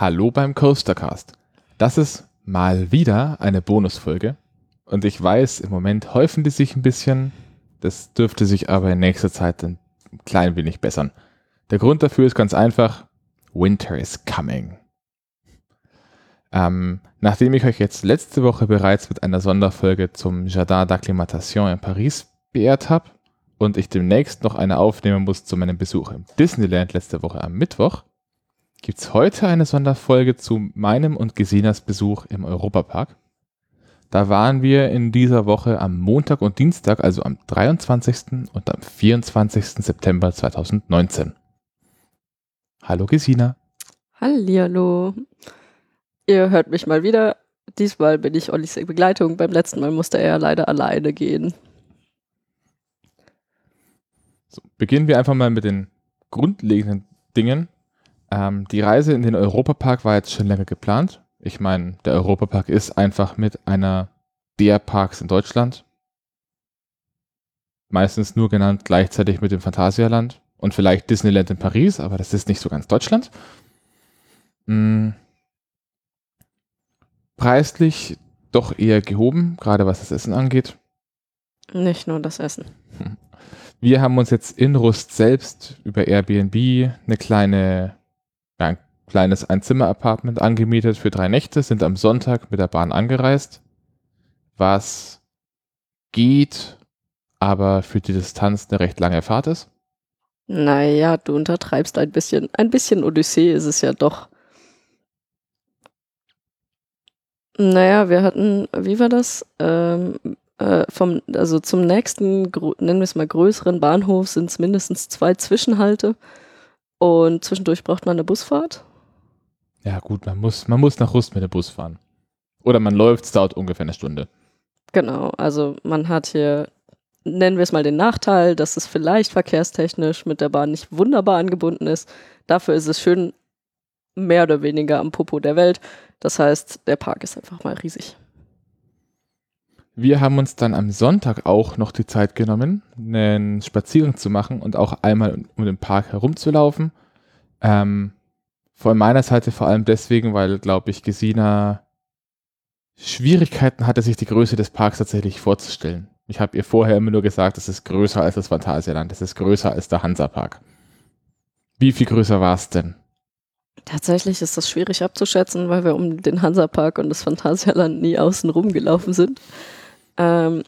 Hallo beim Coastercast. Das ist mal wieder eine Bonusfolge. Und ich weiß, im Moment häufen die sich ein bisschen. Das dürfte sich aber in nächster Zeit ein klein wenig bessern. Der Grund dafür ist ganz einfach. Winter is coming. Ähm, nachdem ich euch jetzt letzte Woche bereits mit einer Sonderfolge zum Jardin d'Acclimatation in Paris beehrt habe und ich demnächst noch eine aufnehmen muss zu meinem Besuch im Disneyland letzte Woche am Mittwoch, gibt es heute eine Sonderfolge zu meinem und Gesinas Besuch im Europapark. Da waren wir in dieser Woche am Montag und Dienstag, also am 23. und am 24. September 2019. Hallo Gesina. Hallihallo. Ihr hört mich mal wieder. Diesmal bin ich Ollis Begleitung. Beim letzten Mal musste er leider alleine gehen. So, beginnen wir einfach mal mit den grundlegenden Dingen. Ähm, die Reise in den Europapark war jetzt schon länger geplant. Ich meine, der Europapark ist einfach mit einer der Parks in Deutschland. Meistens nur genannt gleichzeitig mit dem Phantasialand und vielleicht Disneyland in Paris, aber das ist nicht so ganz Deutschland. Hm. Preislich doch eher gehoben, gerade was das Essen angeht. Nicht nur das Essen. Wir haben uns jetzt in Rust selbst über Airbnb eine kleine ein kleines Einzimmer-Apartment angemietet für drei Nächte, sind am Sonntag mit der Bahn angereist, was geht, aber für die Distanz eine recht lange Fahrt ist. Naja, du untertreibst ein bisschen. Ein bisschen Odyssee ist es ja doch. Naja, wir hatten, wie war das? Ähm, äh, vom, also zum nächsten, nennen wir es mal größeren Bahnhof sind es mindestens zwei Zwischenhalte. Und zwischendurch braucht man eine Busfahrt. Ja, gut, man muss, man muss nach Rust mit dem Bus fahren. Oder man läuft, es dauert ungefähr eine Stunde. Genau, also man hat hier, nennen wir es mal den Nachteil, dass es vielleicht verkehrstechnisch mit der Bahn nicht wunderbar angebunden ist. Dafür ist es schön mehr oder weniger am Popo der Welt. Das heißt, der Park ist einfach mal riesig. Wir haben uns dann am Sonntag auch noch die Zeit genommen, einen Spaziergang zu machen und auch einmal um den Park herumzulaufen. Ähm, von meiner Seite vor allem deswegen, weil, glaube ich, Gesina Schwierigkeiten hatte, sich die Größe des Parks tatsächlich vorzustellen. Ich habe ihr vorher immer nur gesagt, es ist größer als das Phantasialand, es ist größer als der Hansapark. Wie viel größer war es denn? Tatsächlich ist das schwierig abzuschätzen, weil wir um den Hansapark und das Phantasialand nie außen rumgelaufen sind. Ähm,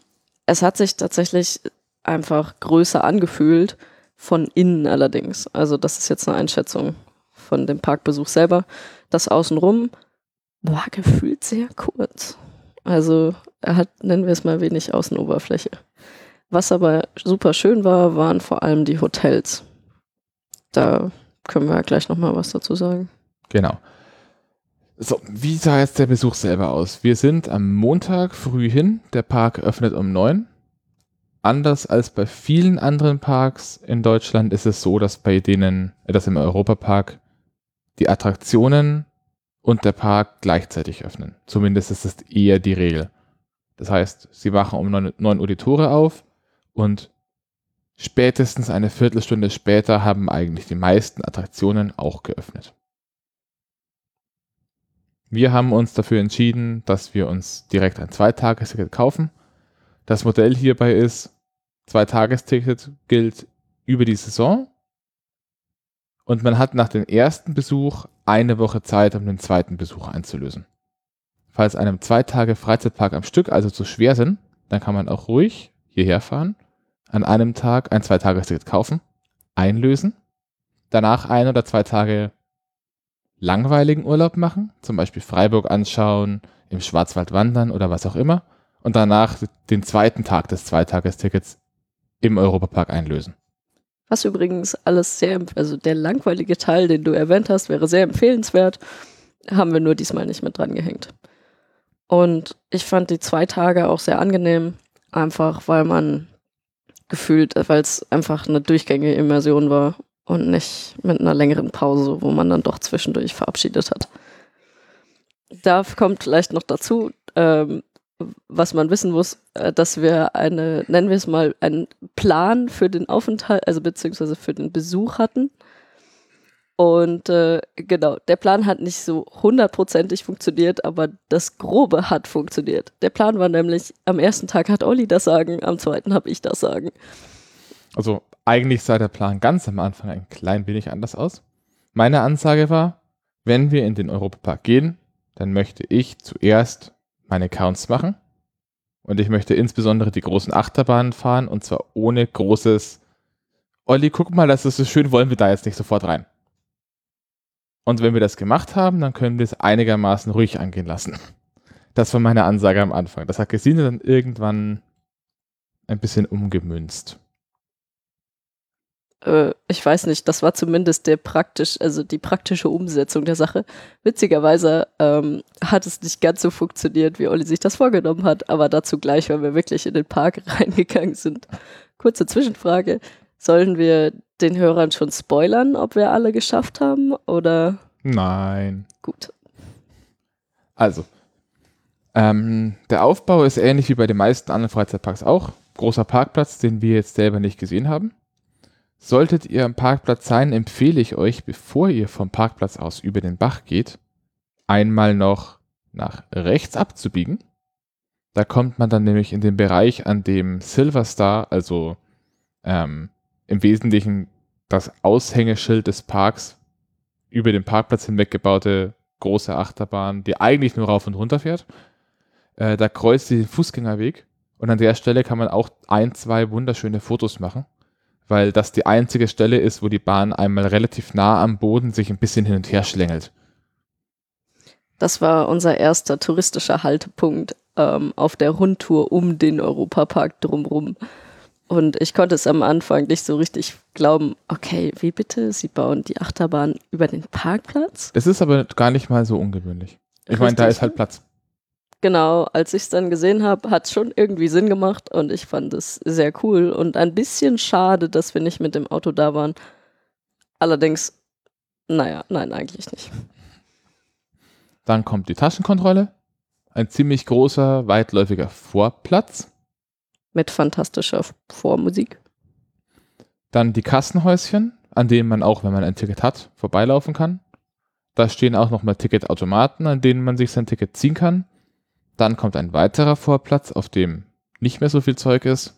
es hat sich tatsächlich einfach größer angefühlt, von innen allerdings. Also das ist jetzt eine Einschätzung von dem Parkbesuch selber. Das Außenrum war gefühlt sehr kurz. Also er hat, nennen wir es mal, wenig Außenoberfläche. Was aber super schön war, waren vor allem die Hotels. Da können wir gleich nochmal was dazu sagen. Genau. So, wie sah jetzt der Besuch selber aus? Wir sind am Montag früh hin. Der Park öffnet um neun. Anders als bei vielen anderen Parks in Deutschland ist es so, dass bei denen, äh, dass im Europapark die Attraktionen und der Park gleichzeitig öffnen. Zumindest ist das eher die Regel. Das heißt, sie machen um neun, neun Uhr die Tore auf und spätestens eine Viertelstunde später haben eigentlich die meisten Attraktionen auch geöffnet. Wir haben uns dafür entschieden, dass wir uns direkt ein Zweitagesticket kaufen. Das Modell hierbei ist, Zweitagesticket gilt über die Saison und man hat nach dem ersten Besuch eine Woche Zeit, um den zweiten Besuch einzulösen. Falls einem zwei Tage Freizeitpark am Stück also zu schwer sind, dann kann man auch ruhig hierher fahren, an einem Tag ein Zweitagesticket kaufen, einlösen, danach ein oder zwei Tage langweiligen Urlaub machen, zum Beispiel Freiburg anschauen, im Schwarzwald wandern oder was auch immer und danach den zweiten Tag des Zweitagestickets im Europapark einlösen. Was übrigens alles sehr, also der langweilige Teil, den du erwähnt hast, wäre sehr empfehlenswert, haben wir nur diesmal nicht mit dran gehängt. Und ich fand die zwei Tage auch sehr angenehm, einfach weil man gefühlt, weil es einfach eine durchgängige Immersion war und nicht mit einer längeren Pause, wo man dann doch zwischendurch verabschiedet hat. Da kommt vielleicht noch dazu, ähm, was man wissen muss, äh, dass wir eine, nennen wir es mal, einen Plan für den Aufenthalt, also beziehungsweise für den Besuch hatten. Und äh, genau, der Plan hat nicht so hundertprozentig funktioniert, aber das Grobe hat funktioniert. Der Plan war nämlich, am ersten Tag hat Olli das Sagen, am zweiten habe ich das Sagen. Also eigentlich sah der Plan ganz am Anfang ein klein wenig anders aus. Meine Ansage war, wenn wir in den Europapark gehen, dann möchte ich zuerst meine Counts machen. Und ich möchte insbesondere die großen Achterbahnen fahren und zwar ohne großes Olli, guck mal, das ist so schön, wollen wir da jetzt nicht sofort rein. Und wenn wir das gemacht haben, dann können wir es einigermaßen ruhig angehen lassen. Das war meine Ansage am Anfang. Das hat Gesine dann irgendwann ein bisschen umgemünzt. Äh, ich weiß nicht, das war zumindest der praktisch, also die praktische Umsetzung der Sache. Witzigerweise ähm, hat es nicht ganz so funktioniert, wie Olli sich das vorgenommen hat, aber dazu gleich, wenn wir wirklich in den Park reingegangen sind. Kurze Zwischenfrage. Sollen wir den Hörern schon spoilern, ob wir alle geschafft haben oder? Nein. Gut. Also, ähm, der Aufbau ist ähnlich wie bei den meisten anderen Freizeitparks auch. Großer Parkplatz, den wir jetzt selber nicht gesehen haben. Solltet ihr am Parkplatz sein, empfehle ich euch, bevor ihr vom Parkplatz aus über den Bach geht, einmal noch nach rechts abzubiegen. Da kommt man dann nämlich in den Bereich, an dem Silver Star, also ähm, im Wesentlichen das Aushängeschild des Parks über den Parkplatz hinweg gebaute große Achterbahn, die eigentlich nur rauf und runter fährt. Äh, da kreuzt sie den Fußgängerweg und an der Stelle kann man auch ein, zwei wunderschöne Fotos machen, weil das die einzige Stelle ist, wo die Bahn einmal relativ nah am Boden sich ein bisschen hin und her schlängelt. Das war unser erster touristischer Haltepunkt ähm, auf der Rundtour um den Europapark drumherum. Und ich konnte es am Anfang nicht so richtig glauben, okay, wie bitte? Sie bauen die Achterbahn über den Parkplatz? Es ist aber gar nicht mal so ungewöhnlich. Ich meine, da ist halt Platz. Genau, als ich es dann gesehen habe, hat es schon irgendwie Sinn gemacht und ich fand es sehr cool und ein bisschen schade, dass wir nicht mit dem Auto da waren. Allerdings, naja, nein, eigentlich nicht. Dann kommt die Taschenkontrolle. Ein ziemlich großer, weitläufiger Vorplatz mit fantastischer Vormusik. Dann die Kassenhäuschen, an denen man auch, wenn man ein Ticket hat, vorbeilaufen kann. Da stehen auch nochmal Ticketautomaten, an denen man sich sein Ticket ziehen kann. Dann kommt ein weiterer Vorplatz, auf dem nicht mehr so viel Zeug ist.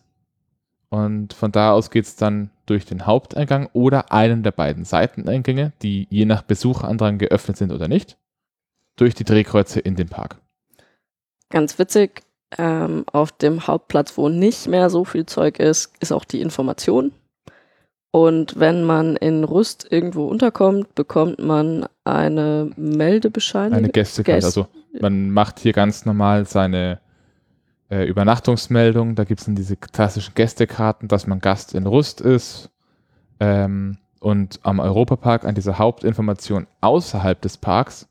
Und von da aus geht es dann durch den Haupteingang oder einen der beiden Seiteneingänge, die je nach Besucherandrang geöffnet sind oder nicht, durch die Drehkreuze in den Park. Ganz witzig, ähm, auf dem Hauptplatz, wo nicht mehr so viel Zeug ist, ist auch die Information. Und wenn man in Rust irgendwo unterkommt, bekommt man eine Meldebescheinigung. Eine Gästekarte. Gäste. Also man macht hier ganz normal seine äh, Übernachtungsmeldung. Da gibt es dann diese klassischen Gästekarten, dass man Gast in Rust ist. Ähm, und am Europapark an dieser Hauptinformation außerhalb des Parks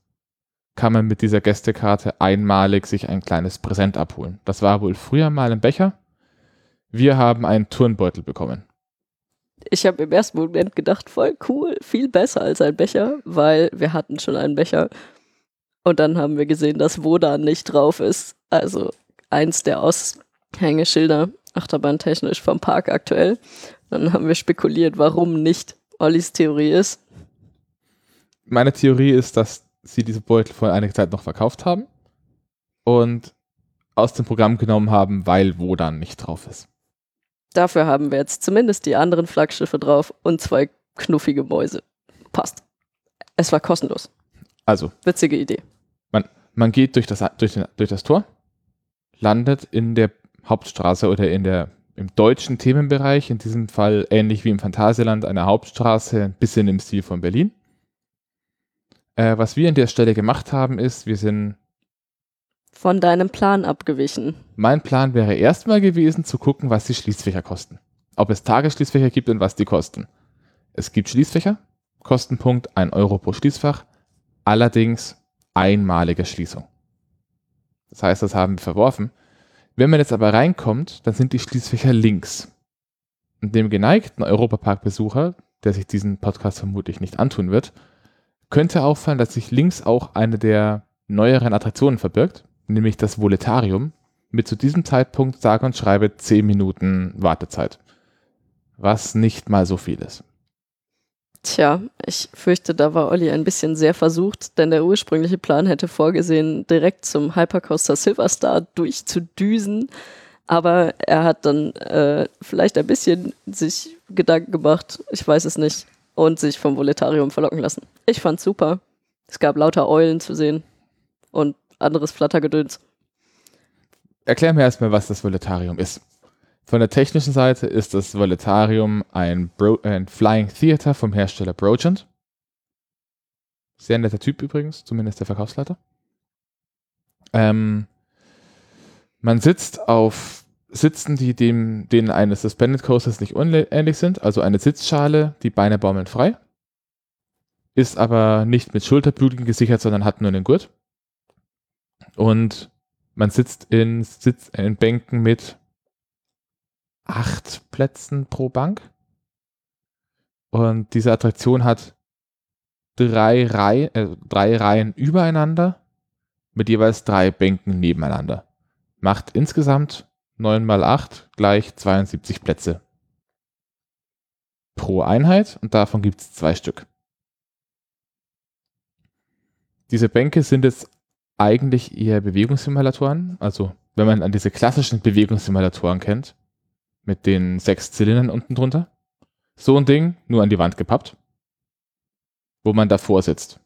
kann man mit dieser Gästekarte einmalig sich ein kleines Präsent abholen. Das war wohl früher mal ein Becher. Wir haben einen Turnbeutel bekommen. Ich habe im ersten Moment gedacht, voll cool, viel besser als ein Becher, weil wir hatten schon einen Becher. Und dann haben wir gesehen, dass Wodan nicht drauf ist. Also eins der Aushängeschilder, achterbahntechnisch vom Park aktuell. Dann haben wir spekuliert, warum nicht Ollis Theorie ist. Meine Theorie ist, dass sie diese Beutel vor einiger Zeit noch verkauft haben und aus dem Programm genommen haben, weil Wodan nicht drauf ist. Dafür haben wir jetzt zumindest die anderen Flaggschiffe drauf und zwei knuffige Mäuse. Passt. Es war kostenlos. Also. Witzige Idee. Man, man geht durch das, durch, den, durch das Tor, landet in der Hauptstraße oder in der, im deutschen Themenbereich, in diesem Fall ähnlich wie im Phantasialand, eine Hauptstraße, ein bisschen im Stil von Berlin. Äh, was wir an der Stelle gemacht haben, ist, wir sind von deinem Plan abgewichen. Mein Plan wäre erstmal gewesen, zu gucken, was die Schließfächer kosten. Ob es Tagesschließfächer gibt und was die kosten. Es gibt Schließfächer, Kostenpunkt 1 Euro pro Schließfach, allerdings einmalige Schließung. Das heißt, das haben wir verworfen. Wenn man jetzt aber reinkommt, dann sind die Schließfächer links. Und dem geneigten Europapark-Besucher, der sich diesen Podcast vermutlich nicht antun wird, könnte auffallen, dass sich links auch eine der neueren Attraktionen verbirgt, nämlich das Voletarium, mit zu diesem Zeitpunkt sage und schreibe 10 Minuten Wartezeit. Was nicht mal so viel ist. Tja, ich fürchte, da war Olli ein bisschen sehr versucht, denn der ursprüngliche Plan hätte vorgesehen, direkt zum Hypercoaster Silverstar durchzudüsen. Aber er hat dann äh, vielleicht ein bisschen sich Gedanken gemacht, ich weiß es nicht, und sich vom Voletarium verlocken lassen. Ich fand's super. Es gab lauter Eulen zu sehen und anderes Flattergedöns. Erklär mir erstmal, was das Voletarium ist. Von der technischen Seite ist das Voletarium ein, Bro ein Flying Theater vom Hersteller Brogent. Sehr netter Typ übrigens, zumindest der Verkaufsleiter. Ähm, man sitzt auf Sitzen, die dem, denen eines Suspended Coasters nicht unähnlich sind, also eine Sitzschale, die Beine baumeln frei, ist aber nicht mit Schulterbügeln gesichert, sondern hat nur einen Gurt. Und man sitzt in, Sitz, in Bänken mit acht Plätzen pro Bank. Und diese Attraktion hat drei, Reihe, äh, drei Reihen übereinander mit jeweils drei Bänken nebeneinander. Macht insgesamt 9 mal 8 gleich 72 Plätze pro Einheit und davon gibt es zwei Stück. Diese Bänke sind jetzt eigentlich eher Bewegungssimulatoren. Also wenn man an diese klassischen Bewegungssimulatoren kennt, mit den sechs Zylindern unten drunter. So ein Ding, nur an die Wand gepappt, wo man davor sitzt.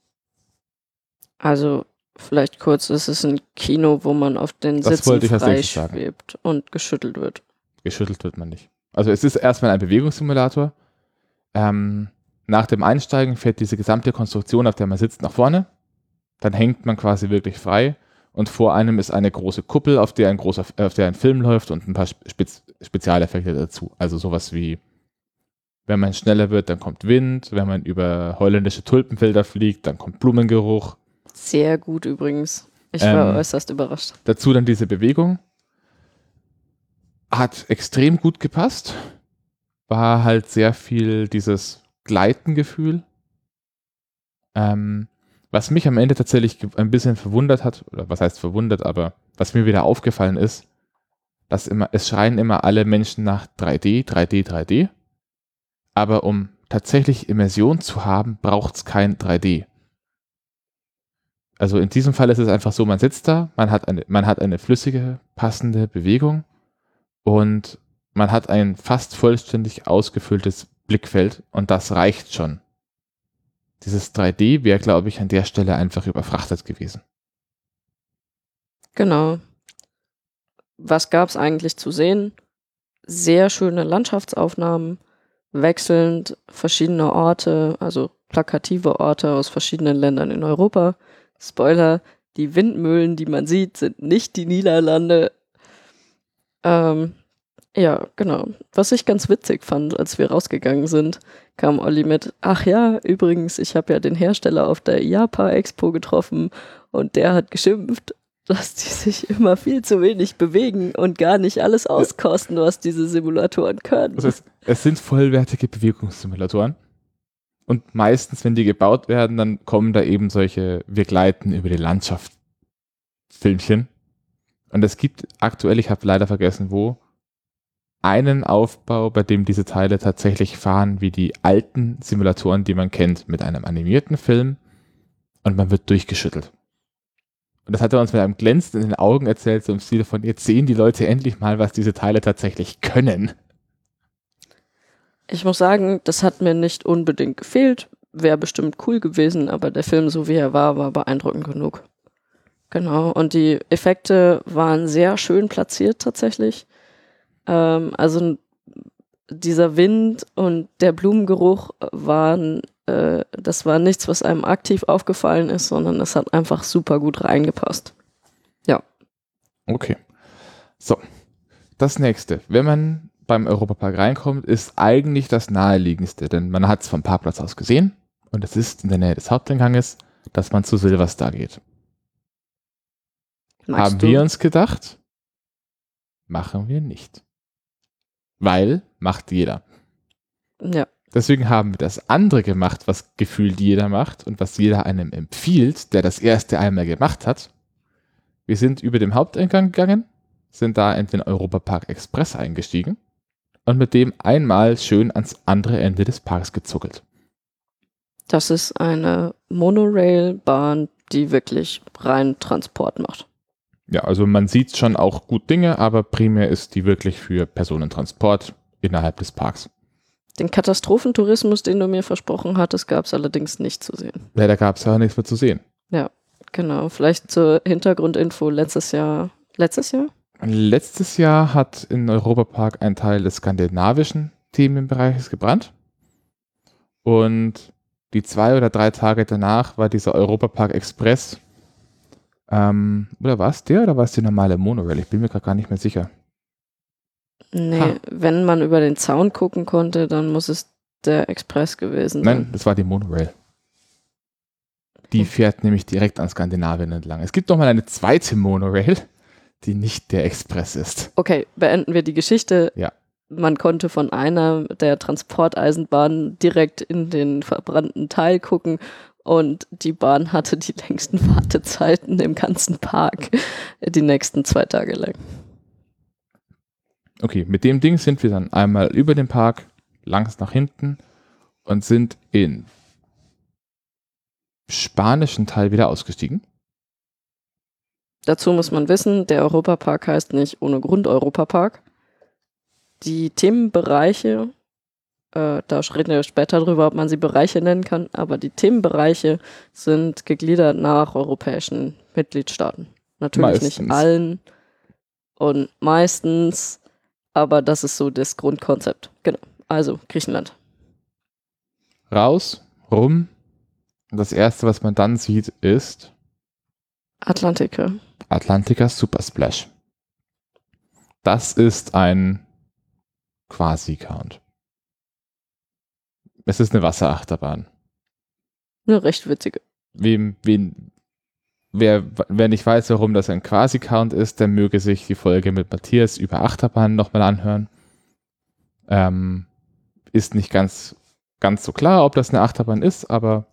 Also vielleicht kurz, es ist ein Kino, wo man auf den Das Sitzen frei schwebt und geschüttelt wird. Geschüttelt wird man nicht. Also es ist erstmal ein Bewegungssimulator. Ähm, nach dem Einsteigen fährt diese gesamte Konstruktion, auf der man sitzt, nach vorne. Dann hängt man quasi wirklich frei. Und vor einem ist eine große Kuppel, auf der ein großer, äh, auf der ein Film läuft und ein paar Spez Spezialeffekte dazu. Also sowas wie, wenn man schneller wird, dann kommt Wind. Wenn man über holländische Tulpenfelder fliegt, dann kommt Blumengeruch. Sehr gut übrigens. Ich war Ähm, äußerst überrascht. Dazu dann diese Bewegung. Hat extrem gut gepasst. War halt sehr viel dieses Gleitengefühl. Ähm, was mich am Ende tatsächlich ein bisschen verwundert hat, oder was heißt verwundert, aber was mir wieder aufgefallen ist, dass immer, es schreien immer alle Menschen nach 3D, 3D, 3D. Aber um tatsächlich Immersion zu haben, braucht es kein 3D. Also in diesem Fall ist es einfach so, man sitzt da, man hat eine, man hat eine flüssige, passende Bewegung und man hat ein fast vollständig ausgefülltes Blickfeld und das reicht schon. Dieses 3D wäre, glaube ich, an der Stelle einfach überfrachtet gewesen. Genau. Was gab es eigentlich zu sehen? Sehr schöne Landschaftsaufnahmen, wechselnd verschiedene Orte, also plakative Orte aus verschiedenen Ländern in Europa. Spoiler, die Windmühlen, die man sieht, sind nicht die Niederlande. Ähm, ja, genau. Was ich ganz witzig fand, als wir rausgegangen sind, kam Olli mit, ach ja, übrigens, ich habe ja den Hersteller auf der Japa Expo getroffen und der hat geschimpft, dass die sich immer viel zu wenig bewegen und gar nicht alles auskosten, was diese Simulatoren können. Das heißt, es sind vollwertige Bewegungssimulatoren. Und meistens, wenn die gebaut werden, dann kommen da eben solche Wir gleiten über die Landschaft Filmchen. Und es gibt aktuell, ich habe leider vergessen wo, einen Aufbau, bei dem diese Teile tatsächlich fahren wie die alten Simulatoren, die man kennt, mit einem animierten Film und man wird durchgeschüttelt. Und das hat er uns mit einem Glänzen in den Augen erzählt, so im Stil von, jetzt sehen die Leute endlich mal, was diese Teile tatsächlich können. Ich muss sagen, das hat mir nicht unbedingt gefehlt. Wäre bestimmt cool gewesen, aber der Film, so wie er war, war beeindruckend genug. Genau. Und die Effekte waren sehr schön platziert tatsächlich. Ähm, also dieser Wind und der Blumengeruch waren, äh, das war nichts, was einem aktiv aufgefallen ist, sondern es hat einfach super gut reingepasst. Okay. So. Das nächste. Wenn man beim Europapark reinkommt, ist eigentlich das naheliegendste, denn man hat es vom Parkplatz aus gesehen und es ist in der Nähe des Haupteinganges, dass man zu Silverstar geht. Magst Haben du? wir uns gedacht? Machen wir nicht. Weil macht jeder. Ja. Deswegen haben wir das andere gemacht, was gefühlt jeder macht und was jeder einem empfiehlt, der das erste einmal gemacht hat. Wir sind über dem Haupteingang gegangen, sind da in den Europapark Express eingestiegen und mit dem einmal schön ans andere Ende des Parks gezuckelt. Das ist eine Monorail-Bahn, die wirklich rein Transport macht. Ja, also man sieht schon auch gut Dinge, aber primär ist die wirklich für Personentransport innerhalb des Parks. Den Katastrophentourismus, den du mir versprochen hattest, gab es allerdings nicht zu sehen. Ja, da gab es ja nichts mehr zu sehen. Ja, genau. Vielleicht zur Hintergrundinfo letztes Jahr. Letztes Jahr? Letztes Jahr hat in Europapark ein Teil des skandinavischen Themenbereiches gebrannt. Und die zwei oder drei Tage danach war dieser Europapark Express. Ähm, oder war es der oder war es die normale Monorail? Ich bin mir gerade gar nicht mehr sicher. Nee, Ha. wenn man über den Zaun gucken konnte, dann muss es der Express gewesen sein. Nein, das war die Monorail. Die fährt nämlich direkt an Skandinavien entlang. Es gibt noch mal eine zweite Monorail, die nicht der Express ist. Okay, beenden wir die Geschichte. Ja. Man konnte von einer der Transporteisenbahnen direkt in den verbrannten Teil gucken und die Bahn hatte die längsten Wartezeiten im ganzen Park die nächsten zwei Tage lang. Okay, mit dem Ding sind wir dann einmal über den Park, langs nach hinten und sind in spanischen Teil wieder ausgestiegen. Dazu muss man wissen, der Europapark heißt nicht ohne Grund Europapark. Die Themenbereiche, äh, da reden wir später drüber, ob man sie Bereiche nennen kann, aber die Themenbereiche sind gegliedert nach europäischen Mitgliedstaaten. Natürlich Meistens. nicht allen und meistens, aber das ist so das Grundkonzept. Genau. Also Griechenland. Raus, rum. Und das erste, was man dann sieht, ist Atlantika. Atlantica Super Splash. Das ist ein Quasi-Count. Es ist eine Wasserachterbahn. Eine recht witzige. Wem, wen, wer, wer nicht weiß, warum das ein Quasi-Count ist, der möge sich die Folge mit Matthias über Achterbahnen nochmal anhören. Ähm, ist nicht ganz, ganz so klar, ob das eine Achterbahn ist, aber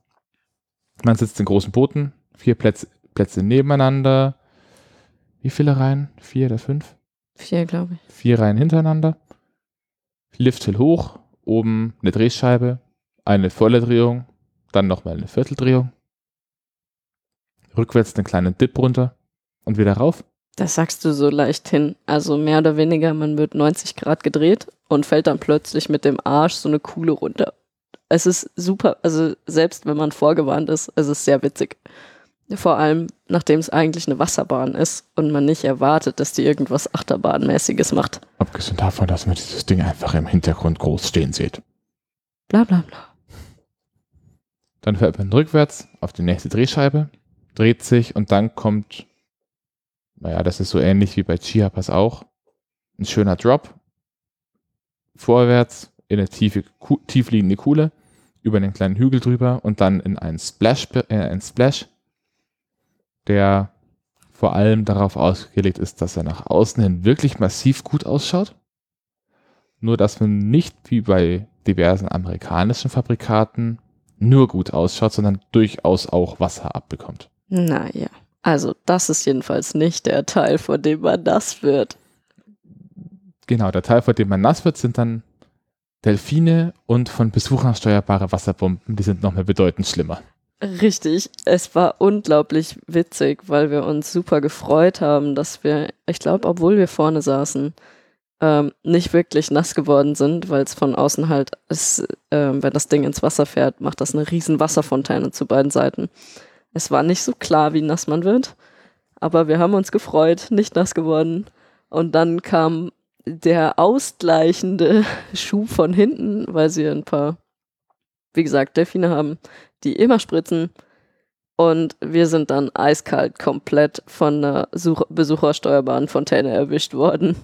man sitzt in großen Booten, vier Plätze, Plätze nebeneinander. Wie viele Reihen? Vier oder fünf? Vier, glaube ich. Vier Reihen hintereinander. Lifthill hoch, oben eine Drehscheibe, eine volle Drehung, dann nochmal eine Vierteldrehung. Rückwärts einen kleinen Dip runter und wieder rauf. Das sagst du so leicht hin. Also mehr oder weniger, man wird 90 Grad gedreht und fällt dann plötzlich mit dem Arsch so eine Kuhle runter. Es ist super, also selbst wenn man vorgewarnt ist, es ist sehr witzig. Vor allem, nachdem es eigentlich eine Wasserbahn ist und man nicht erwartet, dass die irgendwas Achterbahnmäßiges macht. Abgesehen davon, dass man dieses Ding einfach im Hintergrund groß stehen sieht. Bla bla bla. Dann fährt man rückwärts auf die nächste Drehscheibe, dreht sich und dann kommt, naja, das ist so ähnlich wie bei Chiapas auch, ein schöner Drop. Vorwärts in eine tiefe, Ku- tiefliegende Kuhle, über einen kleinen Hügel drüber und dann in einen Splash, äh, einen Splash, der vor allem darauf ausgelegt ist, dass er nach außen hin wirklich massiv gut ausschaut. Nur, dass man nicht wie bei diversen amerikanischen Fabrikaten nur gut ausschaut, sondern durchaus auch Wasser abbekommt. Naja. Also, das ist jedenfalls nicht der Teil, vor dem man das wird. Genau, der Teil, vor dem man nass wird, sind dann Delfine und von Besuchern steuerbare Wasserbomben. Die sind nochmal bedeutend schlimmer. Richtig, es war unglaublich witzig, weil wir uns super gefreut haben, dass wir, ich glaube, obwohl wir vorne saßen, ähm, nicht wirklich nass geworden sind, weil es von außen halt ist, ähm, wenn das Ding ins Wasser fährt, macht das eine riesen Wasserfontäne zu beiden Seiten. Es war nicht so klar, wie nass man wird, aber wir haben uns gefreut, nicht nass geworden. Und dann kam der ausgleichende Schuh von hinten, weil sie ein paar, wie gesagt, Delfine haben, die immer spritzen. Und wir sind dann eiskalt komplett von einer Such besuchersteuerbaren Fontäne erwischt worden.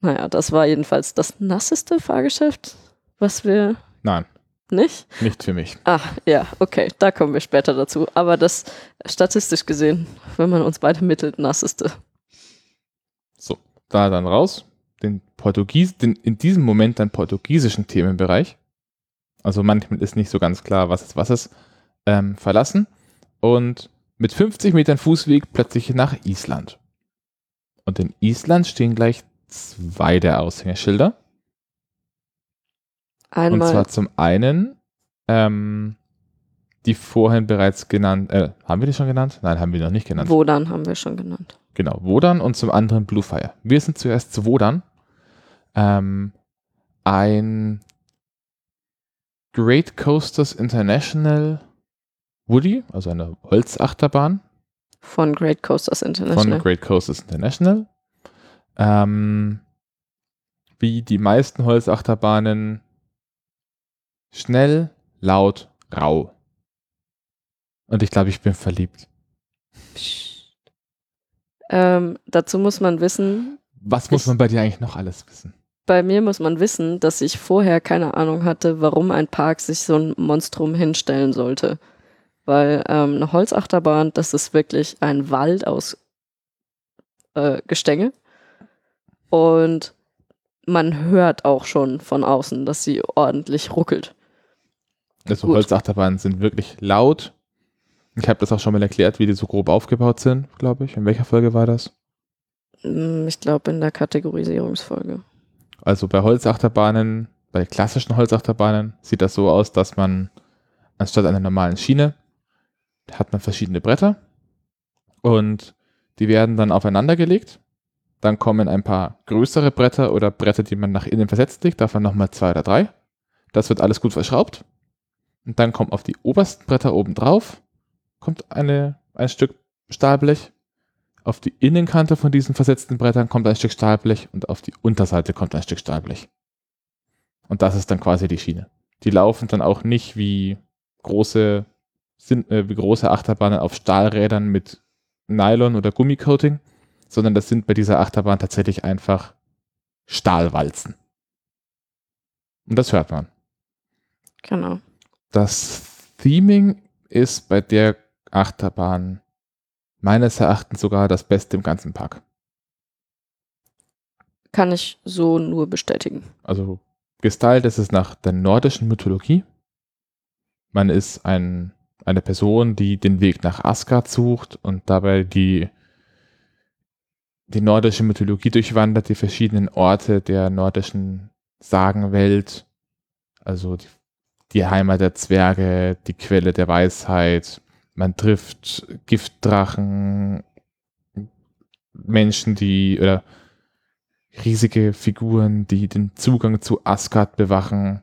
Naja, das war jedenfalls das nasseste Fahrgeschäft, was wir Nein, nicht. nicht für mich. Ah, ja, okay, da kommen wir später dazu. Aber das statistisch gesehen, wenn man uns beide mittelt, nasseste. So, da dann raus. Den Portugies, den in diesem Moment dann portugiesischen Themenbereich. Also manchmal ist nicht so ganz klar, was ist was ist, ähm, verlassen. Und mit 50 Metern Fußweg plötzlich nach Island. Und in Island stehen gleich zwei der Aushängeschilder. Und Einmal, zwar zum einen ähm, die vorhin bereits genannt, äh, haben wir die schon genannt? Nein, haben wir noch nicht genannt. Wodan haben wir schon genannt. Genau, Wodan und zum anderen Bluefire. Wir sind zuerst zu Wodan. Ähm, ein Great Coasters International Woody, also eine Holzachterbahn Von Great Coasters International. von Great Coasters International. Ähm, wie die meisten Holzachterbahnen schnell, laut, rau. Und ich glaube, ich bin verliebt. Ähm, dazu muss man wissen, Was muss man bei dir eigentlich noch alles wissen? Bei mir muss man wissen, dass ich vorher keine Ahnung hatte, warum ein Park sich so ein Monstrum hinstellen sollte. Weil ähm, eine Holzachterbahn, das ist wirklich ein Wald aus äh, Gestänge. Und man hört auch schon von außen, dass sie ordentlich ruckelt. Also Gut. Holzachterbahnen sind wirklich laut. Ich habe das auch schon mal erklärt, wie die so grob aufgebaut sind, glaube ich. In welcher Folge war das? Mm, Ich glaube in der Kategorisierungsfolge. Also bei Holzachterbahnen, bei klassischen Holzachterbahnen sieht das so aus, dass man anstatt einer normalen Schiene hat man verschiedene Bretter und die werden dann aufeinander gelegt. Dann kommen ein paar größere Bretter oder Bretter, die man nach innen versetzt legt, davon nochmal zwei oder drei. Das wird alles gut verschraubt. Und dann kommt auf die obersten Bretter oben drauf, kommt eine, ein Stück Stahlblech. Auf die Innenkante von diesen versetzten Brettern kommt ein Stück Stahlblech und auf die Unterseite kommt ein Stück Stahlblech. Und das ist dann quasi die Schiene. Die laufen dann auch nicht wie große, sind, äh, wie große Achterbahnen auf Stahlrädern mit Nylon oder Gummicoating, sondern das sind bei dieser Achterbahn tatsächlich einfach Stahlwalzen. Und das hört man. Genau. Das Theming ist bei der Achterbahn meines Erachtens sogar das Beste im ganzen Park. Kann ich so nur bestätigen. Also gestylt ist es nach der nordischen Mythologie. Man ist ein, eine Person, die den Weg nach Asgard sucht und dabei die, die nordische Mythologie durchwandert, die verschiedenen Orte der nordischen Sagenwelt, also die, die Heimat der Zwerge, die Quelle der Weisheit. Man trifft Giftdrachen, Menschen, die oder riesige Figuren, die den Zugang zu Asgard bewachen.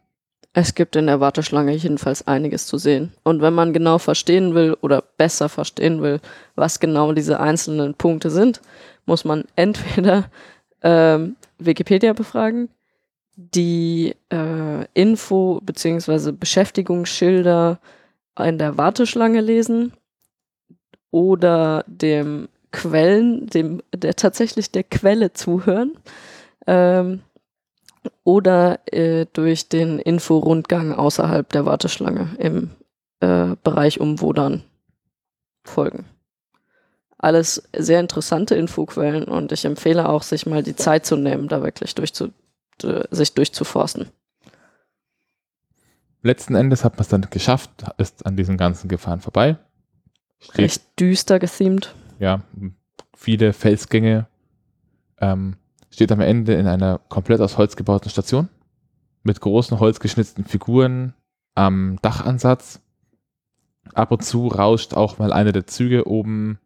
Es gibt in der Warteschlange jedenfalls einiges zu sehen. Und wenn man genau verstehen will oder besser verstehen will, was genau diese einzelnen Punkte sind, muss man entweder ähm, Wikipedia befragen, die äh, Info- bzw. Beschäftigungsschilder in der Warteschlange lesen oder dem Quellen, dem der tatsächlich der Quelle zuhören. Ähm, oder äh, durch den Inforundgang außerhalb der Warteschlange im äh, Bereich um Wodan folgen. Alles sehr interessante Infoquellen und ich empfehle auch, sich mal die Zeit zu nehmen, da wirklich durchzu, sich durchzuforsten. Letzten Endes hat man es dann geschafft, ist an diesen ganzen Gefahren vorbei. Steht, Recht düster gethemed. ja, viele Felsgänge. Ähm, steht am Ende in einer komplett aus Holz gebauten Station mit großen holzgeschnitzten Figuren am Dachansatz. Ab und zu rauscht auch mal einer der Züge oben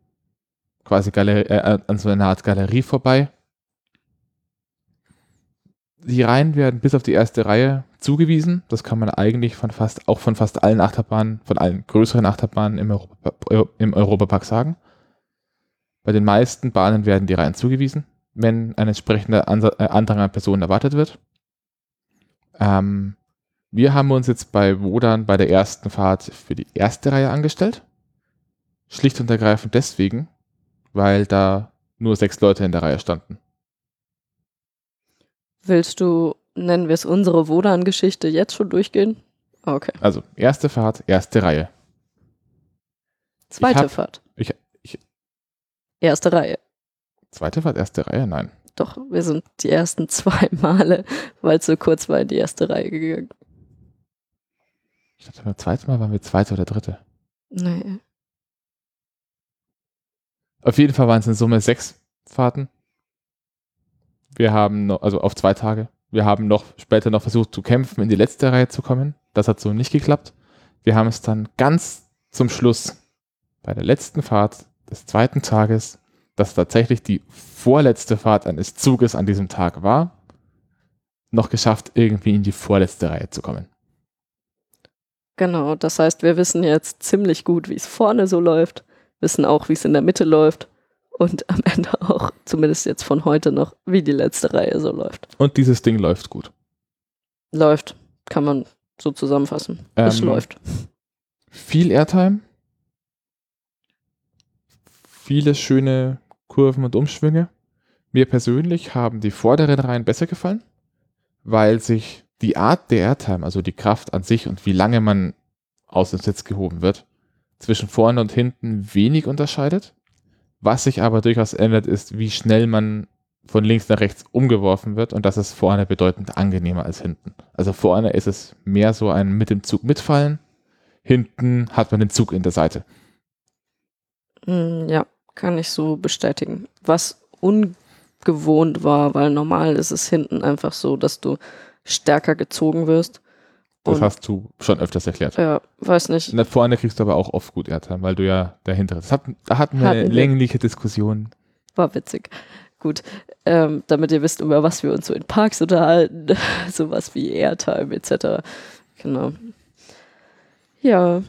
quasi Galer äh, an so einer Art Galerie vorbei. Die Reihen werden bis auf die erste Reihe zugewiesen. Das kann man eigentlich von fast, auch von fast allen Achterbahnen, von allen größeren Achterbahnen im, Europa, im Europapark sagen. Bei den meisten Bahnen werden die Reihen zugewiesen, wenn ein entsprechender äh, Andrang an Personen erwartet wird. Ähm, wir haben uns jetzt bei Wodan bei der ersten Fahrt für die erste Reihe angestellt. Schlicht und ergreifend deswegen, weil da nur sechs Leute in der Reihe standen. Willst du, nennen wir es unsere Wodan-Geschichte, jetzt schon durchgehen? Okay. Also erste Fahrt, erste Reihe. Zweite hab- Fahrt. ich- ich- Erste Reihe. Zweite Fahrt, erste Reihe, nein. Doch, wir sind die ersten zwei Male, weil es so kurz war, in die erste Reihe gegangen. Ich dachte, beim zweiten Mal waren wir zweite oder dritte. Nee. Auf jeden Fall waren es in Summe sechs Fahrten. Wir haben noch, also auf zwei Tage. Wir haben noch später noch versucht zu kämpfen, in die letzte Reihe zu kommen. Das hat so nicht geklappt. wir haben es dann ganz zum Schluss bei der letzten Fahrt des zweiten Tages, das tatsächlich die vorletzte Fahrt eines Zuges an diesem Tag war, noch geschafft, irgendwie in die vorletzte Reihe zu kommen. Genau, das heißt, wir wissen jetzt ziemlich gut, wie es vorne so läuft, wissen auch, wie es in der Mitte läuft und am Ende auch, zumindest jetzt von heute noch, wie die letzte Reihe so läuft. Und dieses Ding läuft gut. Läuft, kann man so zusammenfassen. es Ähm, läuft. Viel Airtime, viele schöne Kurven und Umschwünge. Mir persönlich haben die vorderen Reihen besser gefallen, weil sich die Art der Airtime, also die Kraft an sich und wie lange man aus dem Sitz gehoben wird, zwischen vorne und hinten wenig unterscheidet. Was sich aber durchaus ändert, ist, wie schnell man von links nach rechts umgeworfen wird und das ist vorne bedeutend angenehmer als hinten. Also vorne ist es mehr so ein mit dem Zug mitfallen, hinten hat man den Zug in der Seite. Mm, Ja, kann ich so bestätigen. Was ungewohnt war, weil normal ist es hinten einfach so, dass du stärker gezogen wirst. Das Und- hast du schon öfters erklärt. Ja, weiß nicht. Und vorne kriegst du aber auch oft gut Airtime, weil du ja dahinter Das hat, da hatten wir eine längliche Diskussion. War witzig. Gut, ähm, damit ihr wisst, über was wir uns so in Parks unterhalten. Sowas wie Airtime etc. Genau. Ja,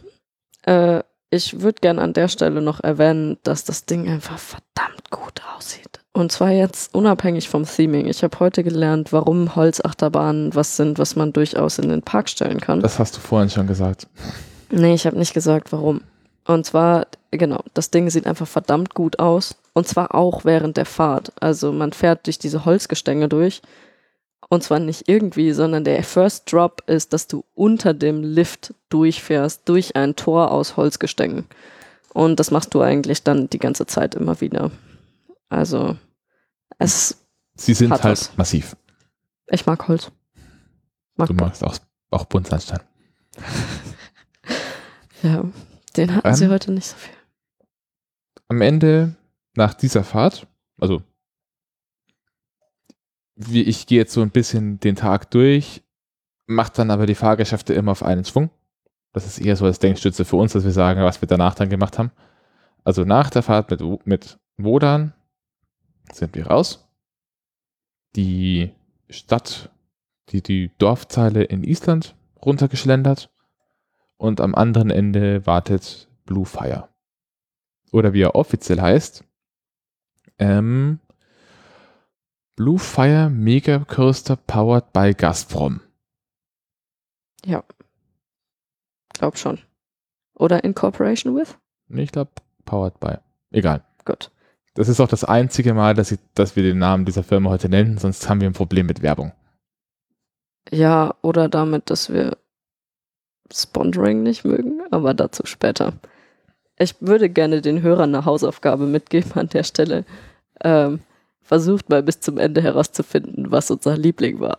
äh, ich würde gern an der Stelle noch erwähnen, dass das Ding einfach verdammt gut aussieht. Und zwar jetzt unabhängig vom Theming. Ich habe heute gelernt, warum Holzachterbahnen was sind, was man durchaus in den Park stellen kann. Das hast du vorhin schon gesagt. Nee, ich habe nicht gesagt, warum. Und zwar, genau, das Ding sieht einfach verdammt gut aus. Und zwar auch während der Fahrt. Also man fährt durch diese Holzgestänge durch. Und zwar nicht irgendwie, sondern der First Drop ist, dass du unter dem Lift durchfährst, durch ein Tor aus Holzgestängen. Und das machst du eigentlich dann die ganze Zeit immer wieder. Also, es, Sie sind halt was. massiv. ich mag Holz. Mag Du magst auch, auch Buntsandstein. Ja, den hatten sie Ähm, heute nicht so viel. Am Ende, nach dieser Fahrt, also wie ich gehe jetzt so ein bisschen den Tag durch, macht dann aber die Fahrgeschäfte immer auf einen Schwung. Das ist eher so als Denkstütze für uns, dass wir sagen, was wir danach dann gemacht haben. Also nach der Fahrt mit, mit Wodan sind wir raus. Die Stadt, die, die Dorfzeile in Island runtergeschlendert und am anderen Ende wartet Blue Fire. Oder wie er offiziell heißt, ähm, Blue Fire Mega Coaster powered by Gazprom. Glaub schon. Oder in Cooperation with? Nee, Ich glaube, powered by. Egal. Gut. Das ist auch das einzige Mal, dass, ich, dass wir den Namen dieser Firma heute nennen, sonst haben wir ein Problem mit Werbung. Ja, oder damit, dass wir Sponsoring nicht mögen, aber dazu später. Ich würde gerne den Hörern eine Hausaufgabe mitgeben an der Stelle. Ähm, versucht mal bis zum Ende herauszufinden, was unser Liebling war.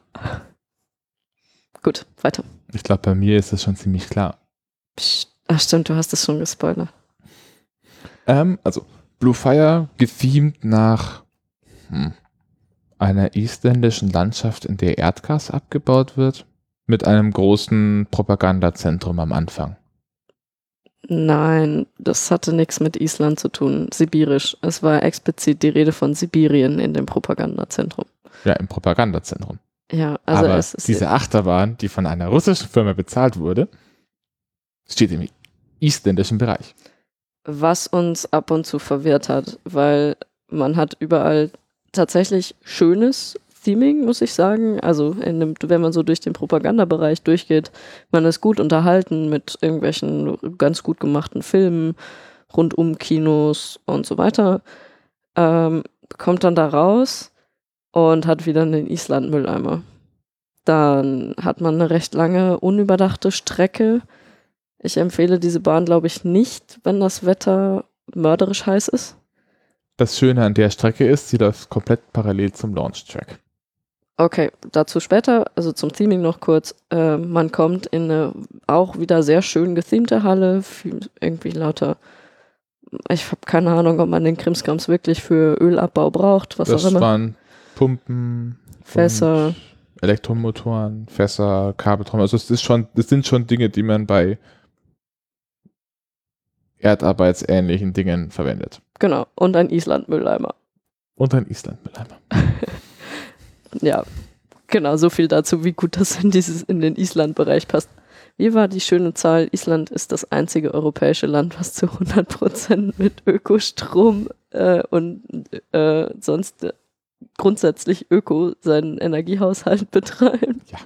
Gut, weiter. Ich glaube, bei mir ist das schon ziemlich klar. Psst. Ach stimmt, du hast es schon gespoilert. Ähm, also, Blue Fire gethemed nach hm, einer isländischen Landschaft, in der Erdgas abgebaut wird, mit einem großen Propagandazentrum am Anfang. Nein, das hatte nichts mit Island zu tun. Sibirisch. Es war explizit die Rede von Sibirien in dem Propagandazentrum. Ja, im Propagandazentrum. Ja, also Aber es ist diese Achterbahn, die von einer russischen Firma bezahlt wurde, steht im isländischen Bereich. was uns ab und zu verwirrt hat, weil man hat überall tatsächlich schönes Theming, muss ich sagen. Also in dem, wenn man so durch den Propagandabereich durchgeht, man ist gut unterhalten mit irgendwelchen ganz gut gemachten Filmen, rundum Kinos und so weiter. Ähm, kommt dann da raus und hat wieder einen Island-Mülleimer. Dann hat man eine recht lange, unüberdachte Strecke. Ich empfehle diese Bahn, glaube ich, nicht, wenn das Wetter mörderisch heiß ist. Das Schöne an der Strecke ist, sie läuft komplett parallel zum Launch-Track. Okay, dazu später, also zum Theming noch kurz. Äh, man kommt in eine auch wieder sehr schön gethemte Halle, irgendwie lauter. Ich habe keine Ahnung, ob man den Krimskrams wirklich für Ölabbau braucht, was das auch immer. waren Pumpen, Fässer. Elektromotoren, Fässer, Kabeltrommel. Also es ist schon, das sind schon Dinge, die man bei erdarbeitsähnlichen Dingen verwendet. Genau. Und ein Island-Mülleimer. Und ein Island-Mülleimer. Ja, genau, so viel dazu, wie gut das in, dieses, in den Island-Bereich passt. Wie war die schöne Zahl? Island ist das einzige europäische Land, was zu 100% mit Ökostrom äh, und äh, sonst äh, grundsätzlich Öko seinen Energiehaushalt betreibt. Ja.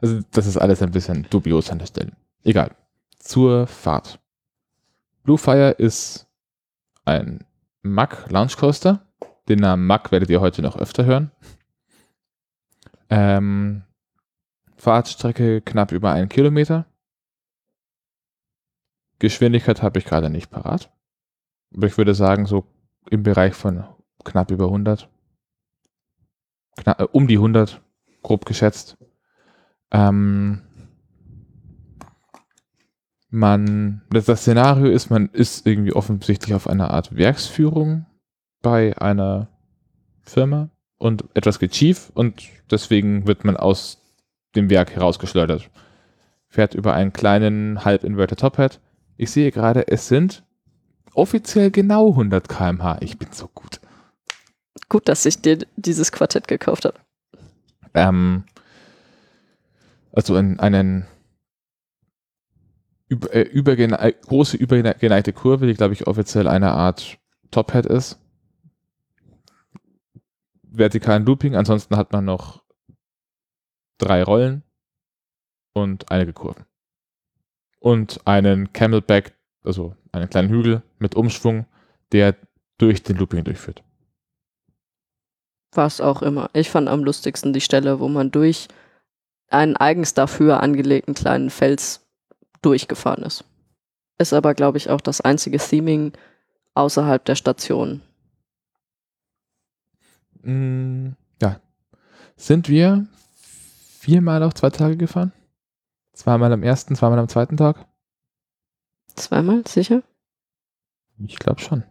Also das ist alles ein bisschen dubios an der Stelle. Egal. Zur Fahrt. Blue Fire ist ein Mack Launch Coaster. Den Namen Mack werdet ihr heute noch öfter hören. Ähm, Fahrtstrecke knapp über einen Kilometer. Geschwindigkeit habe ich gerade nicht parat. Aber ich würde sagen, so im Bereich von knapp über 100. Knapp, äh, um die 100, grob geschätzt. Ähm, man, das, das Szenario ist, man ist irgendwie offensichtlich auf einer Art Werksführung bei einer Firma und etwas geht schief und deswegen wird man aus dem Werk herausgeschleudert. Fährt über einen kleinen halb-inverted Tophead. Ich sehe gerade, es sind offiziell genau 100 km/h. Ich bin so gut. Gut, dass ich dir dieses Quartett gekauft habe. Ähm, also in einen über, äh, übergene äh, große übergeneigte Kurve, die glaube ich offiziell eine Art Tophead ist. Vertikalen Looping, ansonsten hat man noch drei Rollen und einige Kurven. Und einen Camelback, also einen kleinen Hügel mit Umschwung, der durch den Looping durchführt. Was auch immer. Ich fand am lustigsten die Stelle, wo man durch einen eigens dafür angelegten kleinen Fels durchgefahren ist. Ist aber, glaube ich, auch das einzige Theming außerhalb der Station. Mm, ja. Sind wir viermal auf zwei Tage gefahren? Zweimal am ersten, zweimal am zweiten Tag? Zweimal, sicher? Ich glaube schon.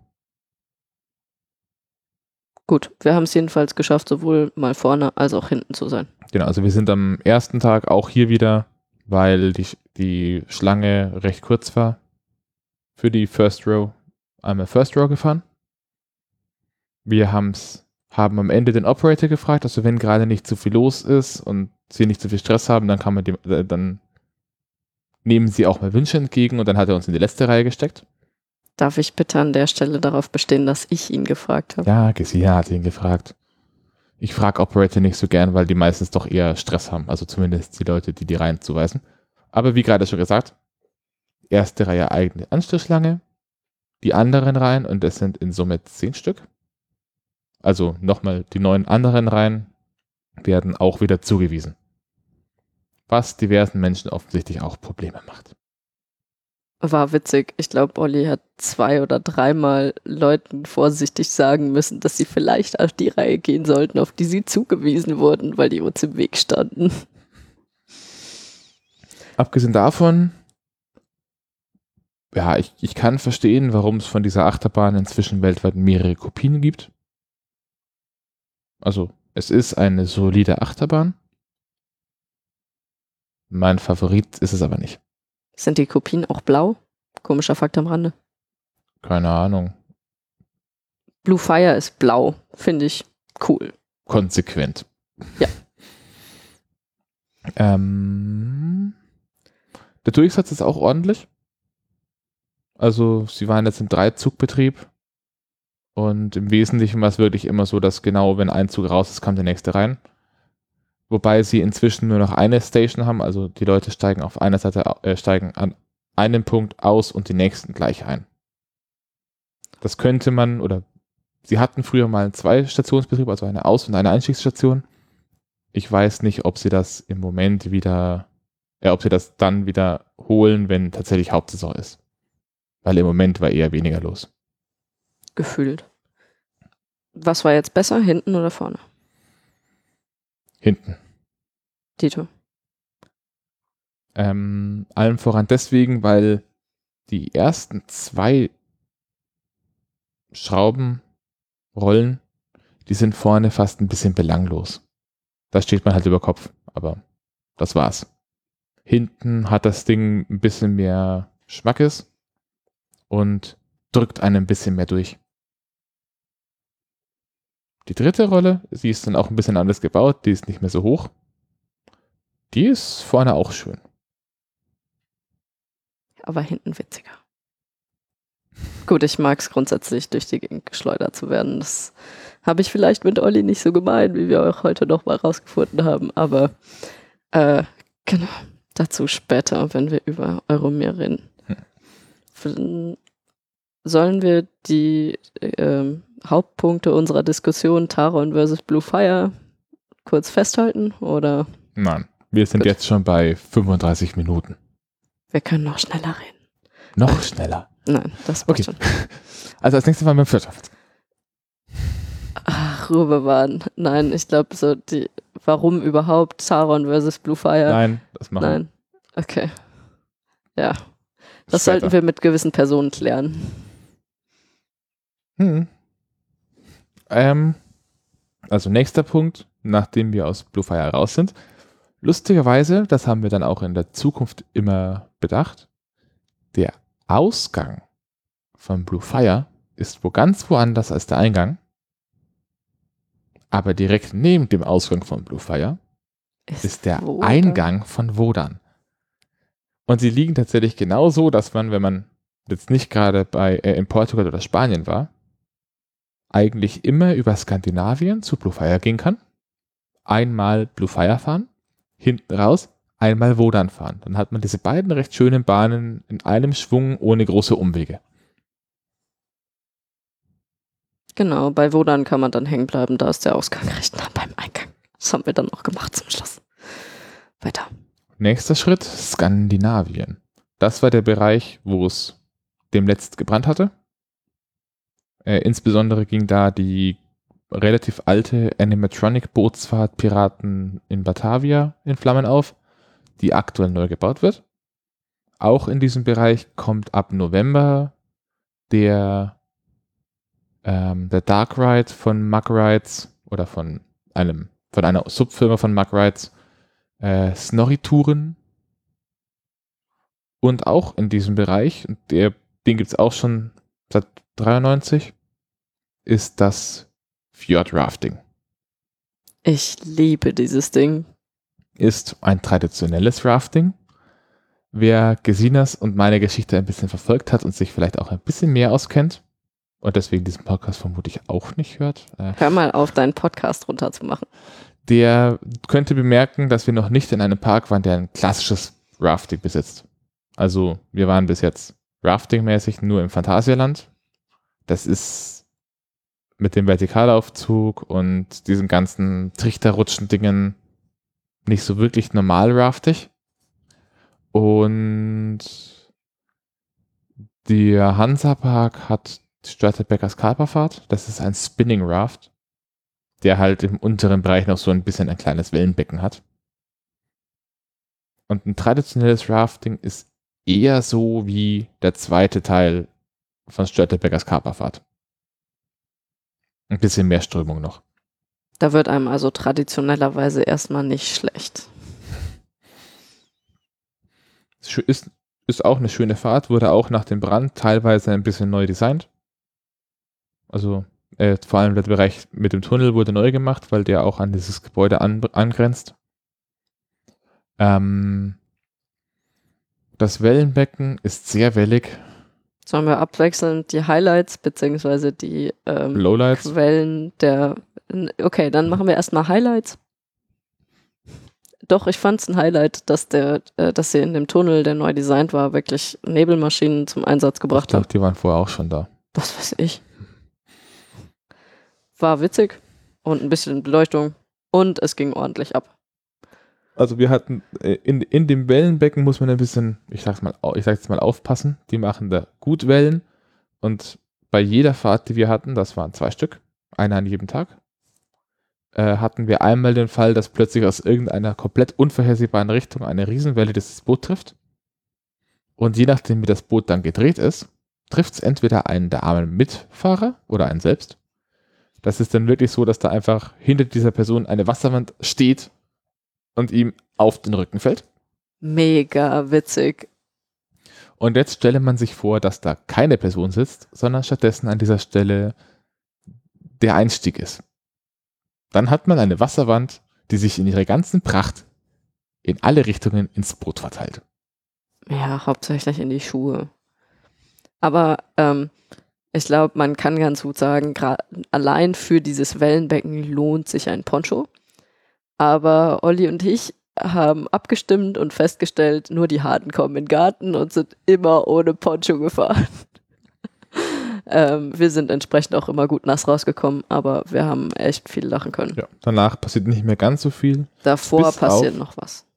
Gut, wir haben es jedenfalls geschafft, sowohl mal vorne als auch hinten zu sein. Genau, also wir sind am ersten Tag auch hier wieder, weil die, die Schlange recht kurz war, für die First Row einmal First Row gefahren. Wir haben's, haben am Ende den Operator gefragt, also wenn gerade nicht zu viel los ist und sie nicht zu viel Stress haben, dann kann man die, äh, dann nehmen sie auch mal Wünsche entgegen und dann hat er uns in die letzte Reihe gesteckt. Darf ich bitte an der Stelle darauf bestehen, dass ich ihn gefragt habe? Ja, Gesina hat ihn gefragt. Ich frage Operator nicht so gern, weil die meistens doch eher Stress haben. Also zumindest die Leute, die die Reihen zuweisen. Aber wie gerade schon gesagt, erste Reihe eigene Anstrichschlange, die anderen Reihen, und es sind in Summe zehn Stück. Also nochmal, die neun anderen Reihen werden auch wieder zugewiesen. Was diversen Menschen offensichtlich auch Probleme macht war witzig. Ich glaube, Olli hat zwei oder dreimal Leuten vorsichtig sagen müssen, dass sie vielleicht auf die Reihe gehen sollten, auf die sie zugewiesen wurden, weil die uns im Weg standen. Abgesehen davon, ja, ich, ich kann verstehen, warum es von dieser Achterbahn inzwischen weltweit mehrere Kopien gibt. Also, es ist eine solide Achterbahn. Mein Favorit ist es aber nicht. Sind die Kopien auch blau? Komischer Fakt am Rande. Keine Ahnung. Blue Fire ist blau, finde ich cool. Konsequent. Ja. Ähm, der Durchsatz ist auch ordentlich. Also sie waren jetzt im Dreizugbetrieb und im Wesentlichen war es wirklich immer so, dass genau wenn ein Zug raus ist, kam der nächste rein. Wobei sie inzwischen nur noch eine Station haben, also die Leute steigen auf einer Seite, äh, steigen an einem Punkt aus und die nächsten gleich ein. Das könnte man, oder sie hatten früher mal einen Zwei-Stationsbetrieb, also eine Aus- und eine Einstiegsstation. Ich weiß nicht, ob sie das im Moment wieder, äh, ob sie das dann wieder holen, wenn tatsächlich Hauptsaison ist. Weil im Moment war eher weniger los. Gefühlt. Was war jetzt besser, hinten oder vorne? Hinten. Dito. Ähm, allem voran deswegen, weil die ersten zwei Schraubenrollen, die sind vorne fast ein bisschen belanglos. Da steht man halt über Kopf, aber das war's. Hinten hat das Ding ein bisschen mehr Schmackes. und drückt einen ein bisschen mehr durch. Die dritte Rolle, sie ist dann auch ein bisschen anders gebaut, die ist nicht mehr so hoch. Die ist vorne auch schön. Aber hinten witziger. Gut, ich mag es grundsätzlich, durch die Gegend geschleudert zu werden. Das habe ich vielleicht mit Olli nicht so gemeint, wie wir auch heute noch mal rausgefunden haben. Aber äh, genau, dazu später, wenn wir über Euromir reden. Hm. Sollen wir die äh, Hauptpunkte unserer Diskussion Taron versus Blue Fire kurz festhalten? Oder? Nein, wir sind Gut. jetzt schon bei 35 Minuten. Wir können noch schneller reden. Noch schneller? Nein, das okay. schon. Also als nächstes mal mit dem Wirtschaft. Ach, Ruhe bewahren. Nein, ich glaube so die, warum überhaupt Sauron versus Bluefire? Nein, das machen wir. Nein. Okay. Ja. Das Später. sollten wir mit gewissen Personen klären. Hm. Ähm, also nächster Punkt, nachdem wir aus Bluefire raus sind. Lustigerweise, das haben wir dann auch in der Zukunft immer bedacht, der Ausgang von Bluefire ist wo ganz woanders als der Eingang. Aber direkt neben dem Ausgang von Bluefire ist, ist der Wodan. Eingang von Wodan. Und sie liegen tatsächlich genau so, dass man, wenn man jetzt nicht gerade bei äh, in Portugal oder Spanien war, eigentlich immer über Skandinavien zu Bluefire gehen kann. Einmal Bluefire fahren, hinten raus, einmal Wodan fahren. Dann hat man diese beiden recht schönen Bahnen in einem Schwung ohne große Umwege. Genau, bei Wodan kann man dann hängen bleiben, da ist der Ausgang recht nah beim Eingang. Das haben wir dann auch gemacht zum Schluss. Weiter. Nächster Schritt, Skandinavien. Das war der Bereich, wo es demnächst gebrannt hatte. Äh, insbesondere ging da die relativ alte Animatronic-Bootsfahrt Piraten in Batavia in Flammen auf, die aktuell neu gebaut wird. Auch in diesem Bereich kommt ab November der ähm, der Dark Ride von Mug Rides oder von einem, von einer Subfirma von Mug Rides, äh, Snorri-Touren. Und auch in diesem Bereich, der, den gibt es auch schon seit 93, ist das Fjord Rafting. Ich liebe dieses Ding. Ist ein traditionelles Rafting. Wer Gesinas und meine Geschichte ein bisschen verfolgt hat und sich vielleicht auch ein bisschen mehr auskennt, und deswegen diesen Podcast vermutlich auch nicht hört. Äh, Hör mal auf, deinen Podcast runterzumachen. Der könnte bemerken, dass wir noch nicht in einem Park waren, der ein klassisches Rafting besitzt. Also wir waren bis jetzt Rafting-mäßig nur im Phantasialand. Das ist mit dem Vertikalaufzug und diesen ganzen Trichterrutschen-Dingen nicht so wirklich normal raftig. Und der Hansa-Park hat Störtebeckers Kaperfahrt. Das ist ein Spinning Raft, der halt im unteren Bereich noch so ein bisschen ein kleines Wellenbecken hat. Und ein traditionelles Rafting ist eher so wie der zweite Teil von Störtebeckers Kaperfahrt. Ein bisschen mehr Strömung noch. Da wird einem also traditionellerweise erstmal nicht schlecht. Ist, ist auch eine schöne Fahrt, wurde auch nach dem Brand teilweise ein bisschen neu designt. Also äh, vor allem der Bereich mit dem Tunnel wurde neu gemacht, weil der auch an dieses Gebäude an, angrenzt. Ähm, das Wellenbecken ist sehr wellig. Sollen wir abwechselnd die Highlights bzw. die ähm, Lowlights? Quellen der. Okay, dann machen wir erstmal Highlights. Doch, ich fand es ein Highlight, dass der, äh, dass sie in dem Tunnel, der neu designt war, wirklich Nebelmaschinen zum Einsatz gebracht ich glaub, Die waren vorher auch schon da. Was weiß ich war witzig und ein bisschen Beleuchtung und es ging ordentlich ab. Also wir hatten äh, in, in dem Wellenbecken muss man ein bisschen, ich sag's mal, ich sag's mal aufpassen. Die machen da gut Wellen und bei jeder Fahrt, die wir hatten, das waren zwei Stück, einer an jedem Tag, äh, hatten wir einmal den Fall, dass plötzlich aus irgendeiner komplett unvorhersehbaren Richtung eine Riesenwelle das Boot trifft. Und je nachdem, wie das Boot dann gedreht ist, trifft es entweder einen der armen Mitfahrer oder einen selbst das ist dann wirklich so, dass da einfach hinter dieser Person eine Wasserwand steht und ihm auf den Rücken fällt. Mega witzig. Und jetzt stelle man sich vor, dass da keine Person sitzt, sondern stattdessen an dieser Stelle der Einstieg ist. Dann hat man eine Wasserwand, die sich in ihrer ganzen Pracht in alle Richtungen ins Boot verteilt. Ja, hauptsächlich in die Schuhe. Aber ähm, ich glaube, man kann ganz gut sagen, allein für dieses Wellenbecken lohnt sich ein Poncho. Aber Olli und ich haben abgestimmt und festgestellt, nur die Harten kommen in den Garten und sind immer ohne Poncho gefahren. ähm, wir sind entsprechend auch immer gut nass rausgekommen, aber wir haben echt viel lachen können. Ja, danach passiert nicht mehr ganz so viel. Davor passiert noch was.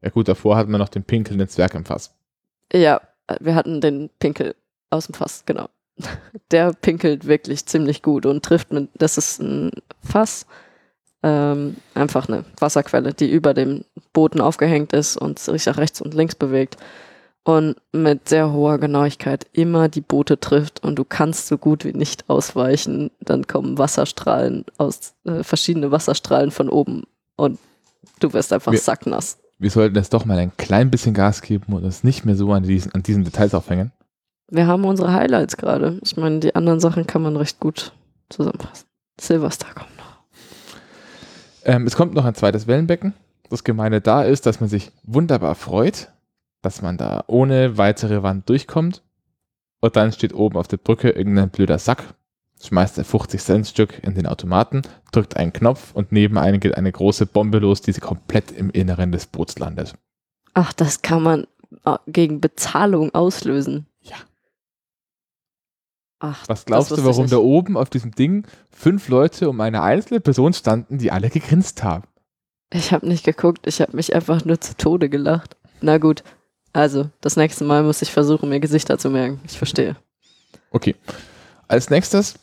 Ja gut, davor hatten wir noch den Pinkel ins Werk im Fass. Ja, wir hatten den Pinkel aus dem Fass, genau. Der pinkelt wirklich ziemlich gut und trifft mit, das ist ein Fass, ähm, einfach eine Wasserquelle, die über dem Boden aufgehängt ist und sich nach rechts und links bewegt und mit sehr hoher Genauigkeit immer die Boote trifft und du kannst so gut wie nicht ausweichen. Dann kommen Wasserstrahlen aus, äh, verschiedene Wasserstrahlen von oben und du wirst einfach wir, sacknass. Wir sollten jetzt doch mal ein klein bisschen Gas geben und uns nicht mehr so an diesen, an diesen Details aufhängen. Wir haben unsere Highlights gerade. Ich meine, die anderen Sachen kann man recht gut zusammenfassen. Silverstar kommt. Ähm, es kommt noch ein zweites Wellenbecken. Das Gemeine da ist, dass man sich wunderbar freut, dass man da ohne weitere Wand durchkommt. Und dann steht oben auf der Brücke irgendein blöder Sack, schmeißt ein 50-Cent-Stück in den Automaten, drückt einen Knopf und neben einem geht eine große Bombe los, die sie komplett im Inneren des Boots landet. Ach, das kann man äh, gegen Bezahlung auslösen. Ach, Was glaubst du, warum da oben auf diesem Ding fünf Leute um eine einzelne Person standen, die alle gegrinst haben? Ich habe nicht geguckt, ich habe mich einfach nur zu Tode gelacht. Na gut, also, das nächste Mal muss ich versuchen, mir Gesichter zu merken. Ich verstehe. Okay. Als nächstes,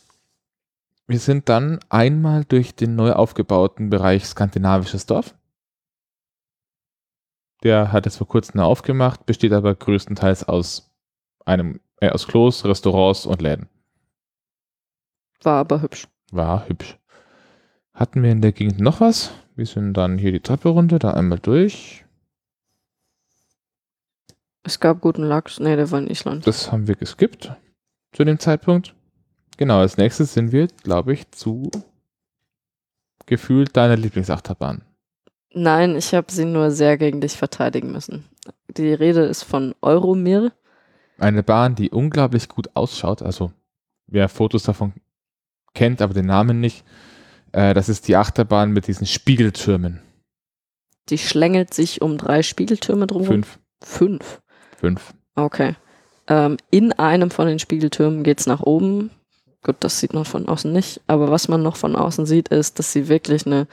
wir sind dann einmal durch den neu aufgebauten Bereich skandinavisches Dorf. Der hat es vor kurzem aufgemacht, besteht aber größtenteils aus einem, äh, aus Klos, Restaurants und Läden. War aber hübsch. War hübsch. Hatten wir in der Gegend noch was? Wir sind dann hier die Treppe runter, da einmal durch. Es gab guten Lachs. Nee, der war in Island. Das haben wir geskippt zu dem Zeitpunkt. Genau, als nächstes sind wir, glaube ich, zu gefühlt deiner Lieblingsachterbahn. Nein, ich habe sie nur sehr gegen dich verteidigen müssen. Die Rede ist von Euromir. Eine Bahn, die unglaublich gut ausschaut. Also, wer Fotos davon kennt, aber den Namen nicht. Äh, das ist die Achterbahn mit diesen Spiegeltürmen. Die schlängelt sich um drei Spiegeltürme drum. Fünf. Fünf. Fünf. Okay. Ähm, in einem von den Spiegeltürmen geht es nach oben. Gut, das sieht man von außen nicht. Aber was man noch von außen sieht, ist, dass sie wirklich eine,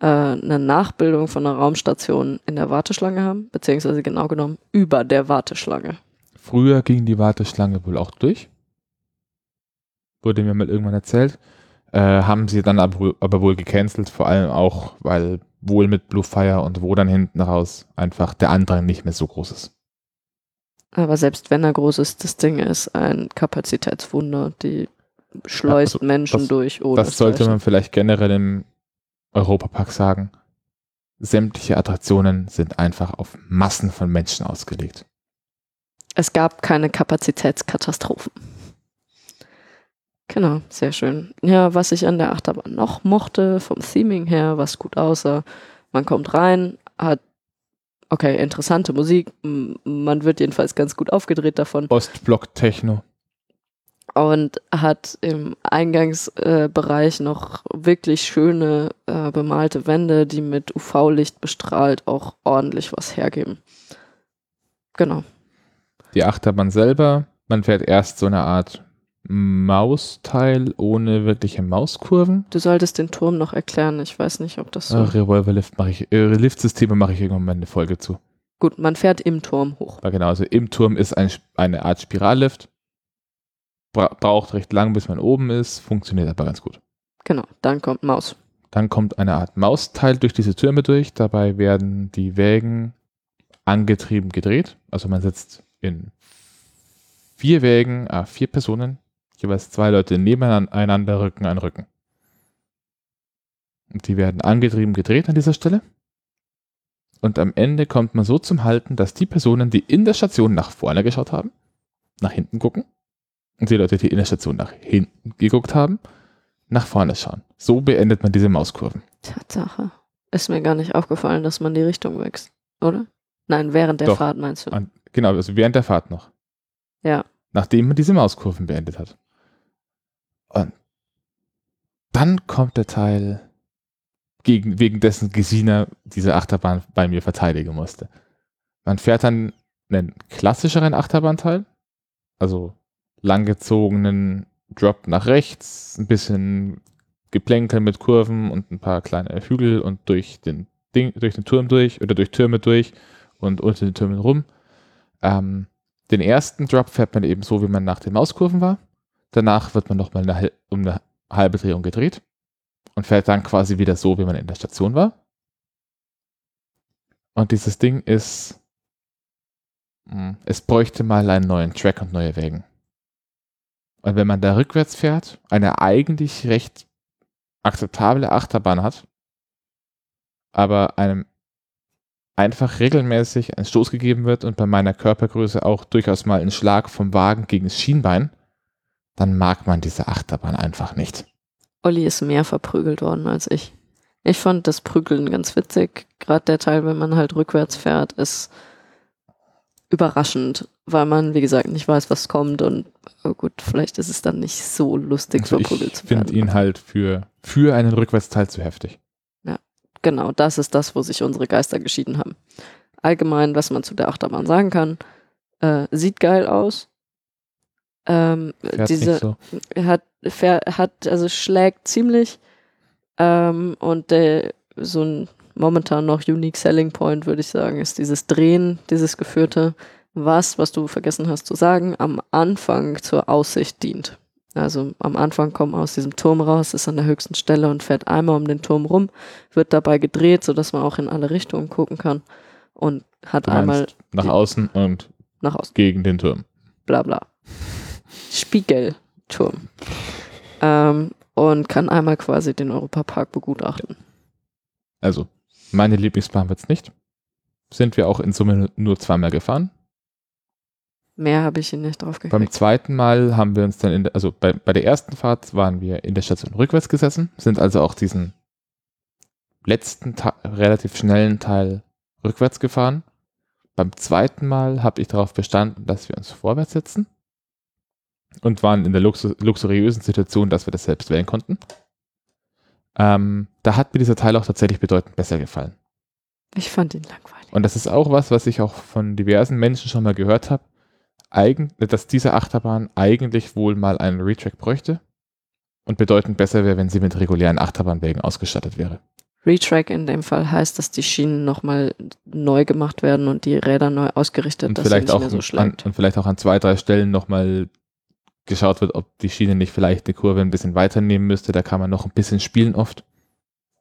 äh, eine Nachbildung von einer Raumstation in der Warteschlange haben. Beziehungsweise genau genommen über der Warteschlange. Früher ging die Warteschlange wohl auch durch. Wurde mir mal irgendwann erzählt. Äh, haben sie dann aber, aber wohl gecancelt, vor allem auch, weil wohl mit Blue Fire und wo dann hinten raus einfach der Andrang nicht mehr so groß ist. Aber selbst wenn er groß ist, das Ding ist ein Kapazitätswunder, die schleust ja, also Menschen das, durch. Ohne das sollte man vielleicht generell im Europapark sagen. Sämtliche Attraktionen sind einfach auf Massen von Menschen ausgelegt. Es gab keine Kapazitätskatastrophen. Genau, sehr schön. Ja, was ich an der Achterbahn noch mochte, vom Theming her, was gut aussah, man kommt rein, hat Okay, interessante Musik. Man wird jedenfalls ganz gut aufgedreht davon. Ostblock Techno. Und hat im Eingangsbereich äh, noch wirklich schöne äh, bemalte Wände, die mit UV-Licht bestrahlt auch ordentlich was hergeben. Genau. Die Achterbahn selber, man fährt erst so eine Art Mausteil ohne wirkliche Mauskurven. Du solltest den Turm noch erklären. Ich weiß nicht, ob das so. Ach, Revolver-Lift mache ich, äh, Liftsysteme mache ich irgendwann mal eine Folge zu. Gut, man fährt im Turm hoch. Ja, genau, also im Turm ist ein, eine Art Spirallift. Bra braucht recht lang, bis man oben ist, funktioniert aber ganz gut. Genau, dann kommt Maus. Dann kommt eine Art Mausteil durch diese Türme durch. Dabei werden die Wägen angetrieben gedreht. Also man sitzt in vier Wägen, ah, vier Personen jeweils zwei Leute nebeneinander Rücken an Rücken. Und die werden angetrieben gedreht an dieser Stelle. Und am Ende kommt man so zum Halten, dass die Personen, die in der Station nach vorne geschaut haben, nach hinten gucken. Und die Leute, die in der Station nach hinten geguckt haben, nach vorne schauen. So beendet man diese Mauskurven. Tatsache. Ist mir gar nicht aufgefallen, dass man die Richtung wächst, oder? Nein, während der Doch. Fahrt meinst du? An, genau, also während der Fahrt noch. Ja. Nachdem man diese Mauskurven beendet hat. Und dann kommt der Teil, gegen, wegen dessen Gesina diese Achterbahn bei mir verteidigen musste. Man fährt dann einen klassischeren Achterbahnteil, also langgezogenen Drop nach rechts, ein bisschen Geplänkel mit Kurven und ein paar kleine Hügel und durch den Ding, durch den Turm durch oder durch Türme durch und unter den Türmen rum. Ähm, den ersten Drop fährt man eben so, wie man nach den Mauskurven war. Danach wird man nochmal um eine halbe Drehung gedreht und fährt dann quasi wieder so, wie man in der Station war. Und dieses Ding ist, mh, es bräuchte mal einen neuen Track und neue Wägen. Und wenn man da rückwärts fährt, eine eigentlich recht akzeptable Achterbahn hat, aber einem einfach regelmäßig ein Stoß gegeben wird und bei meiner Körpergröße auch durchaus mal ein Schlag vom Wagen gegen das Schienbein, dann mag man diese Achterbahn einfach nicht. Olli ist mehr verprügelt worden als ich. Ich fand das Prügeln ganz witzig. Gerade der Teil, wenn man halt rückwärts fährt, ist überraschend, weil man, wie gesagt, nicht weiß, was kommt und oh gut, vielleicht ist es dann nicht so lustig, Also verprügelt ich zu werden. finde ihn halt für, für einen Rückwärtsteil zu heftig. Genau, das ist das, wo sich unsere Geister geschieden haben. Allgemein, was man zu der Achterbahn sagen kann, äh, sieht geil aus. Ähm, Fährt diese so. hat, fähr- hat, also schlägt ziemlich. Ähm, und der, so ein momentan noch unique selling point, würde ich sagen, ist dieses Drehen, dieses geführte, was, was du vergessen hast zu sagen, am Anfang zur Aussicht dient. Also am Anfang kommt man aus diesem Turm raus, ist an der höchsten Stelle und fährt einmal um den Turm rum, wird dabei gedreht, sodass man auch in alle Richtungen gucken kann und hat einmal nach außen und nach außen gegen den Turm. bla bla. Spiegelturm. Ähm, und kann einmal quasi den Europapark begutachten. Also, meine Lieblingsbahn wird's nicht. Sind wir auch in Summe nur zweimal gefahren. Mehr habe ich ihn nicht drauf Beim gekriegt. zweiten Mal haben wir uns dann, in der, also bei, bei der ersten Fahrt waren wir in der Station rückwärts gesessen, sind also auch diesen letzten, Ta relativ schnellen Teil rückwärts gefahren. Beim zweiten Mal habe ich darauf bestanden, dass wir uns vorwärts setzen und waren in der luxu luxuriösen Situation, dass wir das selbst wählen konnten. Ähm, da hat mir dieser Teil auch tatsächlich bedeutend besser gefallen. Ich fand ihn langweilig. Und das ist auch was, was ich auch von diversen Menschen schon mal gehört habe, eigen, dass diese Achterbahn eigentlich wohl mal einen Retrack bräuchte und bedeutend besser wäre, wenn sie mit regulären Achterbahnwägen ausgestattet wäre. Retrack in dem Fall heißt, dass die Schienen nochmal neu gemacht werden und die Räder neu ausgerichtet, Und dass sie vielleicht, nicht auch so an, schlägt. und vielleicht auch an zwei, drei Stellen nochmal geschaut wird, ob die Schiene nicht vielleicht eine Kurve ein bisschen weiter nehmen müsste. Da kann man noch ein bisschen spielen oft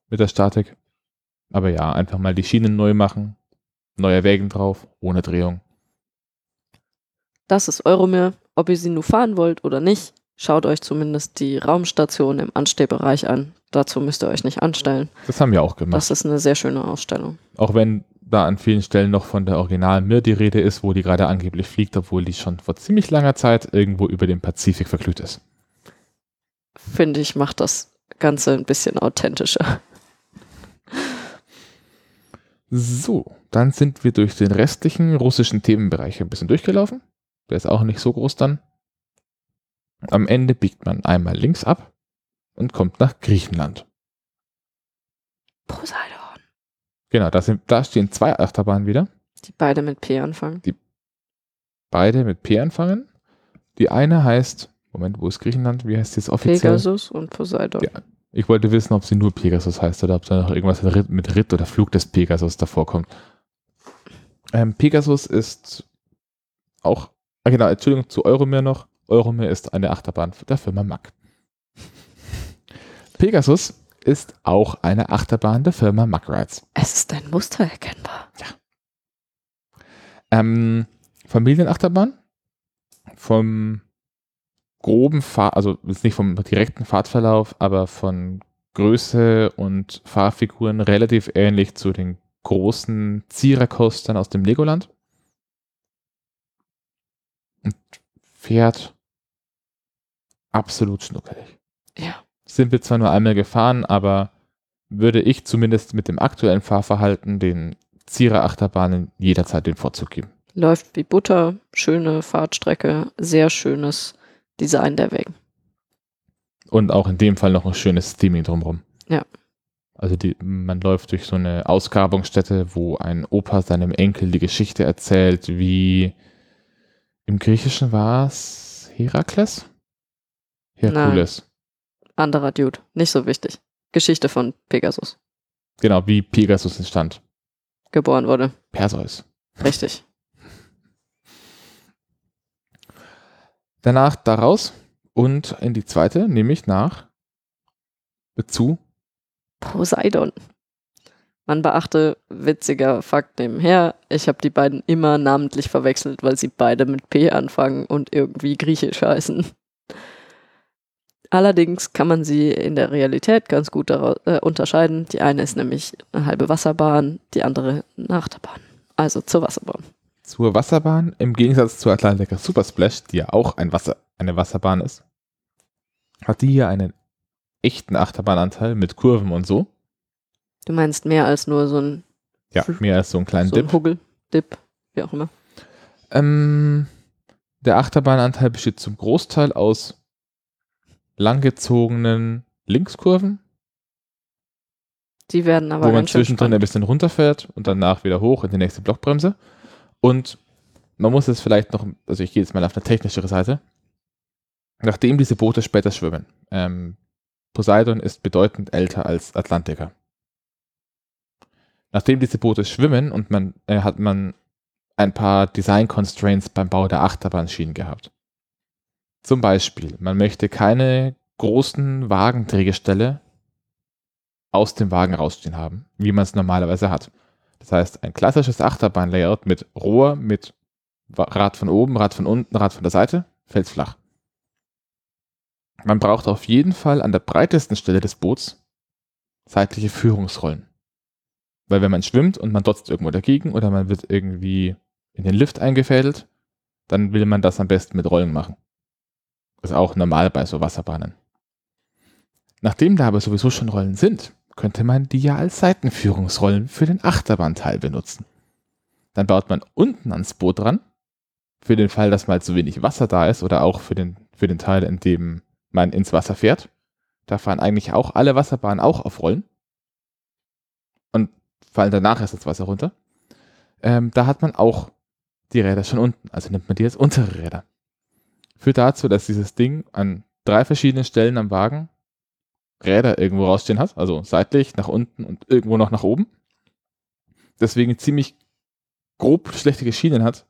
mit der Statik. Aber ja, einfach mal die Schienen neu machen, neue Wägen drauf, ohne Drehung. Das ist Euromir. Ob ihr sie nur fahren wollt oder nicht, schaut euch zumindest die Raumstation im Anstehbereich an. Dazu müsst ihr euch nicht anstellen. Das haben wir auch gemacht. Das ist eine sehr schöne Ausstellung. Auch wenn da an vielen Stellen noch von der originalen Mir die Rede ist, wo die gerade angeblich fliegt, obwohl die schon vor ziemlich langer Zeit irgendwo über dem Pazifik verglüht ist. Finde ich, macht das Ganze ein bisschen authentischer. So, dann sind wir durch den restlichen russischen Themenbereich ein bisschen durchgelaufen. Der ist auch nicht so groß dann. Am Ende biegt man einmal links ab und kommt nach Griechenland. Poseidon. Genau, da, sind, da stehen zwei Achterbahnen wieder. Die beide mit P anfangen. Beide mit P anfangen. Die eine heißt, Moment, wo ist Griechenland? Wie heißt die jetzt offiziell? Pegasus und Poseidon. Ja. Ich wollte wissen, ob sie nur Pegasus heißt oder ob da noch irgendwas mit Ritt, mit Ritt oder Flug des Pegasus davor kommt. Ähm, Pegasus ist auch, ah genau, Entschuldigung, zu Euromir noch. Euromir ist eine Achterbahn der Firma Mack. Pegasus ist auch eine Achterbahn der Firma Mack Rides. Es ist ein Muster erkennbar. Ähm, Familienachterbahn vom groben Fahr also nicht vom direkten Fahrtverlauf, aber von Größe und Fahrfiguren relativ ähnlich zu den großen Zierer-Coastern aus dem Legoland. Und fährt absolut schnuckelig. Ja. Sind wir zwar nur einmal gefahren, aber würde ich zumindest mit dem aktuellen Fahrverhalten den Zierer Achterbahnen jederzeit den Vorzug geben. Läuft wie Butter, schöne Fahrtstrecke, sehr schönes Design der Wegen. Und auch in dem Fall noch ein schönes Theming drumherum. Ja. Also die, man läuft durch so eine Ausgrabungsstätte, wo ein Opa seinem Enkel die Geschichte erzählt, wie im Griechischen war es Herakles? Herkules. Anderer Dude, nicht so wichtig. Geschichte von Pegasus. Genau, wie Pegasus entstand. Geboren wurde. Perseus. Richtig. Danach daraus und in die zweite, nämlich nach zu Poseidon. Man beachte, witziger Fakt nebenher, ich habe die beiden immer namentlich verwechselt, weil sie beide mit P anfangen und irgendwie griechisch heißen. Allerdings kann man sie in der Realität ganz gut äh, unterscheiden. Die eine ist nämlich eine halbe Wasserbahn, die andere eine Achterbahn. Also zur Wasserbahn. Zur Wasserbahn, im Gegensatz zur Atlantica Super Splash, die ja auch ein Wasser, eine Wasserbahn ist, hat die hier einen echten Achterbahnanteil mit Kurven und so. Du meinst mehr als nur so ein, Ja, mehr als so einen kleinen so Dip. ein Huggel, Dip, wie auch immer. Ähm, der Achterbahnanteil besteht zum Großteil aus langgezogenen Linkskurven, Die werden aber wo man zwischendrin ein bisschen runterfährt und danach wieder hoch in die nächste Blockbremse. Und man muss es vielleicht noch, also ich gehe jetzt mal auf eine technischere Seite. Nachdem diese Boote später schwimmen, ähm, Poseidon ist bedeutend älter als Atlantica. Nachdem diese Boote schwimmen und man äh, hat man ein paar Design Constraints beim Bau der Achterbahnschienen gehabt. Zum Beispiel, man möchte keine großen Wagenträgerställe aus dem Wagen rausstehen haben, wie man es normalerweise hat. Das heißt, ein klassisches Achterbahn-Layout mit Rohr, mit Rad von oben, Rad von unten, Rad von der Seite, fällt flach. Man braucht auf jeden Fall an der breitesten Stelle des Boots seitliche Führungsrollen. Weil wenn man schwimmt und man dotzt irgendwo dagegen oder man wird irgendwie in den Lift eingefädelt, dann will man das am besten mit Rollen machen. Ist auch normal bei so Wasserbahnen. Nachdem da aber sowieso schon Rollen sind, könnte man die ja als Seitenführungsrollen für den Achterbahnteil benutzen. Dann baut man unten ans Boot dran, für den Fall, dass mal zu wenig Wasser da ist oder auch für den, für den Teil, in dem man ins Wasser fährt. Da fahren eigentlich auch alle Wasserbahnen auch auf Rollen fallen danach erst ins Wasser runter. Ähm, da hat man auch die Räder schon unten, also nimmt man die als untere Räder. Führt dazu, dass dieses Ding an drei verschiedenen Stellen am Wagen Räder irgendwo rausstehen hat, also seitlich, nach unten und irgendwo noch nach oben. Deswegen ziemlich grob schlächtige Schienen hat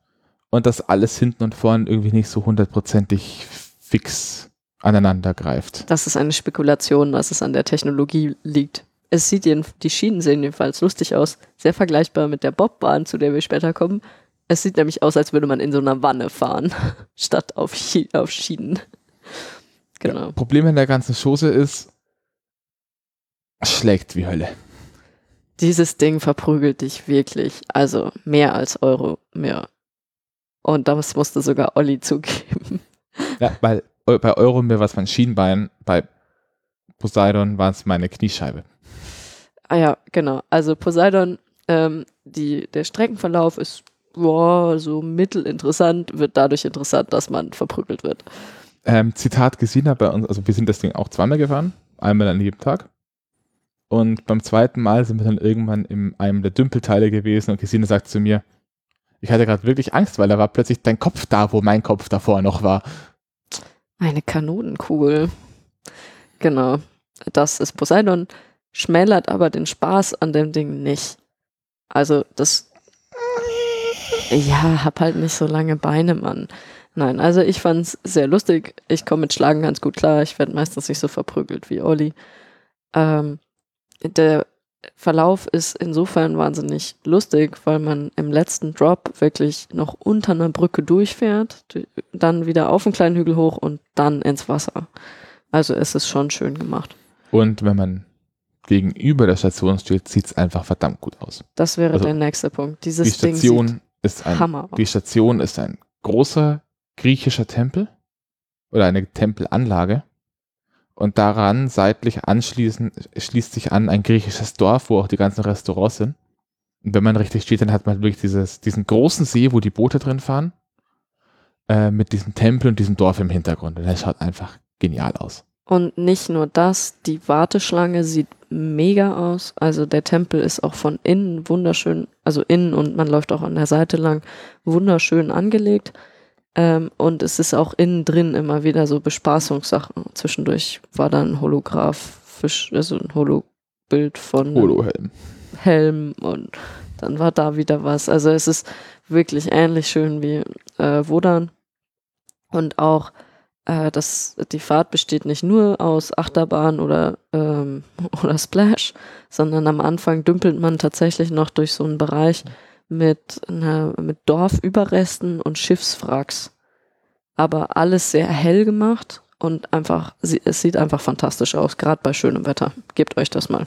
und das alles hinten und vorne irgendwie nicht so hundertprozentig fix aneinander greift. Das ist eine Spekulation, dass es an der Technologie liegt. Es sieht jeden, die Schienen sehen jedenfalls lustig aus. Sehr vergleichbar mit der Bobbahn, zu der wir später kommen. Es sieht nämlich aus, als würde man in so einer Wanne fahren, statt auf, auf Schienen. Genau. Problem in der ganzen Chose ist, schlägt wie Hölle. Dieses Ding verprügelt dich wirklich. Also mehr als Euro mehr. Und das musste sogar Olli zugeben. Ja, weil Eu- bei Euromir war es mein Schienbein, bei Poseidon war es meine Kniescheibe. Ah ja, genau. Also Poseidon, ähm, die, der Streckenverlauf ist boah, so mittelinteressant, wird dadurch interessant, dass man verprügelt wird. Ähm, Zitat Gesina bei uns, also wir sind das Ding auch zweimal gefahren, einmal an jedem Tag. Und beim zweiten Mal sind wir dann irgendwann in einem der Dümpelteile gewesen und Gesine sagt zu mir, ich hatte gerade wirklich Angst, weil da war plötzlich dein Kopf da, wo mein Kopf davor noch war. Eine Kanonenkugel. Genau. Das ist Poseidon, schmälert aber den Spaß an dem Ding nicht. Also das ja, hab halt nicht so lange Beine, Mann. Nein, also ich fand's sehr lustig. Ich komme mit Schlagen ganz gut klar. Ich werde meistens nicht so verprügelt wie Olli. Ähm, der Verlauf ist insofern wahnsinnig lustig, weil man im letzten Drop wirklich noch unter einer Brücke durchfährt, dann wieder auf einen kleinen Hügel hoch und dann ins Wasser. Also es ist schon schön gemacht. Und wenn man gegenüber der Station steht, sieht es einfach verdammt gut aus. Das wäre Also, der nächste Punkt. Dieses die Station ist ein Hammer. Die Station ist ein großer griechischer Tempel oder eine Tempelanlage. Und daran seitlich anschließend schließt sich an ein griechisches Dorf, wo auch die ganzen Restaurants sind. Und wenn man richtig steht, dann hat man wirklich dieses, diesen großen See, wo die Boote drin fahren, äh, mit diesem Tempel und diesem Dorf im Hintergrund. Und das schaut einfach genial aus. Und nicht nur das, die Warteschlange sieht mega aus. Also der Tempel ist auch von innen wunderschön, also innen und man läuft auch an der Seite lang wunderschön angelegt. Ähm, und es ist auch innen drin immer wieder so Bespaßungssachen. Zwischendurch war dann holographisch, also ein Holo-Bild von Holohelm. Helm und dann war da wieder was. Also es ist wirklich ähnlich schön wie äh, Wodan. Und auch äh, das, die Fahrt besteht nicht nur aus Achterbahn oder, ähm, oder Splash, sondern am Anfang dümpelt man tatsächlich noch durch so einen Bereich mit, einer, mit Dorfüberresten und Schiffswracks. Aber alles sehr hell gemacht und einfach, es sieht einfach fantastisch aus, gerade bei schönem Wetter. Gebt euch das mal.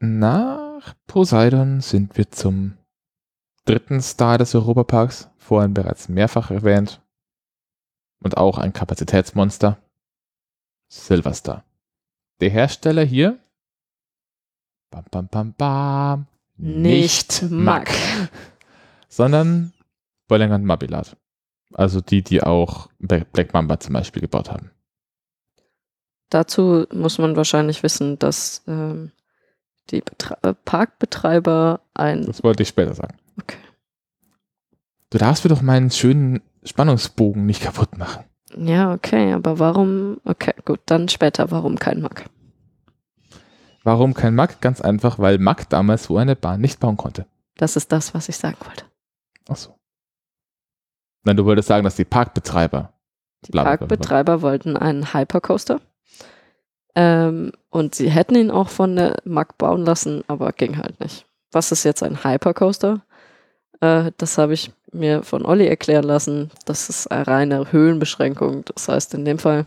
Nach Poseidon sind wir zum dritten Star des Europaparks, vorhin bereits mehrfach erwähnt. Und auch ein Kapazitätsmonster. Silverstar. Der Hersteller hier. Bam, bam, bam, bam. Nicht Mack. Sondern Bollinger und Mabilat. Also die, die auch Black Mamba zum Beispiel gebaut haben. Dazu muss man wahrscheinlich wissen, dass ähm, die Betre äh, Parkbetreiber ein. Das wollte ich später sagen. Okay. Du darfst mir doch meinen schönen Spannungsbogen nicht kaputt machen. Ja, okay, aber warum? Okay, gut, dann später, warum kein Mack? Warum kein Mack? Ganz einfach, weil Mack damals so eine Bahn nicht bauen konnte. Das ist das, was ich sagen wollte. Ach so. Nein, du wolltest sagen, dass die Parkbetreiber. Die Bla, bla, bla, bla. Parkbetreiber wollten einen Hypercoaster. Ähm, und sie hätten ihn auch von der Mack bauen lassen, aber ging halt nicht. Was ist jetzt ein Hypercoaster? Äh, das habe ich mir von Olli erklären lassen. Das ist eine reine Höhenbeschränkung. Das heißt, in dem Fall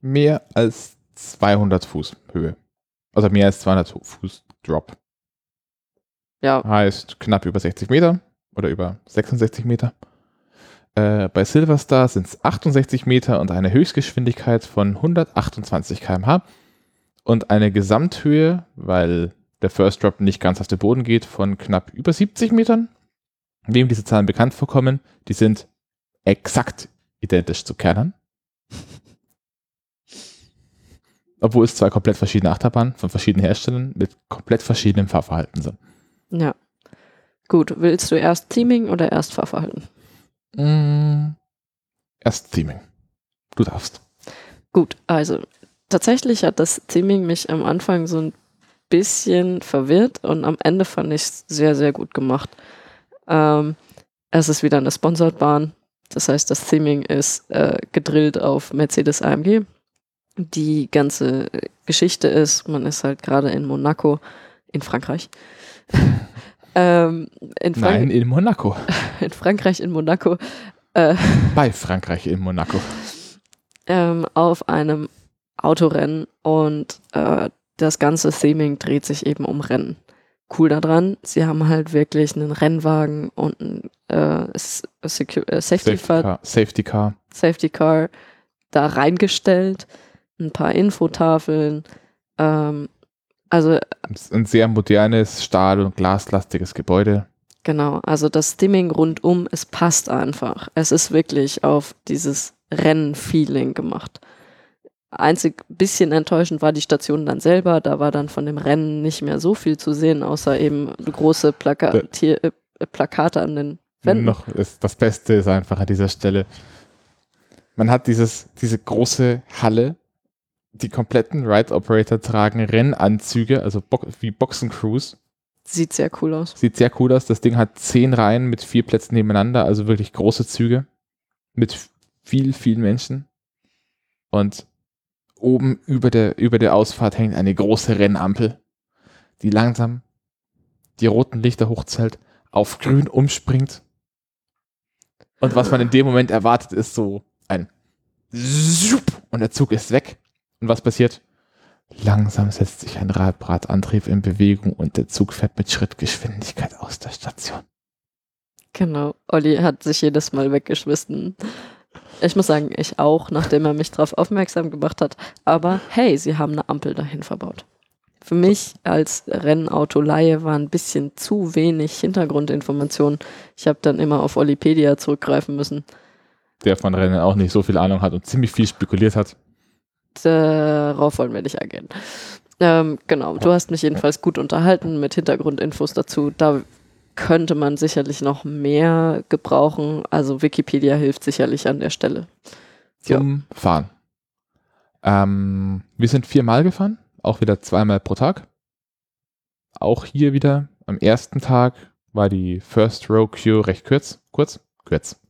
Mehr als 200 Fuß Höhe. Also mehr als 200 Fuß Drop. Ja, Heißt knapp über 60 Meter oder über 66 Meter. Äh, bei Silverstar sind es 68 Meter und eine Höchstgeschwindigkeit von 128 km/h und eine Gesamthöhe, weil der First Drop nicht ganz auf den Boden geht, von knapp über 70 Metern. Wem diese Zahlen bekannt vorkommen, die sind exakt identisch zu Kernern. Obwohl es zwei komplett verschiedene Achterbahnen von verschiedenen Herstellern mit komplett verschiedenem Fahrverhalten sind. ja. Gut, willst du erst Theming oder erst Fahrverhalten? Mm, erst Theming. Du darfst. Gut, also tatsächlich hat das Theming mich am Anfang so ein bisschen verwirrt und am Ende fand ich es sehr, sehr gut gemacht. Ähm, es ist wieder eine Sponsored-Bahn. Das heißt, das Theming ist äh, gedrillt auf Mercedes AMG. Die ganze Geschichte ist, man ist halt gerade in Monaco, in Frankreich. ähm, in, Frank Nein, in Monaco. in Frankreich, in Monaco. Äh, Bei Frankreich in Monaco. ähm, auf einem Autorennen und äh, das ganze Theming dreht sich eben um Rennen. Cool daran, sie haben halt wirklich einen Rennwagen und ein äh, S- Secu- äh, Safety, Safety Car, Car. Safety Car. Safety Car da reingestellt, ein paar Infotafeln. Ähm, also Ein sehr modernes Stahl- und glaslastiges Gebäude. Genau, also das Stimming rundum, es passt einfach. Es ist wirklich auf dieses Rennen-Feeling gemacht. Einzig bisschen enttäuschend war die Station dann selber. Da war dann von dem Rennen nicht mehr so viel zu sehen, außer eben große Plaka Tier, äh, Plakate an den Wänden. Noch ist, das Beste ist einfach an dieser Stelle. Man hat dieses, diese große Halle. Die kompletten Ride Operator tragen Rennanzüge, also Bo wie Boxencrews. Sieht sehr cool aus. Sieht sehr cool aus. Das Ding hat zehn Reihen mit vier Plätzen nebeneinander, also wirklich große Züge mit viel, viel Menschen. Und oben über der, über der Ausfahrt hängt eine große Rennampel, die langsam die roten Lichter hochzählt, auf grün umspringt. Und was man in dem Moment erwartet, ist so ein Zup und der Zug ist weg. Und was passiert? Langsam setzt sich ein Radradantrieb in Bewegung und der Zug fährt mit Schrittgeschwindigkeit aus der Station. Genau. Olli hat sich jedes Mal weggeschmissen. Ich muss sagen, ich auch, nachdem er mich darauf aufmerksam gemacht hat. Aber hey, sie haben eine Ampel dahin verbaut. Für mich als Rennauto-Laie war ein bisschen zu wenig Hintergrundinformation. Ich habe dann immer auf Olipedia zurückgreifen müssen. Der von Rennen auch nicht so viel Ahnung hat und ziemlich viel spekuliert hat. Darauf wollen wir nicht eingehen. Ähm, genau, du hast mich jedenfalls gut unterhalten mit Hintergrundinfos dazu. Da könnte man sicherlich noch mehr gebrauchen. Also Wikipedia hilft sicherlich an der Stelle. Zum ja. Fahren. Ähm, wir sind viermal gefahren, auch wieder zweimal pro Tag. Auch hier wieder am ersten Tag war die First Row Queue recht kurz. Kurz? Kurz.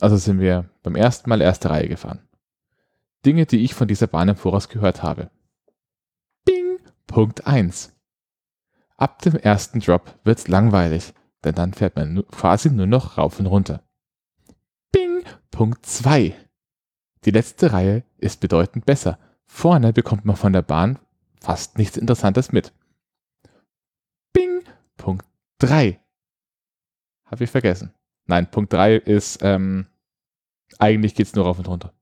Also sind wir beim ersten Mal erste Reihe gefahren. Dinge, die ich von dieser Bahn im Voraus gehört habe. Bing! Punkt 1. Ab dem ersten Drop wird's langweilig, denn dann fährt man quasi nur noch rauf und runter. Bing! Punkt 2. Die letzte Reihe ist bedeutend besser. Vorne bekommt man von der Bahn fast nichts Interessantes mit. Bing! Punkt 3. Habe ich vergessen. Nein, Punkt 3 ist, ähm, eigentlich geht's nur rauf und runter.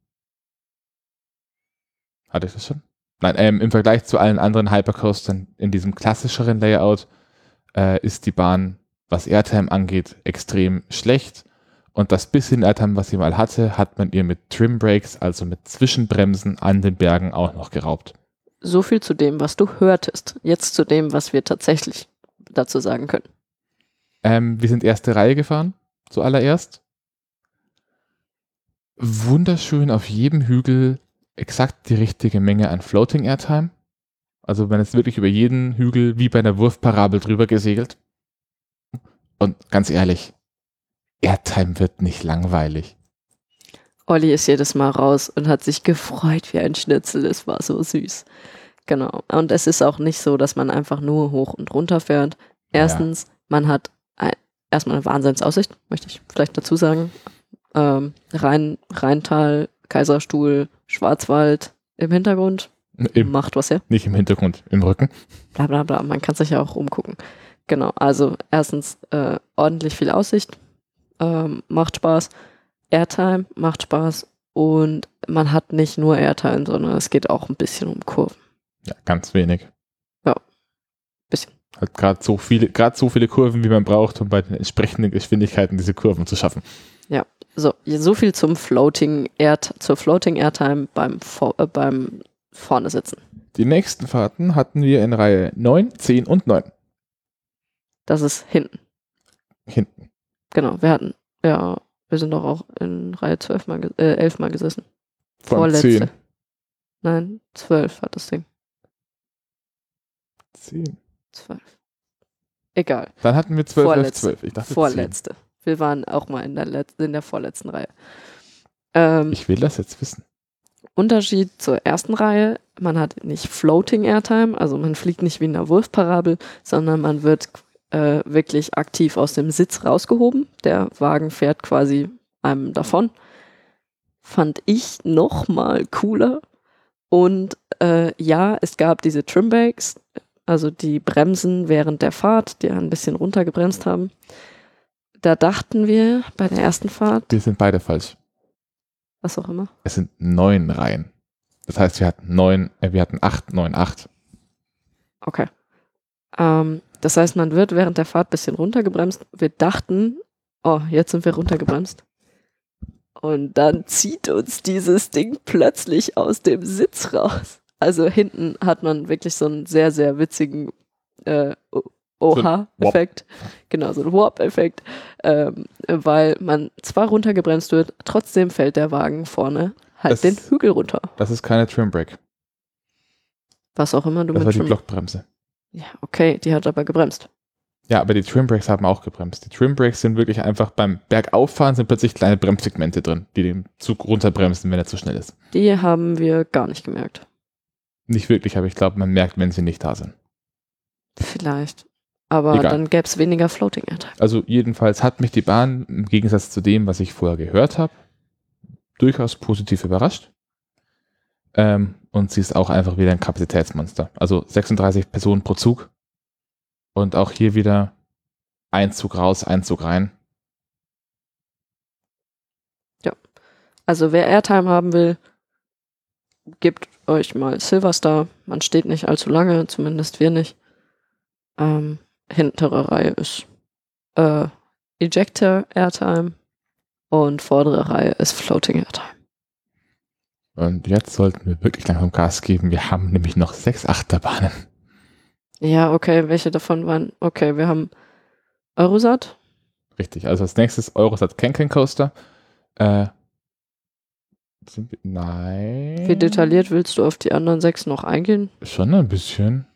Hatte ich das schon? Nein, ähm, im Vergleich zu allen anderen Hypercoastern in diesem klassischeren Layout äh, ist die Bahn, was Airtime angeht, extrem schlecht. Und das bisschen Airtime, was sie mal hatte, hat man ihr mit Trim Brakes, also mit Zwischenbremsen an den Bergen auch noch geraubt. So viel zu dem, was du hörtest. Jetzt zu dem, was wir tatsächlich dazu sagen können. Ähm, wir sind erste Reihe gefahren, zuallererst. Wunderschön auf jedem Hügel exakt die richtige Menge an Floating Airtime. Also man ist wirklich über jeden Hügel wie bei einer Wurfparabel drüber gesegelt. Und ganz ehrlich, Airtime wird nicht langweilig. Olli ist jedes Mal raus und hat sich gefreut wie ein Schnitzel. Es war so süß. Genau. Und es ist auch nicht so, dass man einfach nur hoch und runter fährt. Erstens, ja. man hat ein, erstmal eine Wahnsinnsaussicht, möchte ich vielleicht dazu sagen. Ähm, Rhein, Rheintal, Kaiserstuhl, Schwarzwald im Hintergrund. Im, Macht was her. Nicht im Hintergrund, im Rücken. Bla bla bla, man kann sich ja auch umgucken. Genau, also erstens äh, ordentlich viel Aussicht, ähm, macht Spaß. Airtime macht Spaß und man hat nicht nur Airtime, sondern es geht auch ein bisschen um Kurven. Ja, ganz wenig. Ja, bisschen. Hat gerade so viele, gerade so viele Kurven, wie man braucht, um bei den entsprechenden Geschwindigkeiten diese Kurven zu schaffen. Ja, so, so viel zum Floating Air, zur Floating Airtime beim, äh, beim vorne sitzen. Die nächsten Fahrten hatten wir in Reihe 9, 10 und 9. Das ist hinten. Hinten. Genau, wir hatten, ja, wir sind doch auch in Reihe 12 mal, äh, 11 mal gesessen. Von Vorletzte. 10. Nein, 12 hat das Ding. 10. 12. Egal. Dann hatten wir 12, Vorletzte. 11, 12. Ich dachte Vorletzte. 10. Wir waren auch mal in der, Let in der vorletzten Reihe. Ähm, ich will das jetzt wissen. Unterschied zur ersten Reihe, man hat nicht Floating Airtime, also man fliegt nicht wie in einer Wurfparabel, sondern man wird äh, wirklich aktiv aus dem Sitz rausgehoben. Der Wagen fährt quasi einem davon. Fand ich noch mal cooler. Und äh, ja, es gab diese Trimbakes, also die Bremsen während der Fahrt, die ein bisschen runtergebremst haben. Da dachten wir bei der ersten Fahrt. Wir sind beide falsch. Was auch immer. Es sind neun Reihen. Das heißt, wir hatten neun, äh, wir hatten acht, neun, acht. Okay. Ähm, das heißt, man wird während der Fahrt ein bisschen runtergebremst. Wir dachten, oh, jetzt sind wir runtergebremst. Und dann zieht uns dieses Ding plötzlich aus dem Sitz raus. Also hinten hat man wirklich so einen sehr, sehr witzigen äh, Oha-Effekt. Genau, so ein Warp-Effekt. Ähm, weil man zwar runtergebremst wird, trotzdem fällt der Wagen vorne halt das, den Hügel runter. Das ist keine Trim Brake. Was auch immer du das mit war die Trim Blockbremse. Ja, okay, die hat aber gebremst. Ja, aber die Trim Brakes haben auch gebremst. Die Trim Brakes sind wirklich einfach beim Bergauffahren sind plötzlich kleine Bremssegmente drin, die den Zug runterbremsen, wenn er zu schnell ist. Die haben wir gar nicht gemerkt. Nicht wirklich, aber ich glaube, man merkt, wenn sie nicht da sind. Vielleicht. Aber Egal. dann gäbe es weniger Floating Airtime. Also jedenfalls hat mich die Bahn im Gegensatz zu dem, was ich vorher gehört habe, durchaus positiv überrascht. Ähm, und sie ist auch einfach wieder ein Kapazitätsmonster. Also 36 Personen pro Zug. Und auch hier wieder ein Zug raus, ein Zug rein. Also wer Airtime haben will, gebt euch mal Silverstar. Man steht nicht allzu lange, zumindest wir nicht. Ähm, hintere Reihe ist äh, Ejector Airtime und vordere Reihe ist Floating Airtime. Und jetzt sollten wir wirklich langsam Gas geben. Wir haben nämlich noch sechs Achterbahnen. Ja, okay, welche davon waren? Okay, wir haben Eurosat. Richtig, also als nächstes Eurosat Kenken Coaster. Äh, sind wir, nein. Wie detailliert willst du auf die anderen sechs noch eingehen? Schon ein bisschen.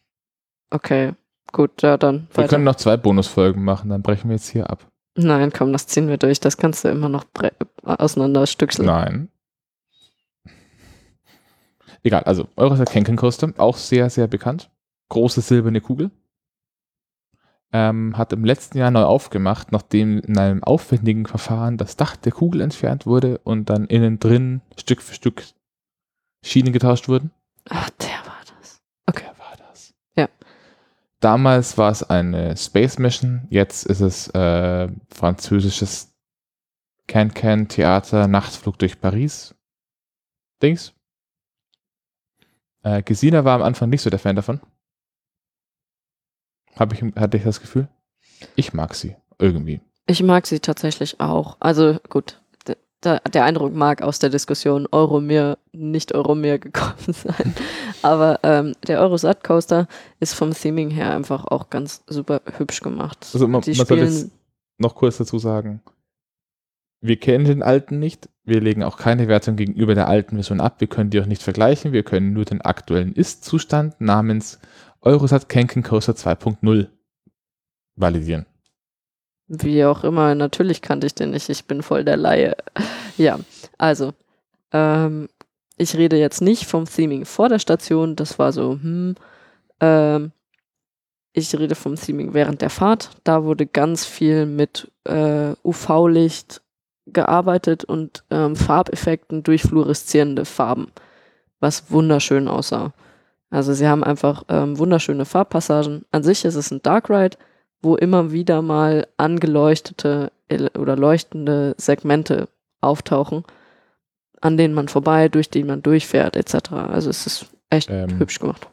Okay, gut, ja, dann Wir weiter. können noch zwei Bonusfolgen machen, dann brechen wir jetzt hier ab. Nein, komm, das ziehen wir durch. Das kannst du immer noch auseinanderstückseln. Nein. Egal, also Eurosat Kenken Coaster, auch sehr, sehr bekannt. Große silberne Kugel. Ähm, hat im letzten Jahr neu aufgemacht, nachdem in einem aufwendigen Verfahren das Dach der Kugel entfernt wurde und dann innen drin Stück für Stück Schienen getauscht wurden. Ach, der war das. Okay, war das. Ja. Damals war es eine Space Mission, jetzt ist es äh, französisches Can-Can Theater Nachtflug durch Paris. Dings. Äh, Gesina war am Anfang nicht so der Fan davon. Hab ich, hatte ich das Gefühl? Ich mag sie. Irgendwie. Ich mag sie tatsächlich auch. Also gut, da, der Eindruck mag aus der Diskussion Euromir, nicht Euromir gekommen sein. Aber ähm, der Eurosat Coaster ist vom Theming her einfach auch ganz super hübsch gemacht. Also man- Die man soll jetzt- Noch kurz dazu sagen. Wir kennen den alten nicht. Wir legen auch keine Wertung gegenüber der alten Version ab. Wir können die auch nicht vergleichen. Wir können nur den aktuellen Ist-Zustand namens Eurosat Kenken Coaster 2.0 validieren. Wie auch immer, natürlich kannte ich den nicht. Ich bin voll der Laie. Ja, also, ähm, ich rede jetzt nicht vom Theming vor der Station. Das war so, hm, ähm, ich rede vom Theming während der Fahrt. Da wurde ganz viel mit äh, UV-Licht gearbeitet und ähm, Farbeffekten durch fluoreszierende Farben, was wunderschön aussah. Also sie haben einfach ähm, wunderschöne Farbpassagen. An sich ist es ein Dark Ride, wo immer wieder mal angeleuchtete ele- oder leuchtende Segmente auftauchen, an denen man vorbei, durch die man durchfährt, etc. Also es ist echt Ähm, hübsch gemacht.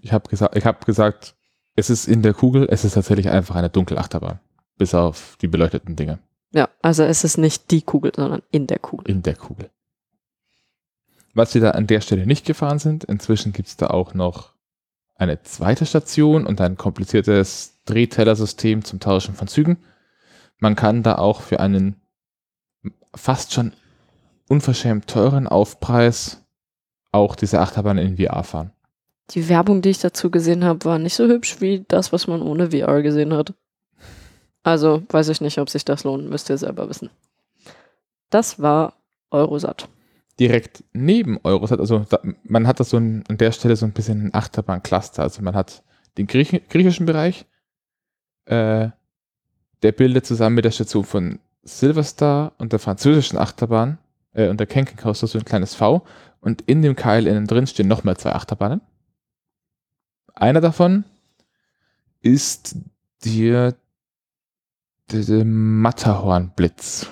Ich habe gesagt, ich hab gesagt, es ist in der Kugel, es ist tatsächlich einfach eine dunkle Achterbahn. Bis auf die beleuchteten Dinge Ja, also es ist nicht die Kugel, sondern in der Kugel. in der Kugel. Was wir da an der Stelle nicht gefahren sind, inzwischen gibt es da auch noch eine zweite Station und ein kompliziertes Drehtellersystem zum Tauschen von Zügen. Man kann da auch für einen fast schon unverschämt teuren Aufpreis auch diese Achterbahn in VR fahren. Die Werbung, die ich dazu gesehen habe, war nicht so hübsch wie das, was man ohne VR gesehen hat. Also weiß ich nicht, ob sich das lohnt, müsst ihr selber wissen. Das war Eurosat. direkt neben Eurosat, also da, man hat das so ein, an der Stelle so ein bisschen ein Achterbahn-Cluster. Also man hat den Griechi griechischen Bereich, äh, der bildet zusammen mit der Station von Silverstar und der französischen Achterbahn äh, und der Kenken Coaster so ein kleines V und in dem Keil innen drin stehen nochmal zwei Achterbahnen. Einer davon ist der, der, der Matterhorn-Blitz.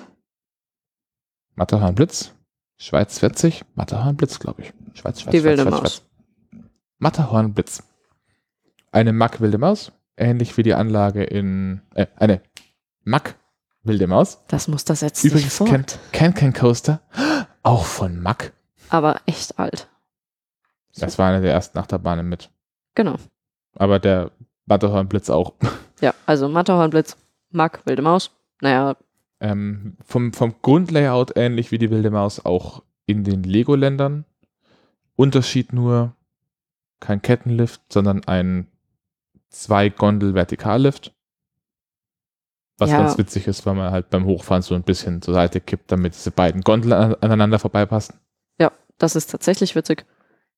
Matterhorn-Blitz? Schweiz 40? Matterhorn-Blitz, glaube ich. Schweiz, Schweiz, Die Schweiz, wilde Schweiz, Maus. Schweiz. Matterhorn-Blitz. Eine Mack wilde Maus, ähnlich wie die Anlage in, äh, eine Mack wilde Maus. Das muss das jetzt nicht Übrigens fort. kennt Can Can Coaster auch von Mack. Aber echt alt. Das war eine der ersten Achterbahnen mit. Genau. Aber der Matterhorn-Blitz auch. Ja, also Matterhornblitz, Mack, wilde Maus. Naja, Ähm, vom, vom Grundlayout ähnlich wie die wilde Maus auch in den Lego-Ländern. Unterschied nur kein Kettenlift, sondern ein Zwei-Gondel-Vertikallift. Was Ja. ganz witzig ist, weil man halt beim Hochfahren so ein bisschen zur Seite kippt, damit diese beiden Gondeln an, aneinander vorbeipassen. ja, das ist tatsächlich witzig.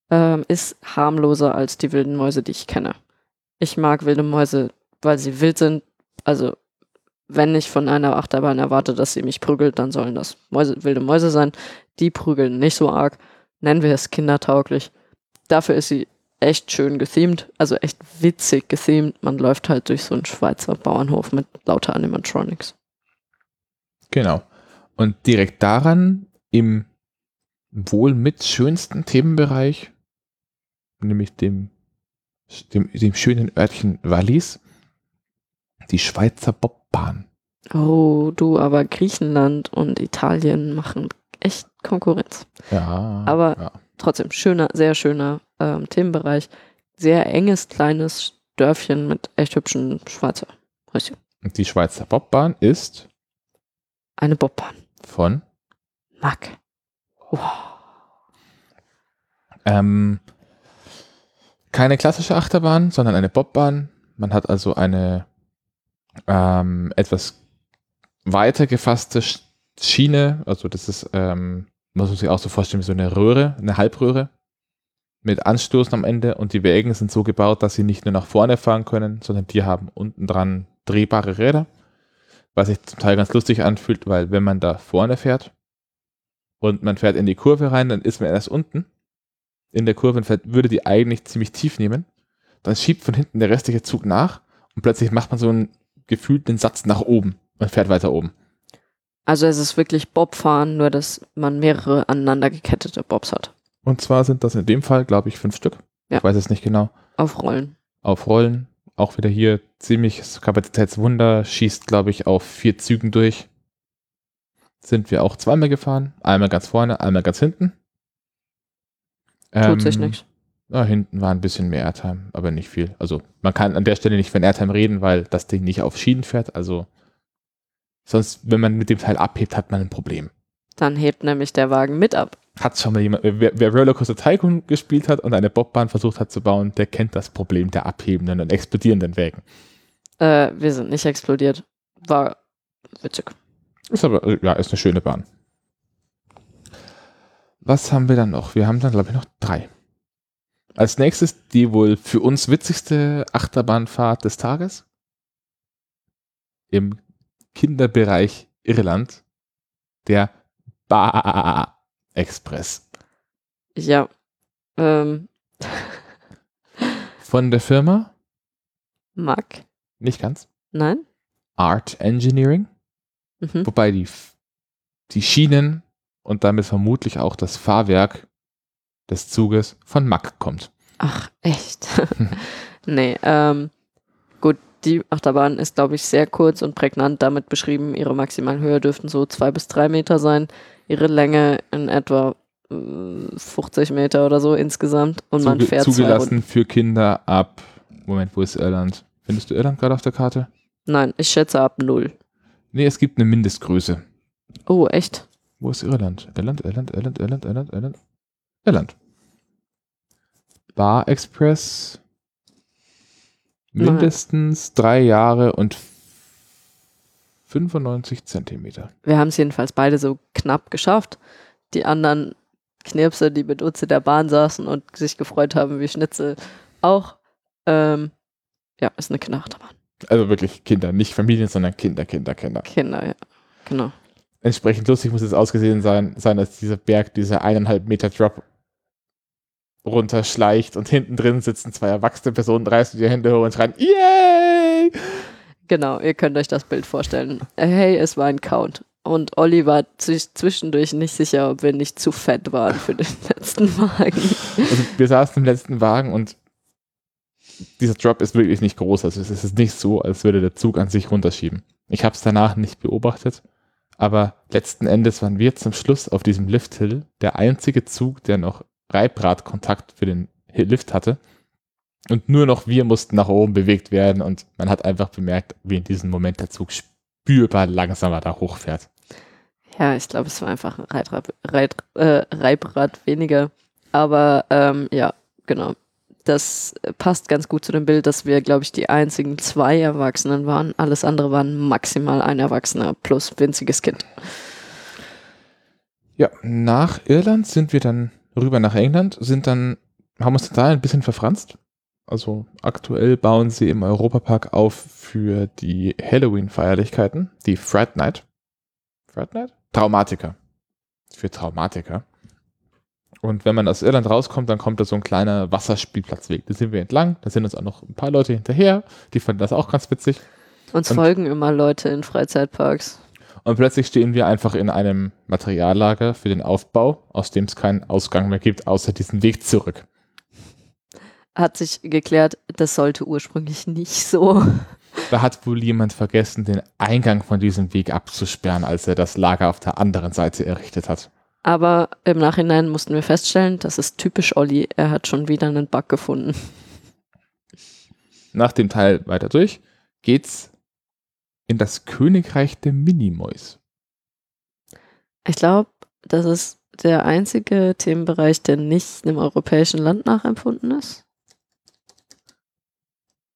Ähm, ist harmloser als die wilden Mäuse, die ich kenne. Ich mag wilde Mäuse, weil sie wild sind. Also, wenn ich von einer Achterbahn erwarte, dass sie mich prügelt, dann sollen das Mäuse, wilde Mäuse sein. Die prügeln nicht so arg. Nennen wir es kindertauglich. dafür ist sie echt schön gethemed, also echt witzig gethemed. Man läuft halt durch so einen Schweizer Bauernhof mit lauter Animatronics. Genau. Und direkt daran im wohl mit schönsten Themenbereich, nämlich dem, dem, dem schönen Örtchen Wallis, die Schweizer Bobbahn. Oh, du, aber Griechenland und Italien machen echt Konkurrenz. Ja. Aber ja. Trotzdem, schöner, sehr schöner ähm, Themenbereich. Sehr enges, kleines Dörfchen mit echt hübschen Schweizer Häuschen. Und die Schweizer Bobbahn ist Eine Bobbahn. von Mack. Wow. Ähm, keine klassische Achterbahn, sondern eine Bobbahn. Man hat also eine ähm, etwas weiter gefasste Sch- Schiene. Also das ist, ähm, muss man sich auch so vorstellen, wie so eine Röhre, eine Halbröhre mit Anstoßen am Ende. Und die Wägen sind so gebaut, dass sie nicht nur nach vorne fahren können, sondern die haben unten dran drehbare Räder. Was sich zum Teil ganz lustig anfühlt, weil wenn man da vorne fährt und man fährt in die Kurve rein, dann ist man erst unten in der Kurve und fährt, würde die eigentlich ziemlich tief nehmen. Dann schiebt von hinten der restliche Zug nach und plötzlich macht man so einen gefühlten Satz nach oben und fährt weiter oben. Also es ist wirklich Bobfahren, nur dass man mehrere aneinander gekettete Bobs hat. Und zwar sind das in dem Fall, glaube ich, fünf Stück. Ja. Ich weiß es nicht genau. Auf Rollen. Auf Rollen. Auch wieder hier ziemliches Kapazitätswunder. Schießt, glaube ich, auf vier Zügen durch. Sind wir auch zweimal gefahren. Einmal ganz vorne, einmal ganz hinten. Tut sich Ähm, nichts. Na, hinten war ein bisschen mehr Airtime, aber nicht viel. Also man kann an der Stelle nicht von Airtime reden, weil das Ding nicht auf Schienen fährt. Also sonst, wenn man mit dem Teil abhebt, hat man ein Problem. Dann hebt nämlich der Wagen mit ab. Hat schon mal jemand, wer, wer Rollercoaster Tycoon gespielt hat und eine Bobbahn versucht hat zu bauen, der kennt das Problem der abhebenden und explodierenden Wägen. Äh, wir sind nicht explodiert. War witzig. Ist aber, äh, ja, ist eine schöne Bahn. Was haben wir dann noch? Wir haben dann, glaube ich, noch drei. Als nächstes die wohl für uns witzigste Achterbahnfahrt des Tages. Im Kinderbereich Irland. Der Ba Express. Ja. Ähm, Von der Firma, Mack? nicht ganz, Nein? Art Engineering. Mhm. Wobei die, die Schienen und damit vermutlich auch das Fahrwerk des Zuges von Mack kommt. Ach, echt? nee, ähm, die Achterbahn ist, glaube ich, sehr kurz und prägnant damit beschrieben. Ihre maximale Höhe dürften so zwei bis drei Meter sein. Ihre Länge in etwa äh, 50 Meter oder so insgesamt. Und man Zuge fährt zwei Runden. zugelassen für Kinder ab. Moment, wo ist Irland? Findest du Irland gerade auf der Karte? Nein, ich schätze ab null. Nee, es gibt eine Mindestgröße. Oh, echt? Wo ist Irland? Irland, Irland, Irland, Irland, Irland, Irland. Irland. Bar Express. Nein. Mindestens drei Jahre und 95 Zentimeter. Wir haben es jedenfalls beide so knapp geschafft. Die anderen Knirpse, die mit uns in der Bahn saßen und sich gefreut haben wie Schnitzel, auch. Ähm, ja, ist eine Kinderachterbahn. Also wirklich Kinder, nicht Familien, sondern Kinder, Kinder, Kinder. Kinder, ja. Genau. Entsprechend lustig muss es ausgesehen sein, sein, dass dieser Berg, dieser eineinhalb Meter Drop runterschleicht und hinten drin sitzen zwei erwachsene Personen, reißen die Hände hoch und schreien, yay! Genau, ihr könnt euch das Bild vorstellen. Hey, es war ein Count. Und Olli war zwisch- zwischendurch nicht sicher, ob wir nicht zu fett waren für den letzten Wagen. Also wir saßen im letzten Wagen und dieser Drop ist wirklich nicht groß. Also es ist nicht so, als würde der Zug an sich runterschieben. Ich habe es danach nicht beobachtet, aber letzten Endes waren wir zum Schluss auf diesem Lifthill der einzige Zug, der noch Reibradkontakt für den Lift hatte. Und nur noch wir mussten nach oben bewegt werden und man hat einfach bemerkt, wie in diesem Moment der Zug spürbar langsamer da hochfährt. Ja, ich glaube, es war einfach ein Reitrad, Reit, äh, Reibrad weniger. Aber ähm, ja, genau. Das passt ganz gut zu dem Bild, dass wir, glaube ich, die einzigen zwei Erwachsenen waren. Alles andere waren maximal ein Erwachsener plus winziges Kind. Ja, nach Irland sind wir dann rüber nach England, sind dann, haben uns da ein bisschen verfranst. Also aktuell bauen sie im Europapark auf für die Halloween-Feierlichkeiten, die Fright Night. Fright Night? Traumatiker. Für Traumatiker. Und wenn man aus Irland rauskommt, dann kommt da so ein kleiner Wasserspielplatzweg. Da sind wir entlang, da sind uns auch noch ein paar Leute hinterher, die fanden das auch ganz witzig. Uns Und- folgen immer Leute in Freizeitparks. Und plötzlich stehen wir einfach in einem Materiallager für den Aufbau, aus dem es keinen Ausgang mehr gibt, außer diesen Weg zurück. Hat sich geklärt, das sollte ursprünglich nicht so. Da hat wohl jemand vergessen, den Eingang von diesem Weg abzusperren, als er das Lager auf der anderen Seite errichtet hat. Aber im Nachhinein mussten wir feststellen, das ist typisch Olli. Er hat schon wieder einen Bug gefunden. Nach dem Teil weiter durch geht's in das Königreich der Minimoys. Ich glaube, das ist der einzige Themenbereich, der nicht einem europäischen Land nachempfunden ist.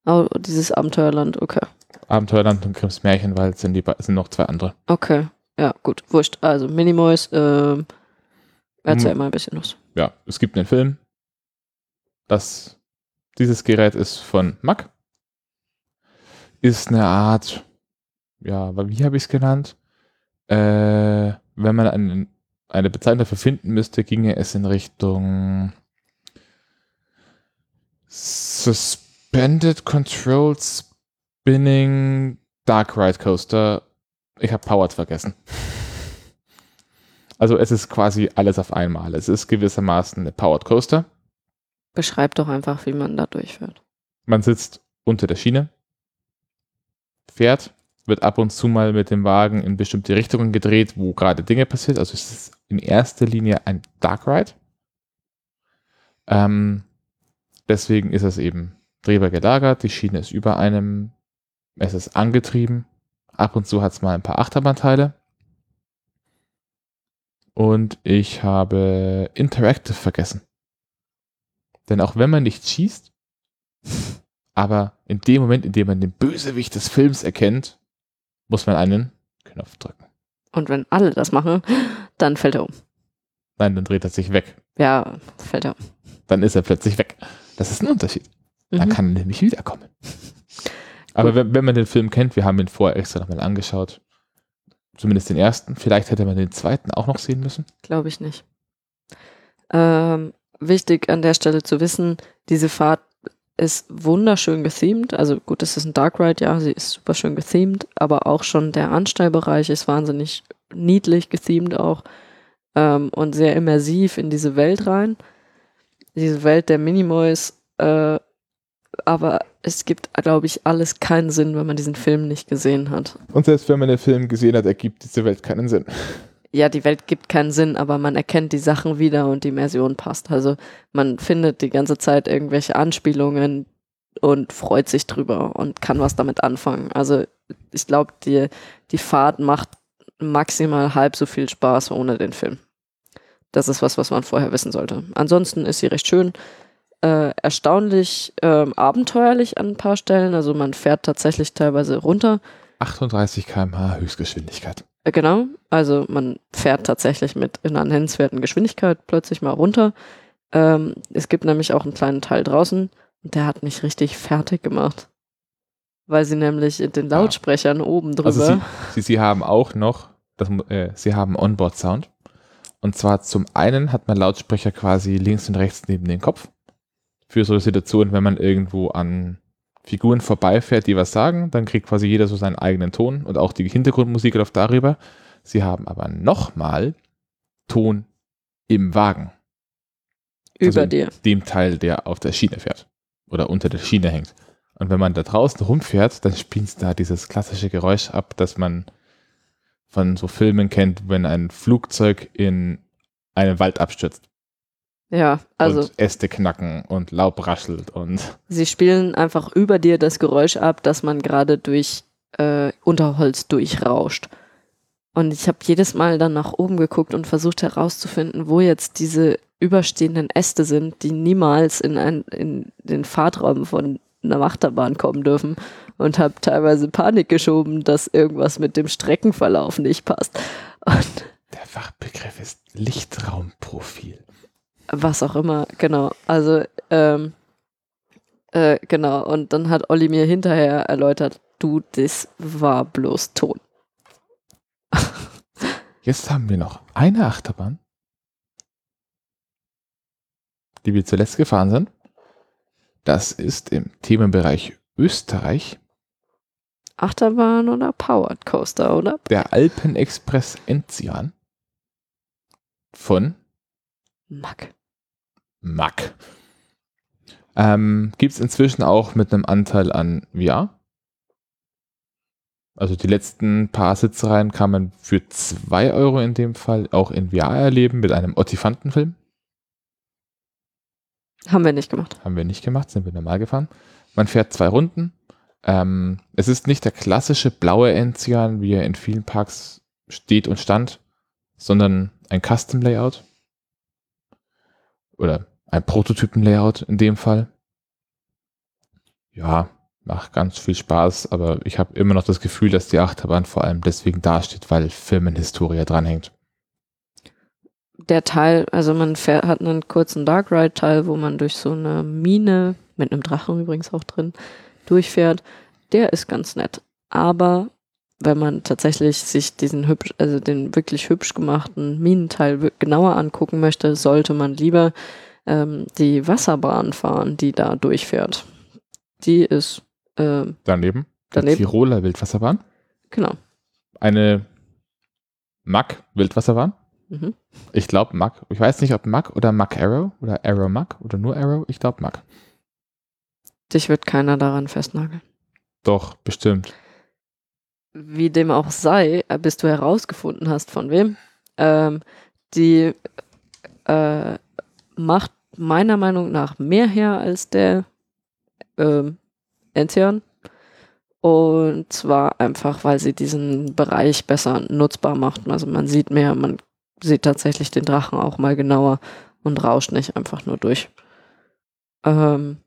Oh, dieses Abenteuerland, okay. Abenteuerland und Grimms Märchenwald sind, die, sind noch zwei andere. Okay, ja, gut, wurscht. Also Minimoys, ähm, erzähl Hm. mal ein bisschen was. Ja, es gibt einen Film. Das, dieses Gerät ist von Mack. Ist eine Art, ja, wie habe ich es genannt? Äh, wenn man einen, eine Bezeichnung dafür finden müsste, ginge es in Richtung Suspended Control Spinning Dark Ride Coaster. Ich habe Powered vergessen. Also es ist quasi alles auf einmal. Es ist gewissermaßen eine Powered Coaster. Beschreib doch einfach, wie man da durchfährt. Man sitzt unter der Schiene, fährt, wird ab und zu mal mit dem Wagen in bestimmte Richtungen gedreht, wo gerade Dinge passiert. Also es ist in erster Linie ein Dark Ride. Ähm, deswegen ist es eben drehbar gelagert, die Schiene ist über einem, es ist angetrieben. Ab und zu hat es mal ein paar Achterbahnteile. Und ich habe Interactive vergessen. Denn auch wenn man nicht schießt, aber in dem Moment, in dem man den Bösewicht des Films erkennt, muss man einen Knopf drücken. Und wenn alle das machen, dann fällt er um. Nein, dann dreht er sich weg. Ja, fällt er um. Dann ist er plötzlich weg. Das ist ein Unterschied. Dann Mhm. kann er nämlich wiederkommen. Aber wenn, wenn man den Film kennt, wir haben ihn vorher extra nochmal angeschaut, zumindest den ersten, vielleicht hätte man den zweiten auch noch sehen müssen. Glaube ich nicht. Ähm, wichtig an der Stelle zu wissen, diese Fahrt ist wunderschön gethemed. Also gut, es ist ein Dark Ride, ja, sie ist super schön gethemed, aber auch schon der Anstellbereich ist wahnsinnig niedlich gethemed auch ähm, und sehr immersiv in diese Welt rein. Diese Welt der Minimoys, äh, aber es gibt, glaube ich, alles keinen Sinn, wenn man diesen Film nicht gesehen hat. Und selbst wenn man den Film gesehen hat, ergibt diese Welt keinen Sinn. Ja, die Welt gibt keinen Sinn, aber man erkennt die Sachen wieder und die Immersion passt. Also man findet die ganze Zeit irgendwelche Anspielungen und freut sich drüber und kann was damit anfangen. Also ich glaube, die, die Fahrt macht maximal halb so viel Spaß ohne den Film. Das ist was, was man vorher wissen sollte. Ansonsten ist sie recht schön. Äh, erstaunlich ähm, abenteuerlich an ein paar Stellen. Also man fährt tatsächlich teilweise runter. 38 km/h Höchstgeschwindigkeit. Äh, Genau, also man fährt tatsächlich mit in einer nennenswerten Geschwindigkeit plötzlich mal runter. Ähm, es gibt nämlich auch einen kleinen Teil draußen und der hat mich richtig fertig gemacht. Weil sie nämlich in den Ja. Lautsprechern oben drüber. Also sie, sie, sie haben auch noch, das, äh, sie haben Onboard-Sound. Und zwar zum einen hat man Lautsprecher quasi links und rechts neben den Kopf. Für so Situationen, wenn man irgendwo an Figuren vorbeifährt, die was sagen, dann kriegt quasi jeder so seinen eigenen Ton und auch die Hintergrundmusik läuft darüber. Sie haben aber nochmal Ton im Wagen, über also dir. dem Teil, der auf der Schiene fährt oder unter der Schiene hängt. Und wenn man da draußen rumfährt, dann spielt da dieses klassische Geräusch ab, das man von so Filmen kennt, wenn ein Flugzeug in einen Wald abstürzt Ja, also und Äste knacken und Laub raschelt und sie spielen einfach über dir das Geräusch ab, dass man gerade durch äh, Unterholz durchrauscht. Und ich habe jedes Mal dann nach oben geguckt und versucht herauszufinden, wo jetzt diese überstehenden Äste sind, die niemals in, ein, in den Fahrtraum von einer Achterbahn kommen dürfen. Und habe teilweise Panik geschoben, dass irgendwas mit dem Streckenverlauf nicht passt. Und der Fachbegriff ist Lichtraumprofil. Was auch immer, genau. Also, ähm, äh, genau. Und dann hat Olli mir hinterher erläutert, du, das war bloß Ton. Jetzt haben wir noch eine Achterbahn, die wir zuletzt gefahren sind. Das ist im Themenbereich Österreich Achterbahn oder Powered Coaster, oder? der Alpenexpress Enzian von Mack. Mack. Ähm, Gibt es inzwischen auch mit einem Anteil an VR. Also die letzten paar Sitzreihen kann man für 2 Euro in dem Fall auch in VR erleben mit einem Ottifantenfilm. Haben wir nicht gemacht. Haben wir nicht gemacht, sind wir normal gefahren. Man fährt zwei Runden. Ähm, es ist nicht der klassische blaue Enzian, wie er in vielen Parks steht und stand, sondern ein Custom-Layout. Oder ein Prototypen-Layout in dem Fall. Ja, macht ganz viel Spaß, aber ich habe immer noch das Gefühl, dass die Achterbahn vor allem deswegen dasteht, weil Firmenhistorie dranhängt. Der Teil, also man fährt, hat einen kurzen Dark Ride Teil, wo man durch so eine Mine, mit einem Drachen übrigens auch drin, durchfährt. Der ist ganz nett. Aber wenn man tatsächlich sich diesen hübsch, also den wirklich hübsch gemachten Minenteil genauer angucken möchte, sollte man lieber ähm, die Wasserbahn fahren, die da durchfährt. Die ist ähm, Daneben, die Daneben. Tiroler Wildwasserbahn, genau. eine Mack Wildwasserbahn. Mhm. Ich glaube Mack. Ich weiß nicht, ob Mack oder Mack Arrow oder Arrow Mack oder nur Arrow. Ich glaube Mack. Dich wird keiner daran festnageln. Doch, bestimmt. Wie dem auch sei, äh, bis du herausgefunden hast, von wem, ähm, die äh, macht meiner Meinung nach mehr her als der ähm, Enzian. Und zwar einfach, weil sie diesen Bereich besser nutzbar macht. Also man sieht mehr, man sieht tatsächlich den Drachen auch mal genauer und rauscht nicht einfach nur durch. Ähm,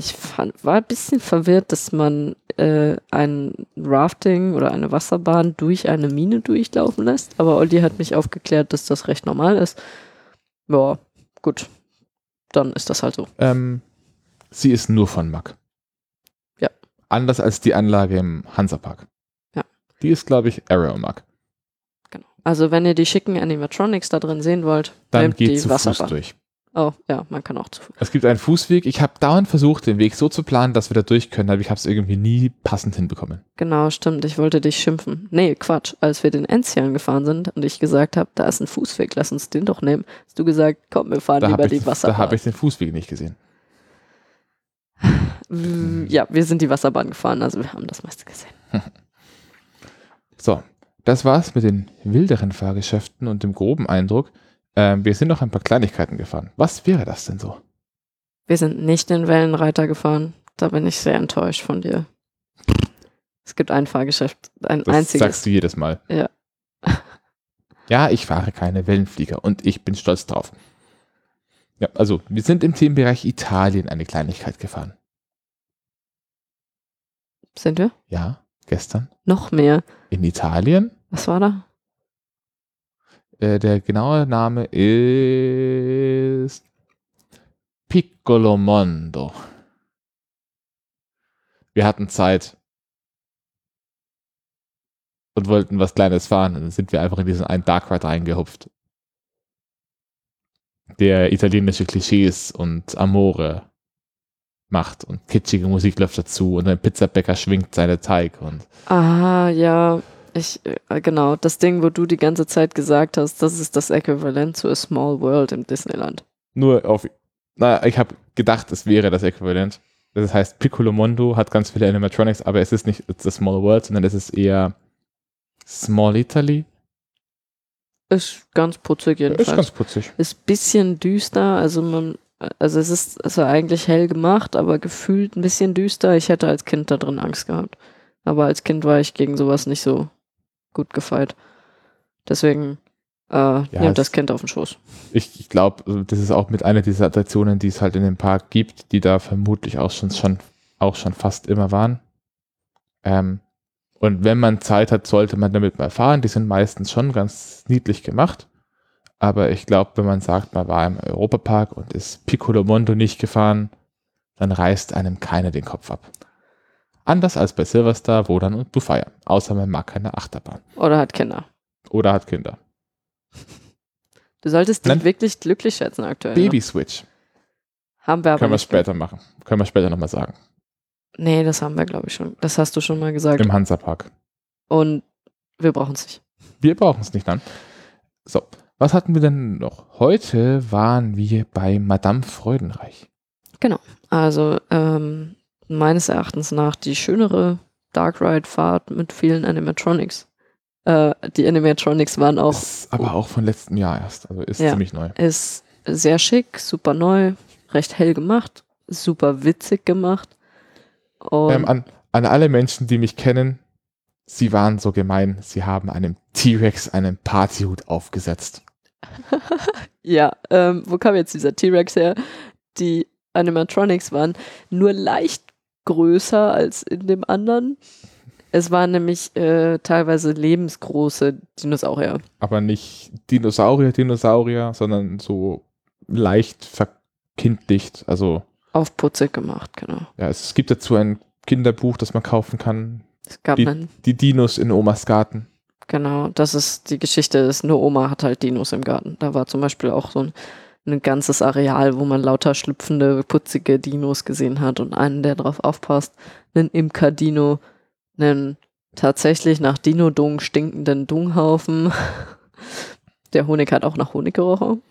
ich fand, war ein bisschen verwirrt, dass man äh, ein Rafting oder eine Wasserbahn durch eine Mine durchlaufen lässt. Aber Olli hat mich aufgeklärt, dass das recht normal ist. Ja, gut. Dann ist das halt so. Ähm, sie ist nur von Mack. Ja. Anders als die Anlage im Hansapark. Ja. Die ist, glaube ich, Arrow Mack. Genau. Also wenn ihr die schicken Animatronics da drin sehen wollt, Dann geht die zu Fuß Wasserbahn. durch. Oh, ja, man kann auch zu Fuß. Es gibt einen Fußweg. Ich habe dauernd versucht, den Weg so zu planen, dass wir da durch können, aber ich habe es irgendwie nie passend hinbekommen. Genau, stimmt. Ich wollte dich schimpfen. Nee, Quatsch. Als wir den Enzian gefahren sind und ich gesagt habe, da ist ein Fußweg, lass uns den doch nehmen, hast du gesagt, komm, wir fahren Da lieber habe die ich, da Wasserbahn. hab ich den Fußweg nicht gesehen. Ja, wir sind die Wasserbahn gefahren, also wir haben das meiste gesehen. So, das war's mit den wilderen Fahrgeschäften und dem groben Eindruck. Ähm, wir sind noch ein paar Kleinigkeiten gefahren. Was wäre das denn so? Wir sind nicht den Wellenreiter gefahren. Da bin ich sehr enttäuscht von dir. Es gibt ein Fahrgeschäft, ein Das einziges. sagst du jedes Mal. Ja. Ja, ich fahre keine Wellenflieger und ich bin stolz drauf. Ja, also wir sind im Themenbereich Italien eine Kleinigkeit gefahren. Sind wir? Ja, gestern. Noch mehr. In Italien. Was war da? Äh, der genaue Name ist Piccolo Mondo. Wir hatten Zeit und wollten was Kleines fahren. Und dann sind wir einfach in diesen einen Dark Ride reingehupft. Der italienische Klischees und Amore macht und kitschige Musik läuft dazu und ein Pizzabäcker schwingt seine Teig und Ah, ja. Ich, äh, genau, das Ding, wo du die ganze Zeit gesagt hast, das ist das Äquivalent zu A Small World im Disneyland. nur auf. Na, ich habe gedacht, es wäre das Äquivalent. Das heißt, Piccolo Mondo hat ganz viele Animatronics, aber es ist nicht a Small World, sondern es ist eher Small Italy. Ist ganz putzig jedenfalls. Ist ganz putzig. ist bisschen düster, also man, also es ist also eigentlich hell gemacht, aber gefühlt ein bisschen düster. Ich hätte als Kind da drin Angst gehabt. Aber als Kind war ich gegen sowas nicht so gut gefeit. Deswegen äh, nehmt es- das Kind auf den Schoß. Ich, ich glaube, das ist auch mit einer dieser Attraktionen, die es halt in dem Park gibt, die da vermutlich auch schon, schon, auch schon fast immer waren. Ähm, und wenn man Zeit hat, sollte man damit mal fahren. Die sind meistens schon ganz niedlich gemacht. Aber ich glaube, wenn man sagt, man war im Europapark und ist Piccolo Mondo nicht gefahren, dann reißt einem keiner den Kopf ab. Anders als bei Silverstar, Wodan und Bufaya. Außer man mag keine Achterbahn. Oder hat Kinder. Oder hat Kinder. Du solltest dich Nein. wirklich glücklich schätzen aktuell. Baby Switch. Haben wir aber Können wir später machen. Können wir später nochmal sagen. Nee, das haben wir, glaube ich, schon. Das hast du schon mal gesagt. Im Hansapark. Und wir brauchen es nicht. Wir brauchen es nicht dann. So, was hatten wir denn noch? Heute waren wir bei Madame Freudenreich. Also, ähm, meines Erachtens nach die schönere Dark Ride-Fahrt mit vielen Animatronics. Äh, die Animatronics waren auch Ist aber auch von letztem Jahr erst. Also ist Ja. ziemlich neu. ist sehr schick, super neu, recht hell gemacht, super witzig gemacht. Ähm, an, an alle Menschen, die mich kennen, sie waren so gemein. Sie haben einem T-Rex einen Partyhut aufgesetzt. ja, ähm, wo kam jetzt dieser T-Rex her? Die Animatronics waren nur leicht größer als in dem anderen. Es waren nämlich äh, teilweise lebensgroße Dinosaurier. Aber nicht Dinosaurier, Dinosaurier, sondern so leicht verkindlicht. Also, Aufputzig gemacht, genau. ja, es gibt dazu ein Kinderbuch, das man kaufen kann. Es gab Die- einen, Die Dinos in Omas Garten. genau, das ist die Geschichte, ist nur Oma hat halt Dinos im Garten. Da war zum Beispiel auch so ein, ein ganzes Areal, wo man lauter schlüpfende, putzige Dinos gesehen hat und einen, der drauf aufpasst, einen Imker-Dino, einen tatsächlich nach Dino-Dung stinkenden Dunghaufen. Der Honig hat auch nach Honig gerochen.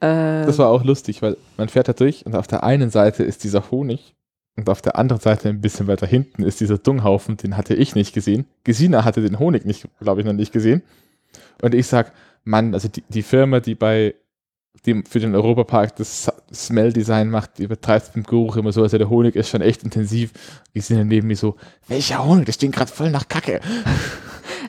Äh, Das war auch lustig, weil man fährt da durch und auf der einen Seite ist dieser Honig und auf der anderen Seite ein bisschen weiter hinten ist dieser Dunghaufen, den hatte ich nicht gesehen. Gesina hatte den Honig nicht, glaube ich, noch nicht gesehen. Und ich sag, Mann, also die, die Firma, die bei die für den Europapark das Smell-Design macht, die übertreibt es beim Geruch immer so, also der Honig ist schon echt intensiv. Gesina neben mir so, welcher Honig, das stinkt gerade voll nach Kacke.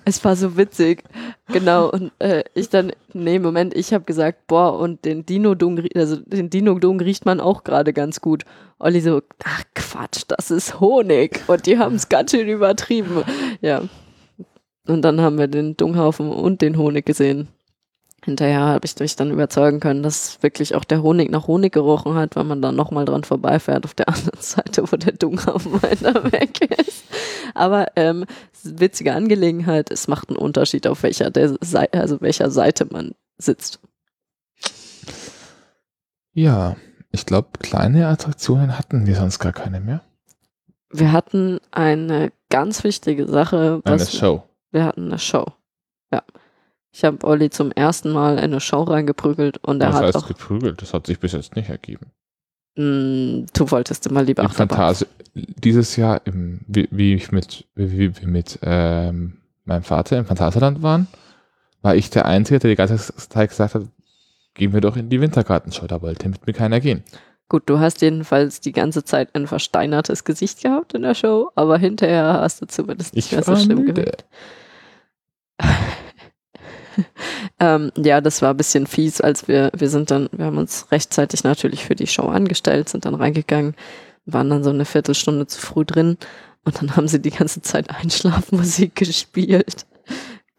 Es war so witzig. Genau. Und äh, ich dann, nee, Moment, ich habe gesagt, boah, und den Dino-Dung, also den Dino-Dung riecht man auch gerade ganz gut. Olli so, ach Quatsch, das ist Honig. Und die haben es ganz schön übertrieben. Ja. Und dann haben wir den Dunghaufen und den Honig gesehen. Hinterher habe ich mich dann überzeugen können, dass wirklich auch der Honig nach Honig gerochen hat, weil man dann nochmal dran vorbeifährt auf der anderen Seite, wo der Dunghaufen weiter weg ist. Aber ähm, witzige Angelegenheit, es macht einen Unterschied, auf welcher, der Seite, also welcher Seite man sitzt. Ja, ich glaube, kleine Attraktionen hatten wir sonst gar keine mehr. Wir hatten eine ganz wichtige Sache. Eine Show. Wir hatten eine Show. Ja. Ich habe Olli zum ersten Mal in eine Show reingeprügelt und er Was hat heißt auch, geprügelt? Das hat sich bis jetzt nicht ergeben. mh, du wolltest immer lieber. Phantasi dieses Jahr, im, wie, wie ich mit, wie, wie wir mit ähm, meinem Vater im Phantasialand waren, war ich der Einzige, der die ganze Zeit gesagt hat, gehen wir doch in die Wintergartenshow. Da wollte mit mir keiner gehen. Gut, du hast jedenfalls die ganze Zeit ein versteinertes Gesicht gehabt in der Show, aber hinterher hast du zumindest nicht Ich mehr so schlimm gewirkt. ähm, ja, das war ein bisschen fies, als wir, wir sind dann, wir haben uns rechtzeitig natürlich für die Show angestellt, sind dann reingegangen, waren dann so eine Viertelstunde zu früh drin und dann haben sie die ganze Zeit Einschlafmusik gespielt.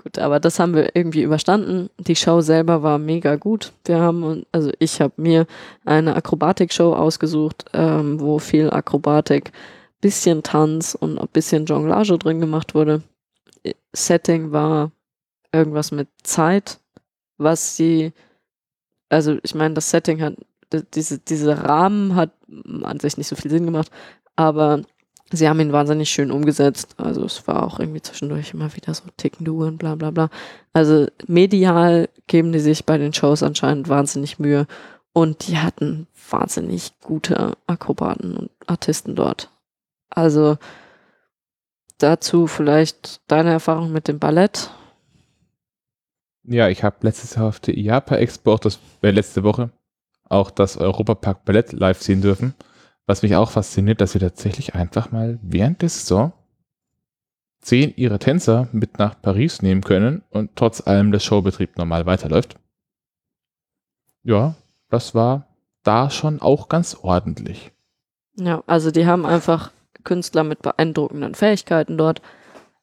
Gut, aber das haben wir irgendwie überstanden. Die Show selber war mega gut. Wir haben, also ich habe mir eine Akrobatikshow ausgesucht, ähm, wo viel Akrobatik, bisschen Tanz und ein bisschen Jonglage drin gemacht wurde. Setting war irgendwas mit Zeit, was sie, also ich meine, das Setting hat, diese, diese Rahmen hat an sich nicht so viel Sinn gemacht, aber sie haben ihn wahnsinnig schön umgesetzt. Also es war auch irgendwie zwischendurch immer wieder so tickende Uhren, bla bla bla. Also medial geben die sich bei den Shows anscheinend wahnsinnig Mühe. Und die hatten wahnsinnig gute Akrobaten und Artisten dort. Also dazu vielleicht deine Erfahrung mit dem Ballett. Ja, ich habe letztes Jahr auf der IAPA Expo, auch das äh, letzte Woche, auch das Europapark Ballett live sehen dürfen. Was mich auch fasziniert, dass wir tatsächlich einfach mal während der Saison zehn ihrer Tänzer mit nach Paris nehmen können und trotz allem der Showbetrieb normal weiterläuft. Ja, das war da schon auch ganz ordentlich. Ja, also die haben einfach Künstler mit beeindruckenden Fähigkeiten dort,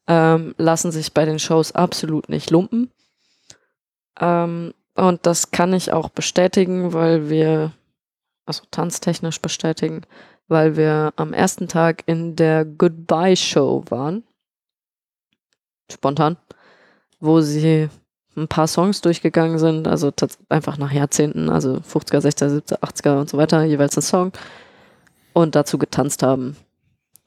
ähm, lassen sich bei den Shows absolut nicht lumpen. Ähm, und das kann ich auch bestätigen, weil wir, also tanztechnisch bestätigen, weil wir am ersten Tag in der Goodbye Show waren. Spontan. Wo sie ein paar Songs durchgegangen sind, also einfach nach Jahrzehnten, also 50er, 60er, 70er, 80er und so weiter, jeweils ein Song und dazu getanzt haben.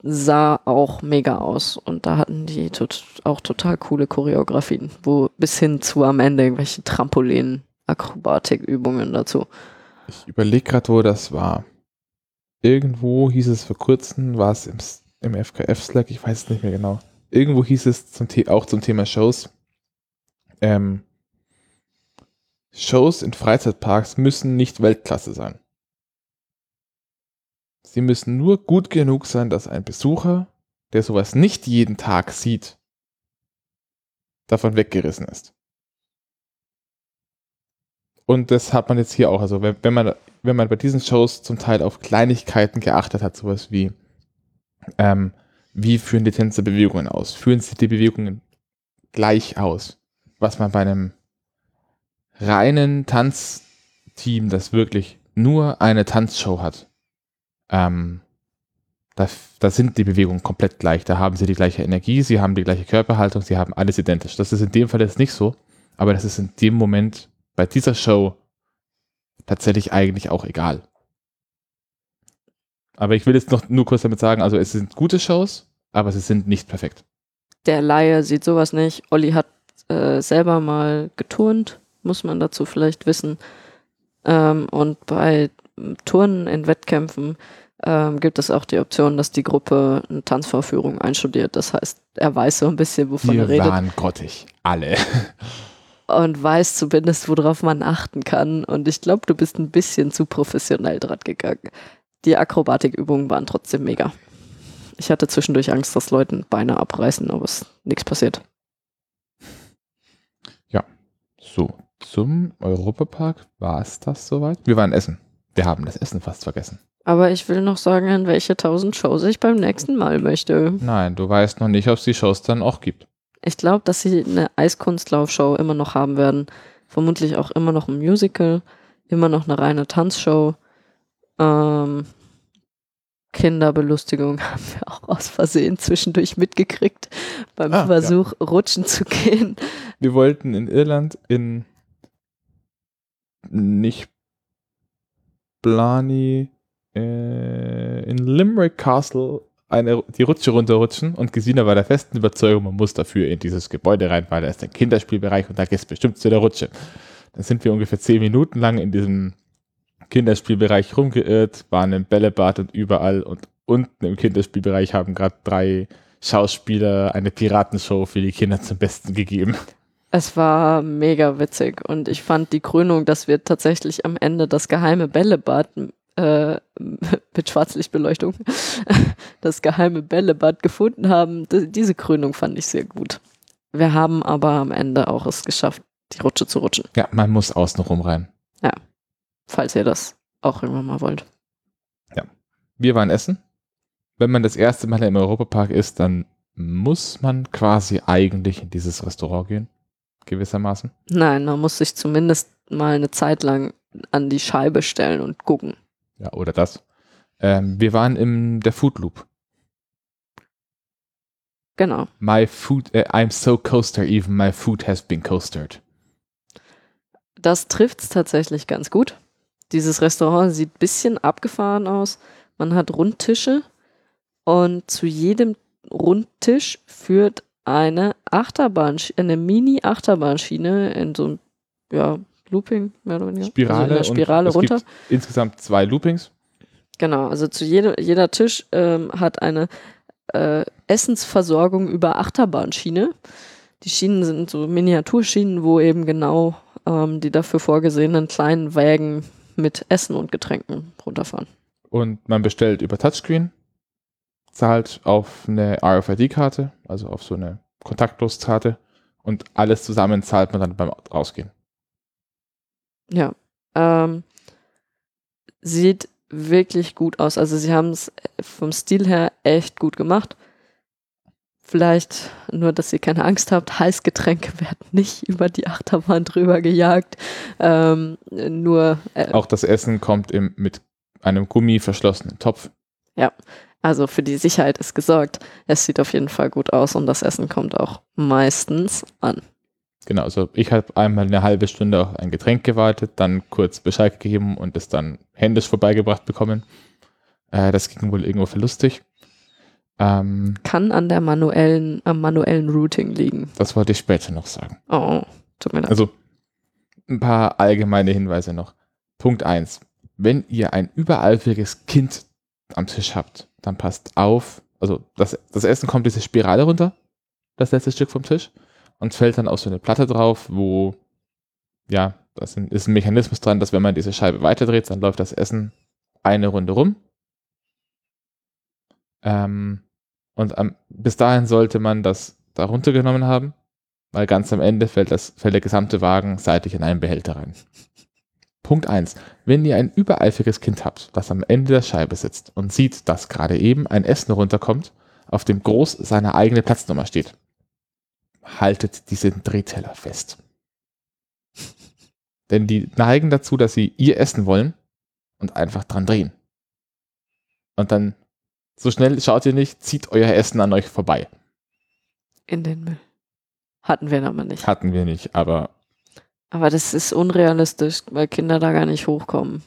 Sah auch mega aus und da hatten die tot, auch total coole Choreografien, wo bis hin zu am Ende irgendwelche Trampolin-Akrobatikübungen dazu. Ich überlege gerade, wo das war. Irgendwo hieß es vor kurzem, war es im, im FKF-Slack, ich weiß es nicht mehr genau. Irgendwo hieß es zum auch zum Thema Shows, ähm, Shows in Freizeitparks müssen nicht Weltklasse sein. Sie müssen nur gut genug sein, dass ein Besucher, der sowas nicht jeden Tag sieht, davon weggerissen ist. Und das hat man jetzt hier auch. Also wenn, wenn, man, wenn man bei diesen Shows zum Teil auf Kleinigkeiten geachtet hat, sowas wie, ähm, wie führen die Tänzer Bewegungen aus? Führen sie die Bewegungen gleich aus? was man bei einem reinen Tanzteam, das wirklich nur eine Tanzshow hat, ähm, da, da sind die Bewegungen komplett gleich. Da haben sie die gleiche Energie, sie haben die gleiche Körperhaltung, sie haben alles identisch. Das ist in dem Fall jetzt nicht so, aber das ist in dem Moment bei dieser Show tatsächlich eigentlich auch egal. Aber ich will jetzt noch nur kurz damit sagen, also es sind gute Shows, aber sie sind nicht perfekt. Der Laie sieht sowas nicht. Olli hat äh, selber mal geturnt, muss man dazu vielleicht wissen. Ähm, und bei Turnen in Wettkämpfen ähm, gibt es auch die Option, dass die Gruppe eine Tanzvorführung einstudiert. Das heißt, er weiß so ein bisschen, wovon er redet. Wir waren grottig, alle. und weiß zumindest, worauf man achten kann. Und ich glaube, du bist ein bisschen zu professionell dran gegangen. Die Akrobatikübungen waren trotzdem mega. Ich hatte zwischendurch Angst, dass Leuten Beine abreißen, aber es ist nichts passiert. So, zum Europapark war es das soweit. Wir waren essen. Wir haben das Essen fast vergessen. Aber ich will noch sagen, in welche tausend Shows ich beim nächsten Mal möchte. Nein, du weißt noch nicht, ob es die Shows dann auch gibt. Ich glaube, dass sie eine Eiskunstlaufshow immer noch haben werden. Vermutlich auch immer noch ein Musical, immer noch eine reine Tanzshow. Ähm, Kinderbelustigung haben wir auch aus Versehen zwischendurch mitgekriegt, beim ah, Versuch, ja. rutschen zu gehen. Wir wollten in Irland in nicht Blani, äh, in Limerick Castle eine, die Rutsche runterrutschen und Gesina war der festen Überzeugung, man muss dafür in dieses Gebäude rein, weil da ist ein Kinderspielbereich und da geht es bestimmt zu der Rutsche. Dann sind wir ungefähr zehn Minuten lang in diesem Kinderspielbereich rumgeirrt, waren im Bällebad und überall und unten im Kinderspielbereich haben gerade drei Schauspieler eine Piratenshow für die Kinder zum Besten gegeben. Es war mega witzig und ich fand die Krönung, dass wir tatsächlich am Ende das geheime Bällebad äh, mit Schwarzlichtbeleuchtung, das geheime Bällebad gefunden haben. diese Krönung fand ich sehr gut. Wir haben aber am Ende auch es geschafft, die Rutsche zu rutschen. Ja, man muss außenrum rein. Ja falls ihr das auch irgendwann mal wollt. Ja. Wir waren essen. Wenn man das erste Mal im Europapark ist, dann muss man quasi eigentlich in dieses Restaurant gehen. Gewissermaßen. Nein, man muss sich zumindest mal eine Zeit lang an die Scheibe stellen und gucken. Ja, oder das. Ähm, wir waren im der Food Loop. Genau. My food, uh, I'm so coaster, even my food has been coastered. Das trifft es tatsächlich ganz gut. Dieses Restaurant sieht ein bisschen abgefahren aus. Man hat Rundtische und zu jedem Rundtisch führt eine Achterbahn, eine Mini-Achterbahnschiene in so ein ja, Looping, mehr oder weniger. Spirale, also Spirale runter. insgesamt zwei Loopings. Genau, also zu jede, jeder Tisch ähm, hat eine äh, Essensversorgung über Achterbahnschiene. Die Schienen sind so Miniaturschienen, wo eben genau ähm, die dafür vorgesehenen kleinen Wägen mit Essen und Getränken runterfahren. Und man bestellt über Touchscreen, zahlt auf eine RFID-Karte, also auf so eine Kontaktloskarte und alles zusammen zahlt man dann beim Rausgehen. Ja. Ähm, sieht wirklich gut aus. Also sie haben es vom Stil her echt gut gemacht. Vielleicht nur, dass ihr keine Angst habt, Heißgetränke werden nicht über die Achterbahn drüber gejagt. Ähm, nur. Äh, Auch das Essen kommt im, mit einem Gummi verschlossenen Topf. Ja, also für die Sicherheit ist gesorgt. Es sieht auf jeden Fall gut aus und das Essen kommt auch meistens an. Genau, also ich habe einmal eine halbe Stunde auf ein Getränk gewartet, dann kurz Bescheid gegeben und es dann händisch vorbeigebracht bekommen. Äh, das ging wohl irgendwo verlustig. Ähm, Kann an der manuellen, am manuellen Routing liegen. das wollte ich später noch sagen. Oh, tut mir leid. Also ein paar allgemeine Hinweise noch. Punkt eins: Wenn ihr ein übereifriges Kind am Tisch habt, dann passt auf. Also das, das Essen kommt diese Spirale runter, das letzte Stück vom Tisch, und fällt dann auf so eine Platte drauf, wo, ja, da ist ein, Mechanismus dran, dass wenn man diese Scheibe weiterdreht, dann läuft das Essen eine Runde rum. Ähm, und am, bis dahin sollte man das da runtergenommen haben, weil ganz am Ende fällt, das, fällt der gesamte Wagen seitlich in einen Behälter rein. Punkt eins: Wenn ihr ein übereifriges Kind habt, das am Ende der Scheibe sitzt und sieht, dass gerade eben ein Essen runterkommt, auf dem groß seine eigene Platznummer steht, haltet diesen Drehteller fest. Denn die neigen dazu, dass sie ihr Essen wollen und einfach dran drehen. Und dann, so schnell schaut ihr nicht, zieht euer Essen an euch vorbei. In den Müll. Hatten wir aber nicht. Hatten wir nicht, aber Aber das ist unrealistisch, weil Kinder da gar nicht hochkommen.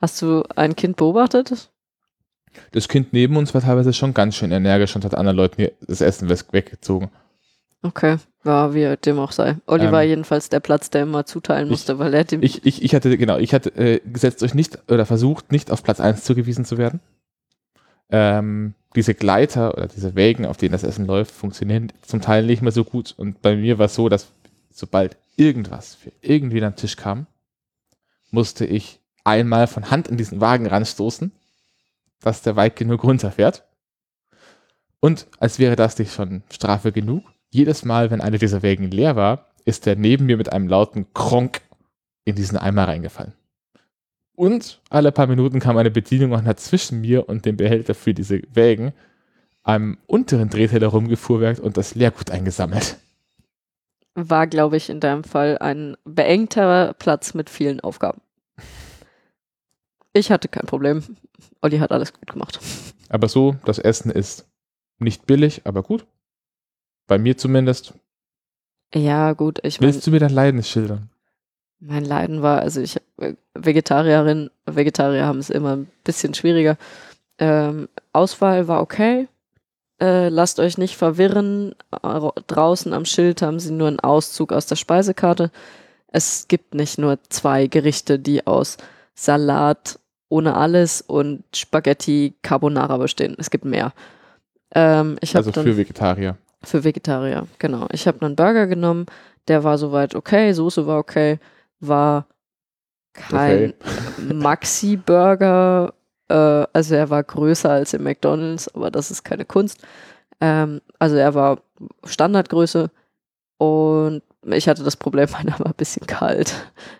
Hast du ein Kind beobachtet? Das Kind neben uns war teilweise schon ganz schön energisch und hat anderen Leuten das Essen weg- weggezogen. Okay, ja, wie dem auch sei. Olli Ähm, war jedenfalls der Platz, der immer zuteilen ich- musste, weil er dem. Ich, ich, ich hatte, genau, ich hatte äh, gesetzt euch nicht oder versucht, nicht auf Platz 1 zugewiesen zu werden. Ähm, diese Gleiter oder diese Wägen, auf denen das Essen läuft, funktionieren zum Teil nicht mehr so gut. Und bei mir war es so, dass sobald irgendwas für irgendwie am Tisch kam, musste ich einmal von Hand in diesen Wagen ranstoßen, dass der weit genug runterfährt. Und als wäre das nicht schon Strafe genug, jedes Mal, wenn einer dieser Wägen leer war, ist der neben mir mit einem lauten Kronk in diesen Eimer reingefallen. Und alle paar Minuten kam eine Bedienung und hat zwischen mir und dem Behälter für diese Wägen am unteren Drehteller rumgefuhrwerkt und das Leergut eingesammelt. war, glaube ich, in deinem Fall ein beengter Platz mit vielen Aufgaben. Ich hatte kein Problem. Olli hat alles gut gemacht. Aber so, das Essen ist nicht billig, aber gut. Bei mir zumindest. Ja, gut, ich Willst du mir dein Leiden schildern? mein Leiden war, also ich, äh, Vegetarierin, Vegetarier haben es immer ein bisschen schwieriger. Ähm, Auswahl war okay. Äh, lasst euch nicht verwirren. Draußen am Schild haben sie nur einen Auszug aus der Speisekarte. Es gibt nicht nur zwei Gerichte, die aus Salat ohne alles und Spaghetti Carbonara bestehen. Es gibt mehr. Ähm, Also dann für Vegetarier. für Vegetarier, genau. Ich habe einen Burger genommen, der war soweit okay, Soße war okay, war kein Maxi-Burger, äh, also er war größer als im McDonalds, aber das ist keine Kunst. Ähm, also er war Standardgröße und ich hatte das Problem, meiner war ein bisschen kalt.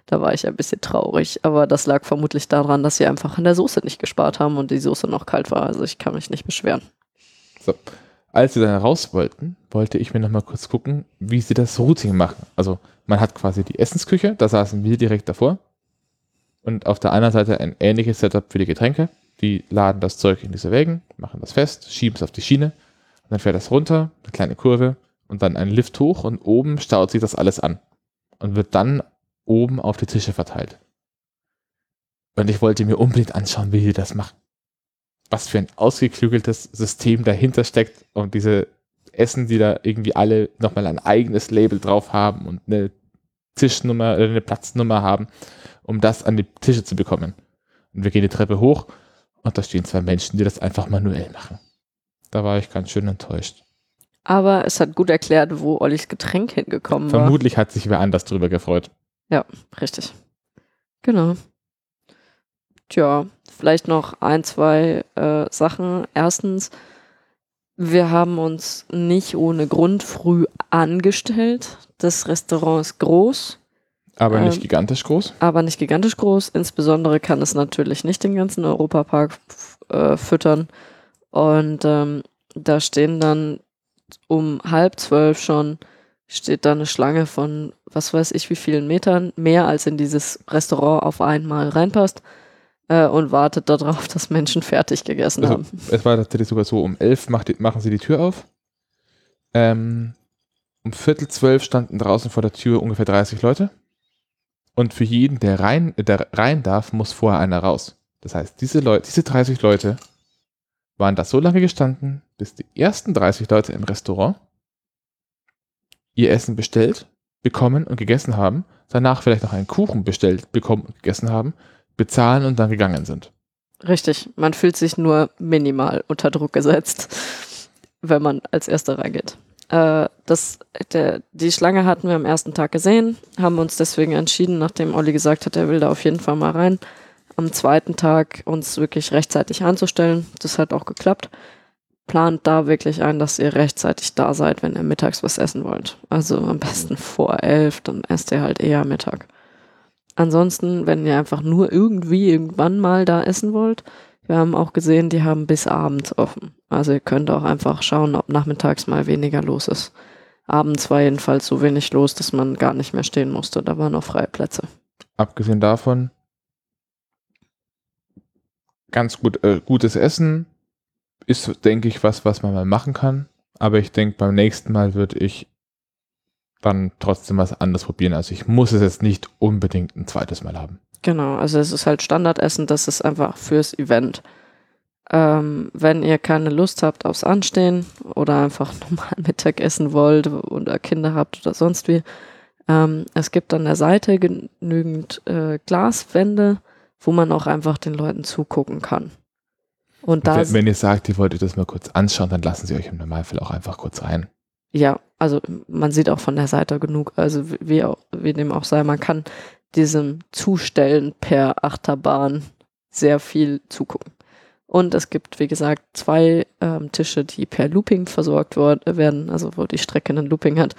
Da war ich ein bisschen traurig, aber das lag vermutlich daran, dass sie einfach an der Soße nicht gespart haben und die Soße noch kalt war. Also ich kann mich nicht beschweren. So. Als sie dann raus wollten, wollte ich mir noch mal kurz gucken, wie sie das Routing machen. Also man hat quasi die Essensküche, da saßen wir direkt davor. Und auf der anderen Seite ein ähnliches Setup für die Getränke. Die laden das Zeug in diese Wägen, machen das fest, schieben es auf die Schiene. Und dann fährt das runter, eine kleine Kurve und dann ein Lift hoch und oben staut sich das alles an. Und wird dann oben auf die Tische verteilt. Und ich wollte mir unbedingt anschauen, wie die das machen was für ein ausgeklügeltes System dahinter steckt und diese Essen, die da irgendwie alle nochmal ein eigenes Label drauf haben und eine Tischnummer oder eine Platznummer haben, um das an die Tische zu bekommen. Und wir gehen die Treppe hoch und da stehen zwei Menschen, die das einfach manuell machen. Da war ich ganz schön enttäuscht. Aber es hat gut erklärt, wo Ollis Getränk hingekommen war. Vermutlich hat sich wer anders drüber gefreut. Richtig. Genau. Tja, vielleicht noch ein, zwei äh, Sachen. Erstens, wir haben uns nicht ohne Grund früh angestellt. Das Restaurant ist groß, Aber nicht Ähm, gigantisch groß. aber nicht gigantisch groß. Insbesondere kann es natürlich nicht den ganzen Europapark äh, füttern. Und ähm, da stehen dann um halb zwölf schon, steht da eine Schlange von was weiß ich wie vielen Metern, mehr als in dieses Restaurant auf einmal reinpasst äh, und wartet darauf, dass Menschen fertig gegessen Also, haben. es war tatsächlich sogar so, um elf macht machen sie die Tür auf. Ähm, um Viertel zwölf standen draußen vor der Tür ungefähr 30 Leute. Und für jeden, der rein, der rein darf, muss vorher einer raus. Das heißt, diese Leute, diese 30 Leute waren da so lange gestanden, bis die ersten 30 Leute im Restaurant ihr Essen bestellt, bekommen und gegessen haben, danach vielleicht noch einen Kuchen bestellt, bekommen und gegessen haben, bezahlen und dann gegangen sind. Richtig, man fühlt sich nur minimal unter Druck gesetzt, wenn man als Erster reingeht. Äh, das, der, die Schlange hatten wir am ersten Tag gesehen, haben uns deswegen entschieden, nachdem Olli gesagt hat, er will da auf jeden Fall mal rein, am zweiten Tag uns wirklich rechtzeitig anzustellen. Das hat auch geklappt. Plant da wirklich ein, dass ihr rechtzeitig da seid, wenn ihr mittags was essen wollt. Also am besten vor elf, dann esst ihr halt eher Mittag. Ansonsten, wenn ihr einfach nur irgendwie irgendwann mal da essen wollt, wir haben auch gesehen, die haben bis abends offen. Also ihr könnt auch einfach schauen, ob nachmittags mal weniger los ist. Abends war jedenfalls so wenig los, dass man gar nicht mehr stehen musste. Da waren noch freie Plätze. Abgesehen davon, ganz gut, äh, gutes Essen ist, denke ich, was, was man mal machen kann. Aber ich denke, beim nächsten Mal würde ich dann trotzdem was anderes probieren. Also ich muss es jetzt nicht unbedingt ein zweites Mal haben. Genau, also es ist halt Standardessen, das ist einfach fürs Event. Ähm, wenn ihr keine Lust habt aufs Anstehen oder einfach normal Mittag essen wollt oder Kinder habt oder sonst wie, ähm, es gibt an der Seite genügend äh, Glaswände, wo man auch einfach den Leuten zugucken kann. Und da wenn, ihr sagt, ihr wollt euch das mal kurz anschauen, dann lassen sie euch im Normalfall auch einfach kurz rein. Ja, also man sieht auch von der Seite genug, also wie, auch, wie dem auch sei, man kann diesem Zustellen per Achterbahn sehr viel zugucken. Und es gibt, wie gesagt, zwei ähm, Tische, die per Looping versorgt werden, also wo die Strecke einen Looping hat.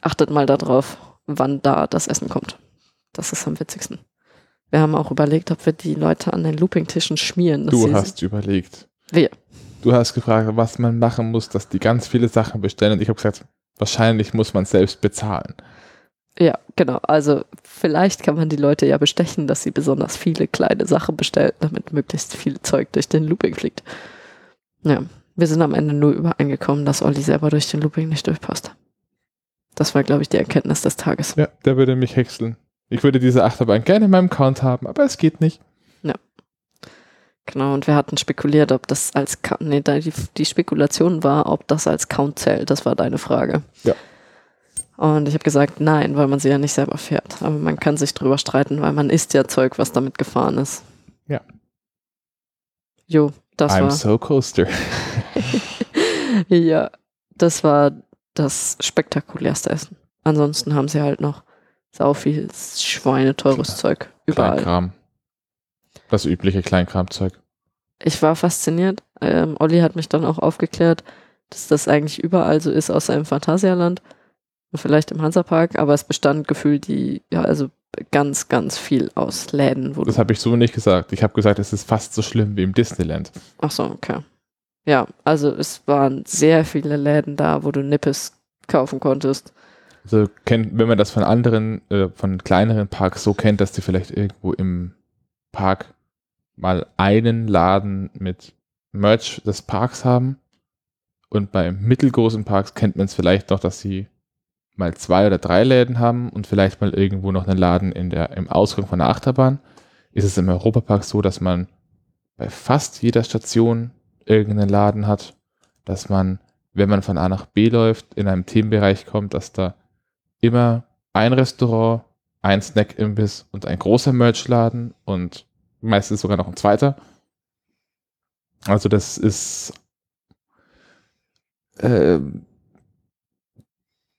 Achtet mal darauf, wann da das Essen kommt. Das ist am witzigsten. Wir haben auch überlegt, ob wir die Leute an den Looping-Tischen schmieren. Du hast überlegt. Wir. Du hast gefragt, was man machen muss, dass die ganz viele Sachen bestellen. Und ich habe gesagt, wahrscheinlich muss man selbst bezahlen. Ja, genau. Also vielleicht kann man die Leute ja bestechen, dass sie besonders viele kleine Sachen bestellen, damit möglichst viel Zeug durch den Looping fliegt. Ja, wir sind am Ende nur übereingekommen, dass Olli selber durch den Looping nicht durchpasst. Das war, glaube ich, die Erkenntnis des Tages. Ja, der würde mich häckseln. Ich würde diese Achterbahn gerne in meinem Count haben, aber es geht nicht. Ja. Genau, und wir hatten spekuliert, ob das als Count, nee, die, die Spekulation war, ob das als Count zählt. Das war deine Frage. Ja. Und ich habe gesagt, nein, weil man sie ja nicht selber fährt. Aber man kann sich drüber streiten, weil man isst ja Zeug, was damit gefahren ist. Ja. Jo, das I'm war. so coaster. ja, das war das spektakulärste Essen. Ansonsten haben sie halt noch sau viel schweineteures. Zeug überall. Kleinkram. Das übliche Kleinkramzeug. Ich war fasziniert. Ähm, Olli hat mich dann auch aufgeklärt, dass das eigentlich überall so ist, außer im Phantasialand vielleicht im Hansapark, aber es bestand gefühlt die, ja, also ganz, ganz viel aus Läden. das habe ich so nicht gesagt. Ich habe gesagt, es ist fast so schlimm wie im Disneyland. Ach so, okay. Ja, also es waren sehr viele Läden da, wo du Nippes kaufen konntest. Also kennt, wenn man das von anderen, äh, von kleineren Parks so kennt, dass die vielleicht irgendwo im Park mal einen Laden mit Merch des Parks haben. Und bei mittelgroßen Parks kennt man es vielleicht noch, dass sie mal zwei oder drei Läden haben und vielleicht mal irgendwo noch einen Laden in der, im Ausgang von der Achterbahn, ist es im Europapark so, dass man bei fast jeder Station irgendeinen Laden hat, dass man, wenn man von A nach B läuft, in einem Themenbereich kommt, dass da immer ein Restaurant, ein Snack-Imbiss und ein großer Merchladen und meistens sogar noch ein zweiter. Also das ist äh,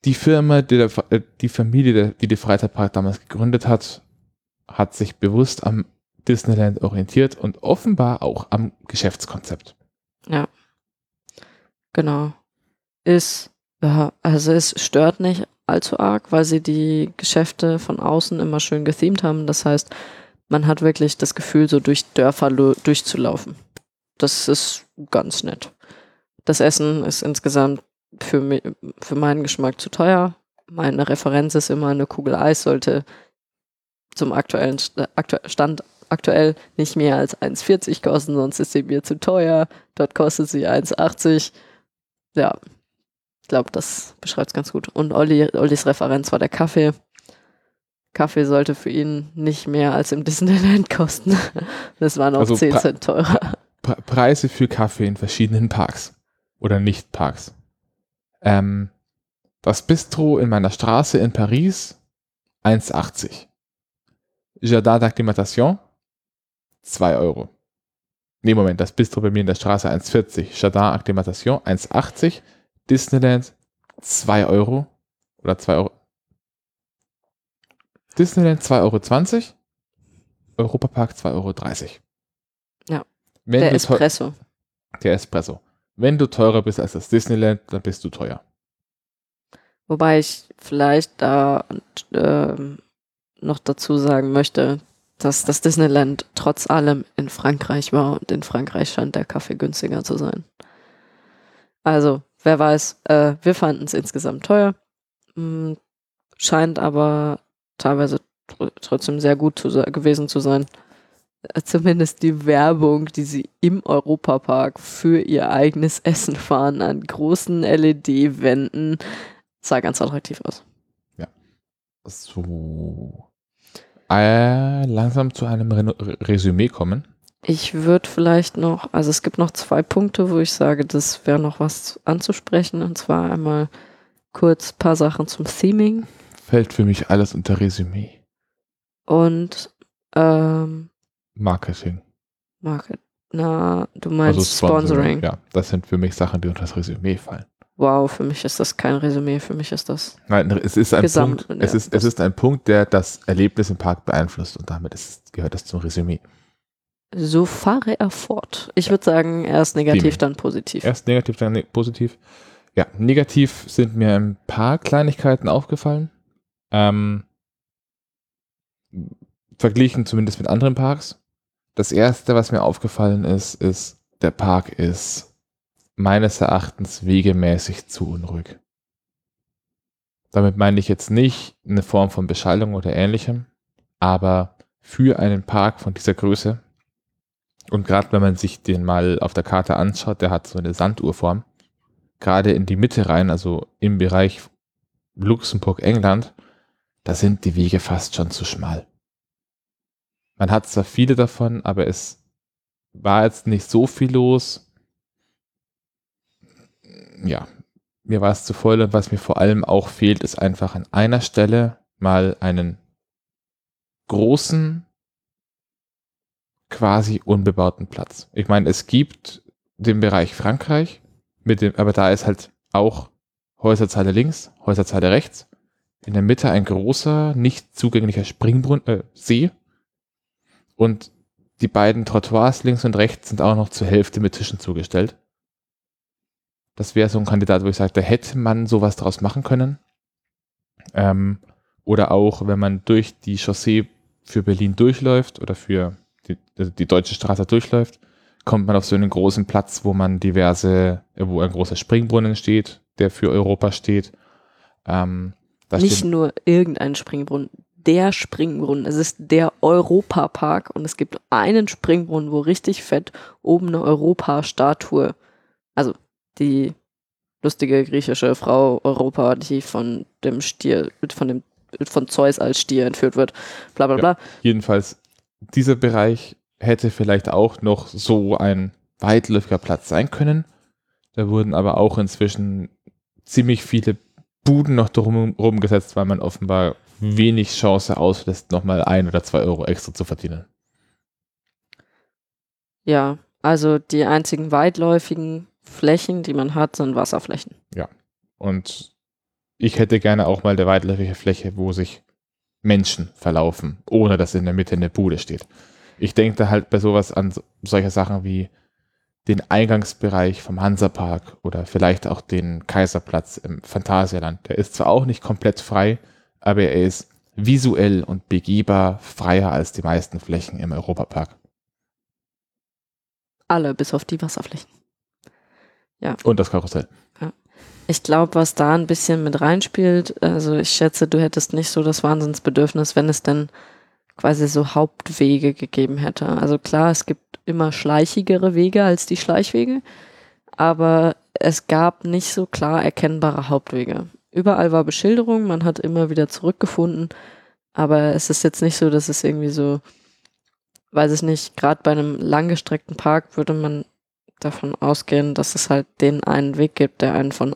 die Firma, die, der, äh, die Familie, die die Freizeitpark damals gegründet hat, hat sich bewusst am Disneyland orientiert und offenbar auch am Geschäftskonzept. Ja. Genau. Ist, also es stört nicht allzu arg, weil sie die Geschäfte von außen immer schön gethemed haben. Das heißt, man hat wirklich das Gefühl, so durch Dörfer durchzulaufen. Das ist ganz nett. Das Essen ist insgesamt für, mich, für meinen Geschmack zu teuer. Meine Referenz ist immer, eine Kugel Eis sollte zum aktuellen Stand aktuell nicht mehr als 1,40 kosten, sonst ist sie mir zu teuer. Dort kostet sie 1,80. Ja, Ich glaube, das beschreibt es ganz gut. Und Olli, Ollis Referenz war der Kaffee. Kaffee sollte für ihn nicht mehr als im Disneyland kosten. Das waren auch Also 10 pra- Cent teurer. Pre Preise für Kaffee in verschiedenen Parks oder Nicht-Parks. Ähm, das Bistro in meiner Straße in Paris 1,80. Jardin d'Acclimatation 2 Euro. Nee, Moment, das Bistro bei mir in der Straße 1,40. Jardin Acclimatation 1,80. Disneyland 2 Euro oder 2 Euro. Disneyland 2,20 Euro. Europapark 2,30 Euro. Ja, Wenn Der Espresso. der Espresso. Wenn du teurer bist als das Disneyland, dann bist du teuer. Wobei ich vielleicht da ähm, noch dazu sagen möchte, dass das Disneyland trotz allem in Frankreich war und in Frankreich scheint der Kaffee günstiger zu sein. Also, wer weiß, äh, wir fanden es insgesamt teuer, mh, scheint aber teilweise tr trotzdem sehr gut zu, se- gewesen zu sein. Äh, Zumindest die Werbung, die sie im Europapark für ihr eigenes Essen fahren, an großen LED-Wänden, sah ganz attraktiv aus. So. Äh, langsam zu einem Reno Resümee kommen. Ich würde vielleicht noch, also es gibt noch zwei Punkte, wo ich sage, das wäre noch was anzusprechen. Und zwar einmal kurz ein paar Sachen zum Theming Fällt für mich alles unter Resümee. und ähm, Marketing. Market. Na, du meinst Also Sponsoring. Ja, das sind für mich Sachen, die unter das Resümee fallen. Wow, für mich ist das kein Resümee, für mich ist das Nein, es ist ein Gesamt- Punkt, ja, es ist, es ist ein Punkt, der das Erlebnis im Park beeinflusst und damit ist, gehört das zum Resümee. So fahre er fort. Ich würde sagen, erst negativ, dann positiv. Erst negativ, dann ne positiv. Ja, negativ sind mir ein paar Kleinigkeiten aufgefallen. Ähm, verglichen zumindest mit anderen Parks. Das erste, was mir aufgefallen ist, ist, der Park ist meines Erachtens wegemäßig zu unruhig. Damit meine ich jetzt nicht eine Form von Beschallung oder ähnlichem, aber für einen Park von dieser Größe und gerade wenn man sich den mal auf der Karte anschaut, der hat so eine Sanduhrform, gerade in die Mitte rein, also im Bereich Luxemburg, England, da sind die Wege fast schon zu schmal. Man hat zwar viele davon, aber es war jetzt nicht so viel los. Ja, mir war es zu voll und was mir vor allem auch fehlt, ist einfach an einer Stelle mal einen großen, quasi unbebauten Platz. Ich meine, es gibt den Bereich Frankreich, mit dem, aber da ist halt auch Häuserzeile links, Häuserzeile rechts. In der Mitte ein großer, nicht zugänglicher Springbrunnen, äh, See. Und die beiden Trottoirs links und rechts sind auch noch zur Hälfte mit Tischen zugestellt. Das wäre so ein Kandidat, wo ich sage, da hätte man sowas draus machen können. Ähm, oder auch, wenn man durch die Chaussee für Berlin durchläuft oder für die, also die deutsche Straße durchläuft, kommt man auf so einen großen Platz, wo man diverse, äh, wo ein großer Springbrunnen steht, der für Europa steht. Ähm, Nicht steht, nur irgendein Springbrunnen, der Springbrunnen. Es ist der Europapark und es gibt einen Springbrunnen, wo richtig fett oben eine Europa-Statue, also die lustige griechische Frau Europa, die von dem Stier, von dem von Zeus als Stier entführt wird, bla bla Ja. bla. jedenfalls, dieser Bereich hätte vielleicht auch noch so ein weitläufiger Platz sein können. Da wurden aber auch inzwischen ziemlich viele Buden noch drumherum gesetzt, weil man offenbar wenig Chance auslässt, nochmal ein oder zwei Euro extra zu verdienen. Ja, also die einzigen weitläufigen Flächen, die man hat, sind Wasserflächen. Und ich hätte gerne auch mal eine weitläufige Fläche, wo sich Menschen verlaufen, ohne dass in der Mitte eine Bude steht. Ich denke da halt bei sowas an so- solche Sachen wie den Eingangsbereich vom Hansapark oder vielleicht auch den Kaiserplatz im Phantasialand. Der ist zwar auch nicht komplett frei, aber er ist visuell und begehbar freier als die meisten Flächen im Europapark. Alle, bis auf die Wasserflächen. Und das Karussell. Ich glaube, was da ein bisschen mit reinspielt, also ich schätze, du hättest nicht so das Wahnsinnsbedürfnis, wenn es denn quasi so Hauptwege gegeben hätte. Also klar, es gibt immer schleichigere Wege als die Schleichwege, aber es gab nicht so klar erkennbare Hauptwege. Überall war Beschilderung, man hat immer wieder zurückgefunden, aber es ist jetzt nicht so, dass es irgendwie so, weiß ich nicht, gerade bei einem langgestreckten Park würde man davon ausgehen, dass es halt den einen Weg gibt, der einen von,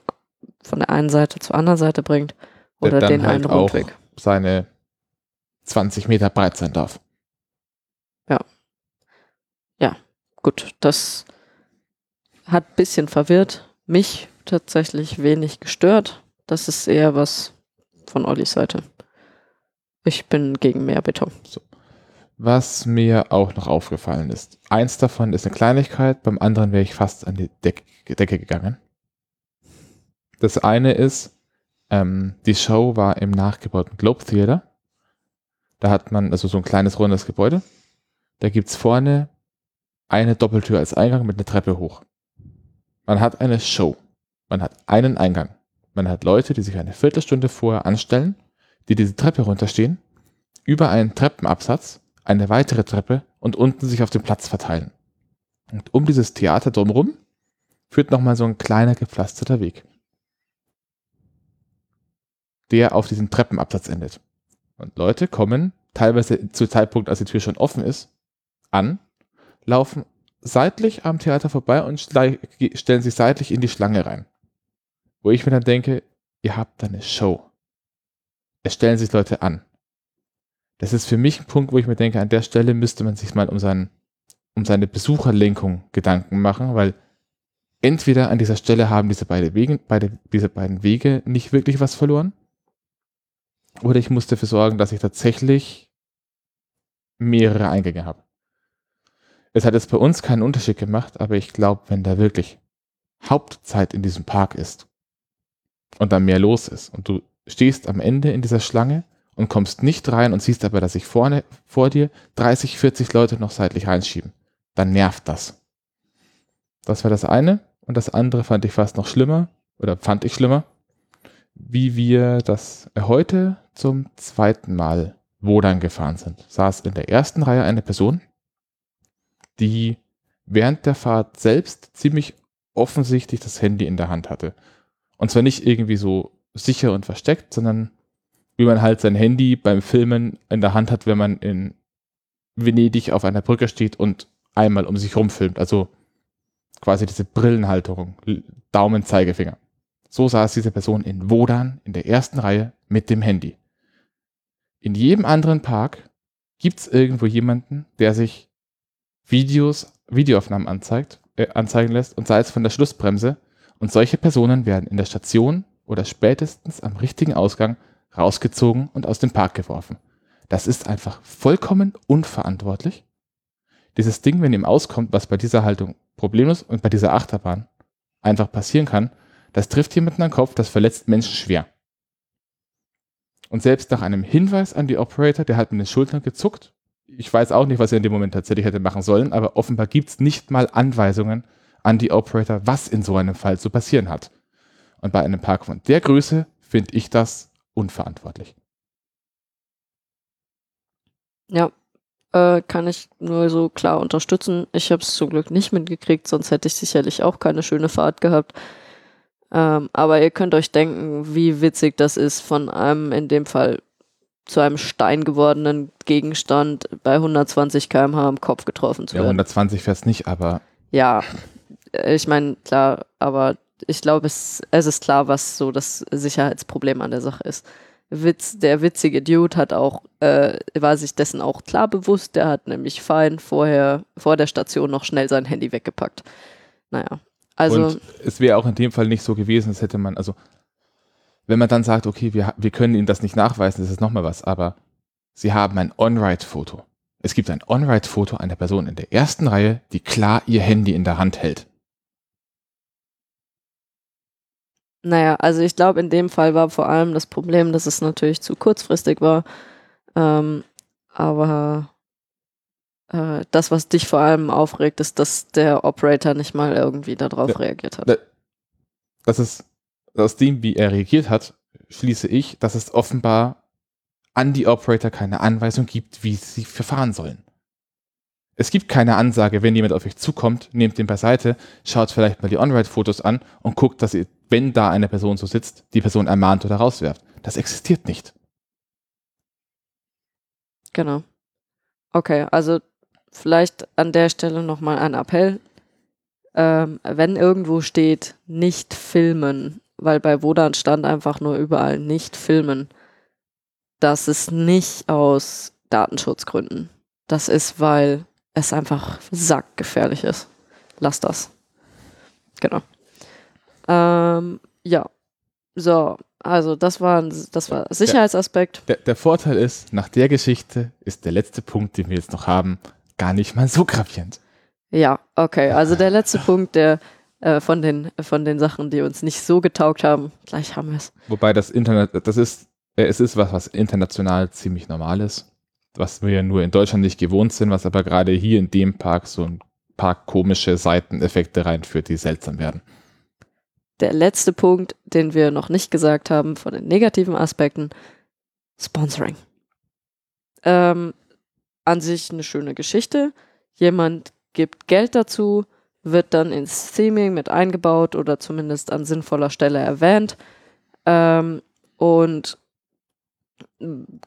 von der einen Seite zur anderen Seite bringt oder der den einen halt auch Rundweg. seine 20 Meter breit sein darf. Gut, das hat ein bisschen verwirrt, mich tatsächlich wenig gestört. Das ist eher was von Ollis Seite. Ich bin gegen mehr Beton. Was mir auch noch aufgefallen ist. Eins davon ist eine Kleinigkeit, beim anderen wäre ich fast an die Deck Decke gegangen. Das eine ist, ähm, die Show war im nachgebauten Globe Theater. Da hat man also so ein kleines rundes Gebäude. Da gibt's vorne eine Doppeltür als Eingang mit einer Treppe hoch. Man hat eine Show. Man hat einen Eingang. Man hat Leute, die sich eine Viertelstunde vorher anstellen, die diese Treppe runterstehen, über einen Treppenabsatz, eine weitere Treppe und unten sich auf dem Platz verteilen. Und um dieses Theater drumherum führt nochmal so ein kleiner gepflasterter Weg, der auf diesem Treppenabsatz endet. Und Leute kommen, teilweise zu Zeitpunkt, als die Tür schon offen ist, an, laufen seitlich am Theater vorbei und stellen sich seitlich in die Schlange rein. Wo ich mir dann denke, ihr habt eine Show. Es stellen sich Leute an. Das ist für mich ein Punkt, wo ich mir denke, an der Stelle müsste man sich mal um, seinen, um seine Besucherlenkung Gedanken machen, weil entweder an dieser Stelle haben diese, beide Wege, beide, diese beiden Wege nicht wirklich was verloren, oder ich muss dafür sorgen, dass ich tatsächlich mehrere Eingänge habe. Es hat jetzt bei uns keinen Unterschied gemacht, aber ich glaube, wenn da wirklich Hauptzeit in diesem Park ist und dann mehr los ist und du stehst am Ende in dieser Schlange und kommst nicht rein und siehst aber, dass sich vorne vor dir 30, 40 Leute noch seitlich reinschieben, dann nervt das. Das war das eine und das andere fand ich fast noch schlimmer oder fand ich schlimmer, wie wir das heute zum zweiten Mal Wodan gefahren sind. Saß in der ersten Reihe eine Person, die während der Fahrt selbst ziemlich offensichtlich das Handy in der Hand hatte. Und zwar nicht irgendwie so sicher und versteckt, sondern wie man halt sein Handy beim Filmen in der Hand hat, wenn man in Venedig auf einer Brücke steht und einmal um sich rum filmt. Also quasi diese Brillenhalterung, Daumen, Zeigefinger. So saß diese Person in Wodan in der ersten Reihe mit dem Handy. In jedem anderen Park gibt es irgendwo jemanden, der sich Videos, Videoaufnahmen anzeigt, äh, anzeigen lässt und sei es von der Schlussbremse. Und solche Personen werden in der Station oder spätestens am richtigen Ausgang rausgezogen und aus dem Park geworfen. Das ist einfach vollkommen unverantwortlich. Dieses Ding, wenn ihm auskommt, was bei dieser Haltung problemlos und bei dieser Achterbahn einfach passieren kann, das trifft jemanden an den Kopf, das verletzt Menschen schwer. Und selbst nach einem Hinweis an die Operator, der hat mit den Schultern gezuckt, ich weiß auch nicht, was er in dem Moment tatsächlich hätte machen sollen, aber offenbar gibt es nicht mal Anweisungen an die Operator, was in so einem Fall zu passieren hat. Und bei einem Park von der Größe finde ich das unverantwortlich. Ja, äh, kann ich nur so klar unterstützen. Ich habe es zum Glück nicht mitgekriegt, sonst hätte ich sicherlich auch keine schöne Fahrt gehabt. Ähm, aber ihr könnt euch denken, wie witzig das ist, von einem in dem Fall zu einem Stein gewordenen Gegenstand bei 120 km/h am Kopf getroffen zu Ja, werden. 120 fährst nicht, aber Ja, ich meine, klar, aber ich glaube, es, es ist klar, was so das Sicherheitsproblem an der Sache ist. Witz, der witzige Dude hat auch, äh, war sich dessen auch klar bewusst, der hat nämlich fein vorher, vor der Station noch schnell sein Handy weggepackt. Naja, also, und es wäre auch in dem Fall nicht so gewesen, als hätte man, also wenn man dann sagt, okay, wir, wir können Ihnen das nicht nachweisen, das ist nochmal was, aber Sie haben ein On-Ride-Foto. Es gibt ein On-Ride-Foto einer Person in der ersten Reihe, die klar ihr Handy in der Hand hält. naja, also ich glaube, in dem Fall war vor allem das Problem, dass es natürlich zu kurzfristig war. Ähm, aber äh, das, was dich vor allem aufregt, ist, dass der Operator nicht mal irgendwie darauf Ja. reagiert hat. Da- Das ist, aus dem, wie er reagiert hat, schließe ich, dass es offenbar an die Operator keine Anweisung gibt, wie sie verfahren sollen. Es gibt keine Ansage, wenn jemand auf euch zukommt, nehmt ihn beiseite, schaut vielleicht mal die On-Ride-Fotos an und guckt, dass ihr, wenn da eine Person so sitzt, die Person ermahnt oder rauswerft. Das existiert nicht. Genau. Okay, also vielleicht an der Stelle nochmal ein Appell. Ähm, wenn irgendwo steht, nicht filmen, weil bei Wodan stand einfach nur überall nicht filmen, das ist nicht aus Datenschutzgründen. Das ist, weil es einfach sackgefährlich ist. Lass das. Genau. Ähm, ja. So, also das war, das war Sicherheitsaspekt. Der, der, Vorteil ist, nach der Geschichte ist der letzte Punkt, den wir jetzt noch haben, gar nicht mal so gravierend. Ja, okay. Also der letzte Punkt, der äh, von, den, von den Sachen, die uns nicht so getaugt haben, gleich haben wir es. Wobei das Internet, das ist, äh, es ist was, was international ziemlich normal ist, was wir ja nur in Deutschland nicht gewohnt sind, was aber gerade hier in dem Park so ein paar komische Seiteneffekte reinführt, die seltsam werden der letzte Punkt, den wir noch nicht gesagt haben von den negativen Aspekten, Sponsoring. Ähm, an sich eine schöne Geschichte. Jemand gibt Geld dazu, wird dann ins Theming mit eingebaut oder zumindest an sinnvoller Stelle erwähnt. Ähm, und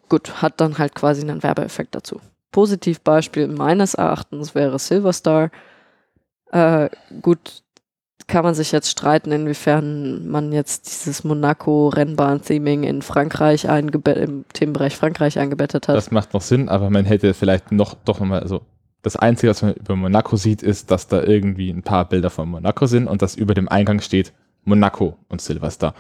gut, hat dann halt quasi einen Werbeeffekt dazu. Positivbeispiel meines Erachtens wäre Silverstar. Äh, gut, kann man sich jetzt streiten, inwiefern man jetzt dieses Monaco-Rennbahn-Theming in Frankreich im Themenbereich Frankreich eingebettet hat. Das macht noch Sinn, aber man hätte vielleicht noch doch nochmal, also das Einzige, was man über Monaco sieht, ist, dass da irgendwie ein paar Bilder von Monaco sind und dass über dem Eingang steht Monaco und Silvester.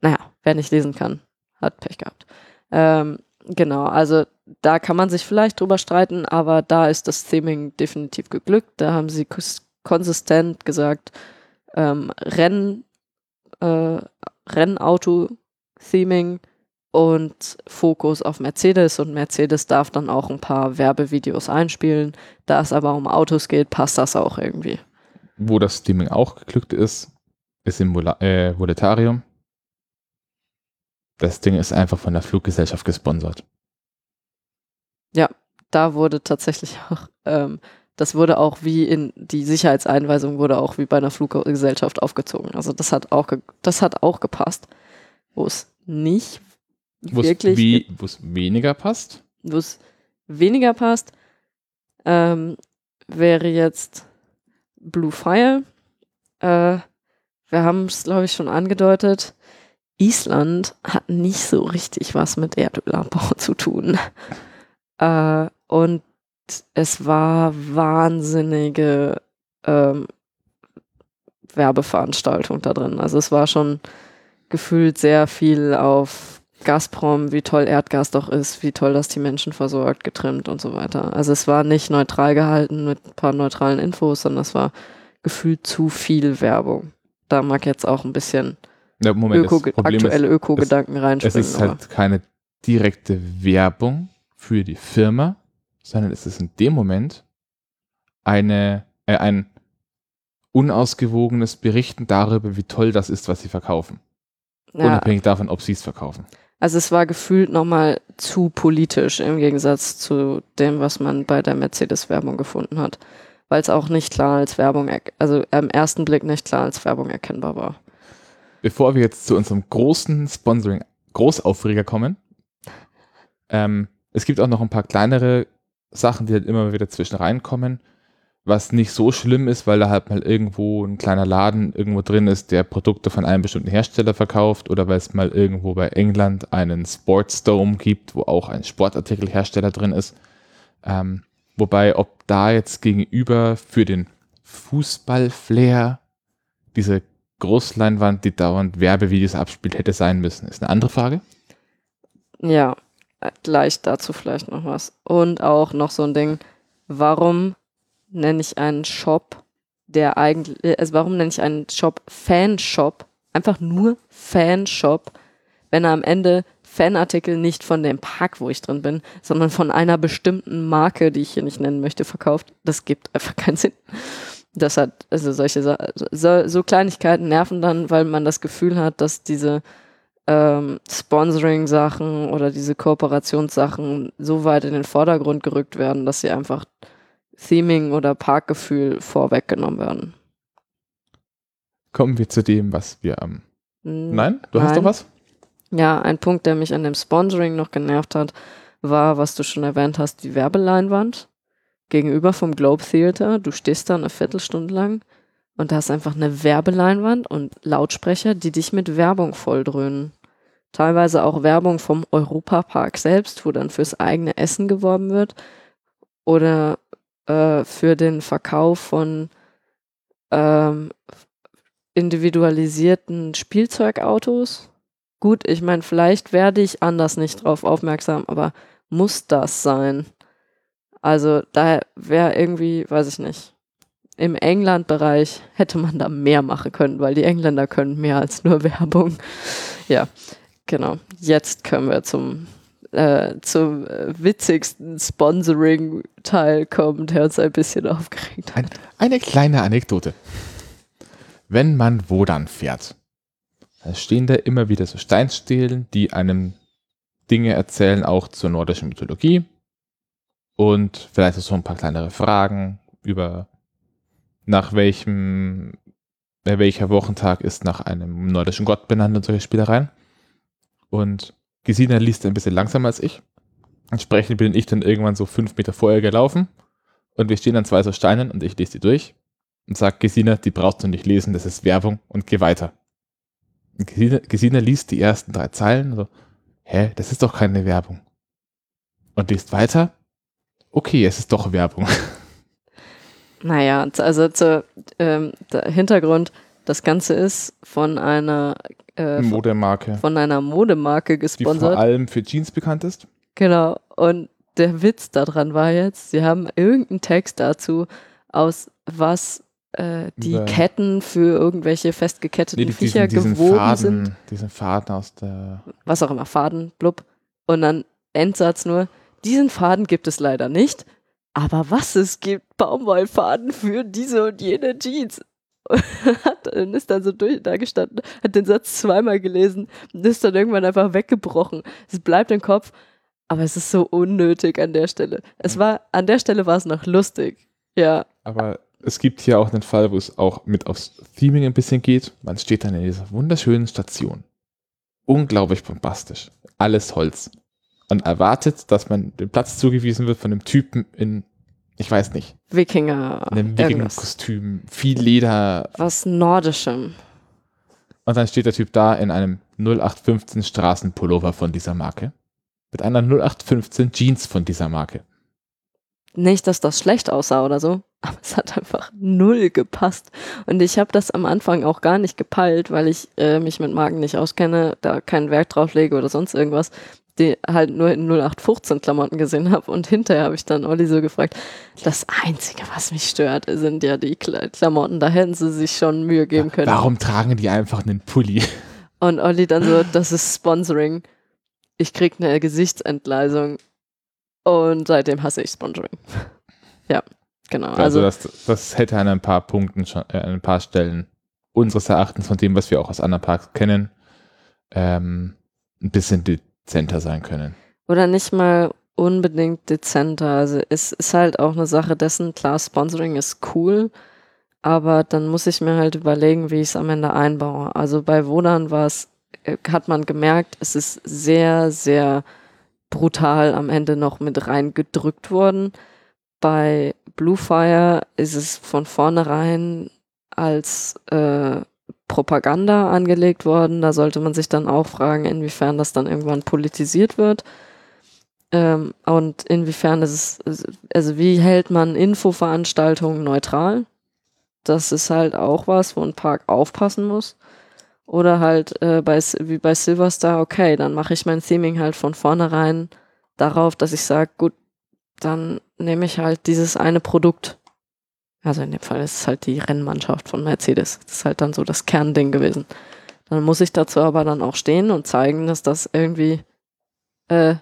Naja, wer nicht lesen kann, hat Pech gehabt. Ähm, genau, also da kann man sich vielleicht drüber streiten, aber da ist das Theming definitiv geglückt. Da haben sie konsistent gesagt, ähm, Renn, äh, Rennauto-Theming und Fokus auf Mercedes und Mercedes darf dann auch ein paar Werbevideos einspielen. Da es aber um Autos geht, passt das auch irgendwie. Wo das Theming auch geglückt ist, ist im Vol äh, Voletarium. Das Ding ist einfach von der Fluggesellschaft gesponsert. Ja, da wurde tatsächlich auch ähm, das wurde auch wie in die Sicherheitseinweisung wurde auch wie bei einer Fluggesellschaft aufgezogen. Also das hat auch das hat auch gepasst. Wo es nicht wo's wirklich wie wo es weniger passt, wo es weniger passt, ähm, wäre jetzt Blue Fire. Äh, wir haben es glaube ich schon angedeutet. Island hat nicht so richtig was mit Erdölabbau zu tun. Äh, und es war wahnsinnige ähm, Werbeveranstaltung da drin. Also es war schon gefühlt sehr viel auf Gazprom, wie toll Erdgas doch ist, wie toll das die Menschen versorgt, getrimmt und so weiter. Also es war nicht neutral gehalten mit ein paar neutralen Infos, sondern es war gefühlt zu viel Werbung. Da mag jetzt auch ein bisschen ja, Moment, Öko, aktuelle Öko-Gedanken reinspringen. Es ist halt keine direkte Werbung für die Firma, sondern es ist in dem Moment eine, äh, ein unausgewogenes Berichten darüber, wie toll das ist, was sie verkaufen. Ja. Unabhängig davon, ob sie es verkaufen. Also es war gefühlt nochmal zu politisch im Gegensatz zu dem, was man bei der Mercedes-Werbung gefunden hat. Weil es auch nicht klar als Werbung, also im ersten Blick nicht klar als Werbung erkennbar war. Bevor wir jetzt zu unserem großen Sponsoring-Großaufreger kommen, ähm, es gibt auch noch ein paar kleinere Sachen, die halt immer wieder zwischen reinkommen, was nicht so schlimm ist, weil da halt mal irgendwo ein kleiner Laden irgendwo drin ist, der Produkte von einem bestimmten Hersteller verkauft oder weil es mal irgendwo bei England einen Sportsdome gibt, wo auch ein Sportartikelhersteller drin ist. Ähm, wobei, ob da jetzt gegenüber für den Fußballflair diese Großleinwand, die dauernd Werbevideos abspielt, hätte sein müssen, ist eine andere Frage. Ja, gleich dazu vielleicht noch was. Und auch noch so ein Ding, warum nenne ich einen Shop, der eigentlich, äh, also warum nenne ich einen Shop Fanshop, einfach nur Fanshop, wenn er am Ende Fanartikel nicht von dem Park, wo ich drin bin, sondern von einer bestimmten Marke, die ich hier nicht nennen möchte, verkauft. Das gibt einfach keinen Sinn. Das hat, also solche so, so Kleinigkeiten nerven dann, weil man das Gefühl hat, dass diese ähm, Sponsoring-Sachen oder diese Kooperationssachen so weit in den Vordergrund gerückt werden, dass sie einfach Theming oder Parkgefühl vorweggenommen werden. Kommen wir zu dem, was wir am. Hm, Nein? Du hast Nein. doch was? Ja, ein Punkt, der mich an dem Sponsoring noch genervt hat, war, was du schon erwähnt hast, die Werbeleinwand gegenüber vom Globe Theater. Du stehst da eine Viertelstunde lang und da ist einfach eine Werbeleinwand und Lautsprecher, die dich mit Werbung volldröhnen. Teilweise auch Werbung vom Europapark selbst, wo dann fürs eigene Essen geworben wird oder äh, für den Verkauf von ähm, individualisierten Spielzeugautos. Gut, ich meine, vielleicht werde ich anders nicht drauf aufmerksam, aber muss das sein? Also da wäre irgendwie, weiß ich nicht, im England-Bereich hätte man da mehr machen können, weil die Engländer können mehr als nur Werbung. Ja, genau. Jetzt können wir zum, äh, zum witzigsten Sponsoring-Teil kommen, der uns ein bisschen aufgeregt hat. Ein, eine kleine Anekdote. Wenn man wo dann fährt, stehen da immer wieder so Steinstelen, die einem Dinge erzählen, auch zur nordischen Mythologie. Und vielleicht auch so ein paar kleinere Fragen über nach welchem, äh, welcher Wochentag ist nach einem nordischen Gott benannt und solche Spielereien. Und Gesina liest ein bisschen langsamer als ich. Entsprechend bin ich dann irgendwann so fünf Meter vorher gelaufen. Und wir stehen an zwei so Steinen und ich lese die durch und sage, Gesina, die brauchst du nicht lesen, das ist Werbung und geh weiter. Und Gesina, Gesina liest die ersten drei Zeilen so, hä, das ist doch keine Werbung. Und liest weiter, okay, es ist doch Werbung. Naja, also zu, ähm, der Hintergrund, das Ganze ist von einer, äh, von, Modemarke, von einer Modemarke die vor gesponsert. allem für Jeans bekannt ist. Genau. Und der Witz daran war jetzt, sie haben irgendeinen Text dazu, aus was äh, die Über- Ketten für irgendwelche festgeketteten die- Viecher diesen, diesen gewoben Faden, sind. diesen Faden aus der, Was auch immer, Faden, blub. Und dann Endsatz nur, diesen Faden gibt es leider nicht, aber was es gibt, Baumwollfaden für diese und jene Jeans. Und hat, ist dann so durch, da gestanden, hat den Satz zweimal gelesen und ist dann irgendwann einfach weggebrochen. Es bleibt im Kopf, aber es ist so unnötig an der Stelle. Es war, an der Stelle war es noch lustig. Ja, aber es gibt hier auch einen Fall, wo es auch mit aufs Theming ein bisschen geht. Man steht dann in dieser wunderschönen Station. Unglaublich bombastisch. Alles Holz. Und erwartet, dass man den Platz zugewiesen wird von einem Typen in, ich weiß nicht, Wikinger. einem. Wikinger-Kostüm, viel Leder. Was Nordischem. Und dann steht der Typ da in einem 0815 Straßenpullover von dieser Marke. Mit einer 0815 Jeans von dieser Marke. Nicht, dass das schlecht aussah oder so, aber es hat einfach null gepasst. Und ich habe das am Anfang auch gar nicht gepeilt, weil ich äh, mich mit Marken nicht auskenne, da keinen Wert drauf lege oder sonst irgendwas, die halt nur in 0815 Klamotten gesehen habe. Und hinterher habe ich dann Olli so gefragt, das Einzige, was mich stört, sind ja die Kla Klamotten. Da hätten sie sich schon Mühe geben können. Warum tragen die einfach einen Pulli? Und Olli dann so, das ist Sponsoring. Ich krieg eine Gesichtsentgleisung. Und seitdem hasse ich Sponsoring. ja, genau. Also, Also, das, das hätte an ein paar Punkten schon, äh, an ein paar Stellen unseres Erachtens von dem, was wir auch aus anderen Parks kennen, ähm, ein bisschen dezenter sein können. oder nicht mal unbedingt dezenter. Also es ist halt auch eine Sache dessen, klar, Sponsoring ist cool, aber dann muss ich mir halt überlegen, wie ich es am Ende einbaue. Also bei Wodan war es, äh, hat man gemerkt, es ist sehr, sehr brutal am Ende noch mit reingedrückt worden. Bei Bluefire ist es von vornherein als äh, Propaganda angelegt worden. Da sollte man sich dann auch fragen, inwiefern das dann irgendwann politisiert wird. Ähm, und inwiefern ist es, also wie hält man Infoveranstaltungen neutral? Das ist halt auch was, wo ein Park aufpassen muss. Oder halt äh, bei, wie bei Silverstar, okay, dann mache ich mein Theming halt von vornherein darauf, dass ich sage, gut, dann nehme ich halt dieses eine Produkt. Also in dem Fall ist es halt die Rennmannschaft von Mercedes. Das ist halt dann so das Kernding gewesen. Dann muss ich dazu aber dann auch stehen und zeigen, dass das irgendwie äh,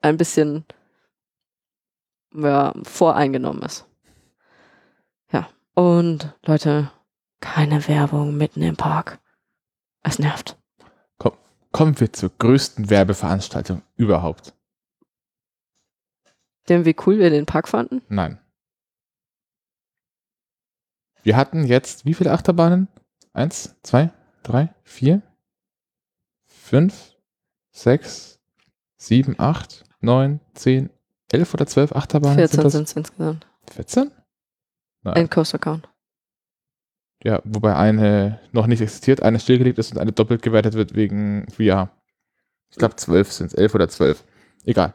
ein bisschen ja, voreingenommen ist. Ja. Und Leute, keine Werbung mitten im Park. Es nervt. kommen wir zur größten Werbeveranstaltung überhaupt. Dem, wie cool wir den Park fanden? Nein. Wir hatten jetzt wie viele Achterbahnen? Eins, zwei, drei, vier, fünf, sechs, sieben, acht, neun, zehn, elf oder zwölf Achterbahnen? 14 sind es insgesamt. 14? Nein. Ein Coaster Count. Ja, wobei eine noch nicht existiert, eine stillgelegt ist und eine doppelt gewertet wird wegen VR. Ich glaube, zwölf sind es, elf oder zwölf. Egal.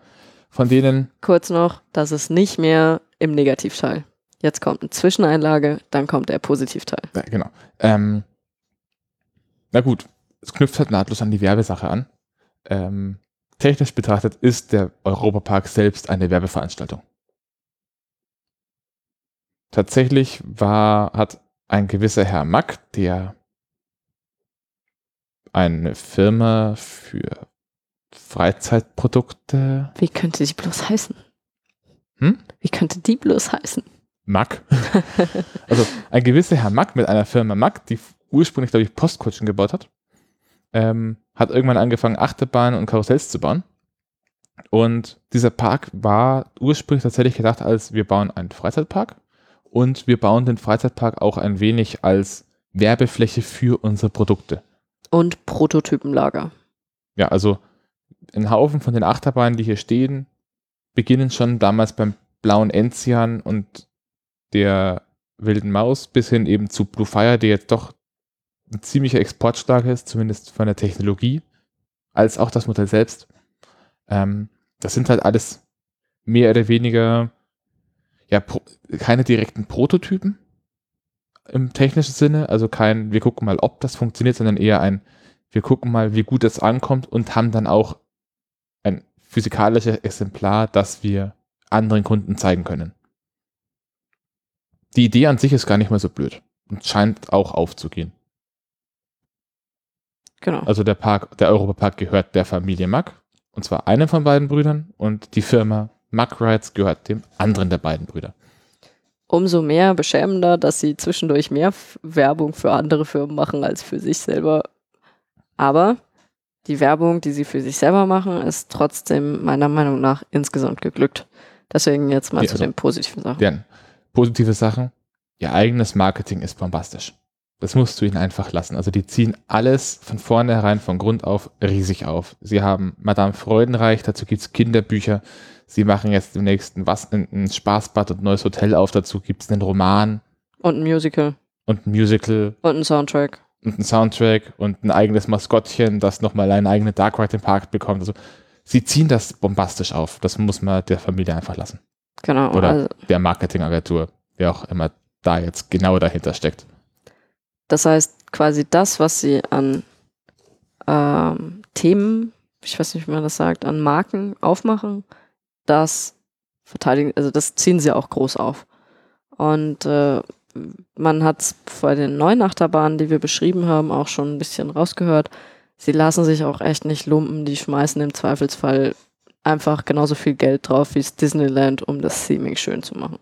Von denen, Kurz noch, das ist nicht mehr im Negativteil. Jetzt kommt eine Zwischeneinlage, dann kommt der Positivteil. ja, genau. Ähm, na gut, es knüpft halt nahtlos an die Werbesache an. Ähm, technisch betrachtet ist der Europapark selbst eine Werbeveranstaltung. Tatsächlich war, hat ein gewisser Herr Mack, der eine Firma für Freizeitprodukte Wie könnte die bloß heißen? Hm? Wie könnte die bloß heißen? Mack. also ein gewisser Herr Mack mit einer Firma Mack, die ursprünglich, glaube ich, Postkutschen gebaut hat, ähm, hat irgendwann angefangen, Achterbahnen und Karussells zu bauen. Und dieser Park war ursprünglich tatsächlich gedacht als, wir bauen einen Freizeitpark und wir bauen den Freizeitpark auch ein wenig als Werbefläche für unsere Produkte. Und Prototypenlager. Ja, also ein Haufen von den Achterbahnen, die hier stehen, beginnen schon damals beim blauen Enzian und der wilden Maus bis hin eben zu Blue Fire, der jetzt doch ein ziemlicher Exportstark ist, zumindest von der Technologie, als auch das Modell selbst. Ähm, das sind halt alles mehr oder weniger ja keine direkten Prototypen im technischen Sinne, also kein, wir gucken mal, ob das funktioniert, sondern eher ein, wir gucken mal, wie gut es ankommt und haben dann auch ein physikalisches Exemplar, das wir anderen Kunden zeigen können. Die Idee an sich ist gar nicht mal so blöd und scheint auch aufzugehen. Genau. Also der Park, der Europapark gehört der Familie Mack, und zwar einem von beiden Brüdern, und die Firma Mack Rides gehört dem anderen der beiden Brüder. Umso mehr beschämender, dass sie zwischendurch mehr Werbung für andere Firmen machen als für sich selber. Aber die Werbung, die sie für sich selber machen, ist trotzdem meiner Meinung nach insgesamt geglückt. Deswegen jetzt mal Ja, zu also- den positiven Sachen. Deren positive Sachen, ihr eigenes Marketing ist bombastisch. Das musst du ihnen einfach lassen. Also die ziehen alles von vornherein, von Grund auf riesig auf. Sie haben Madame Freudenreich, dazu gibt's Kinderbücher. Sie machen jetzt demnächst ein, was, ein, Spaßbad und ein neues Hotel auf. Dazu gibt's einen Roman Und ein Musical. und ein Musical Und ein Soundtrack. und ein Soundtrack und ein eigenes Maskottchen, das nochmal einen eigenen Dark Ride im Park bekommt. Also sie ziehen das bombastisch auf. Das muss man der Familie einfach lassen. Genau. Oder Also, der Marketingagentur, wer auch immer da jetzt genau dahinter steckt. das heißt, quasi das, was sie an ähm, Themen, ich weiß nicht, wie man das sagt, an Marken aufmachen, das verteidigen, also das ziehen sie auch groß auf. Und äh, man hat es bei den neuen Achterbahnen, die wir beschrieben haben, auch schon ein bisschen rausgehört. Sie lassen sich auch echt nicht lumpen, die schmeißen im Zweifelsfall einfach genauso viel Geld drauf wie Disneyland, um das Theming schön zu machen.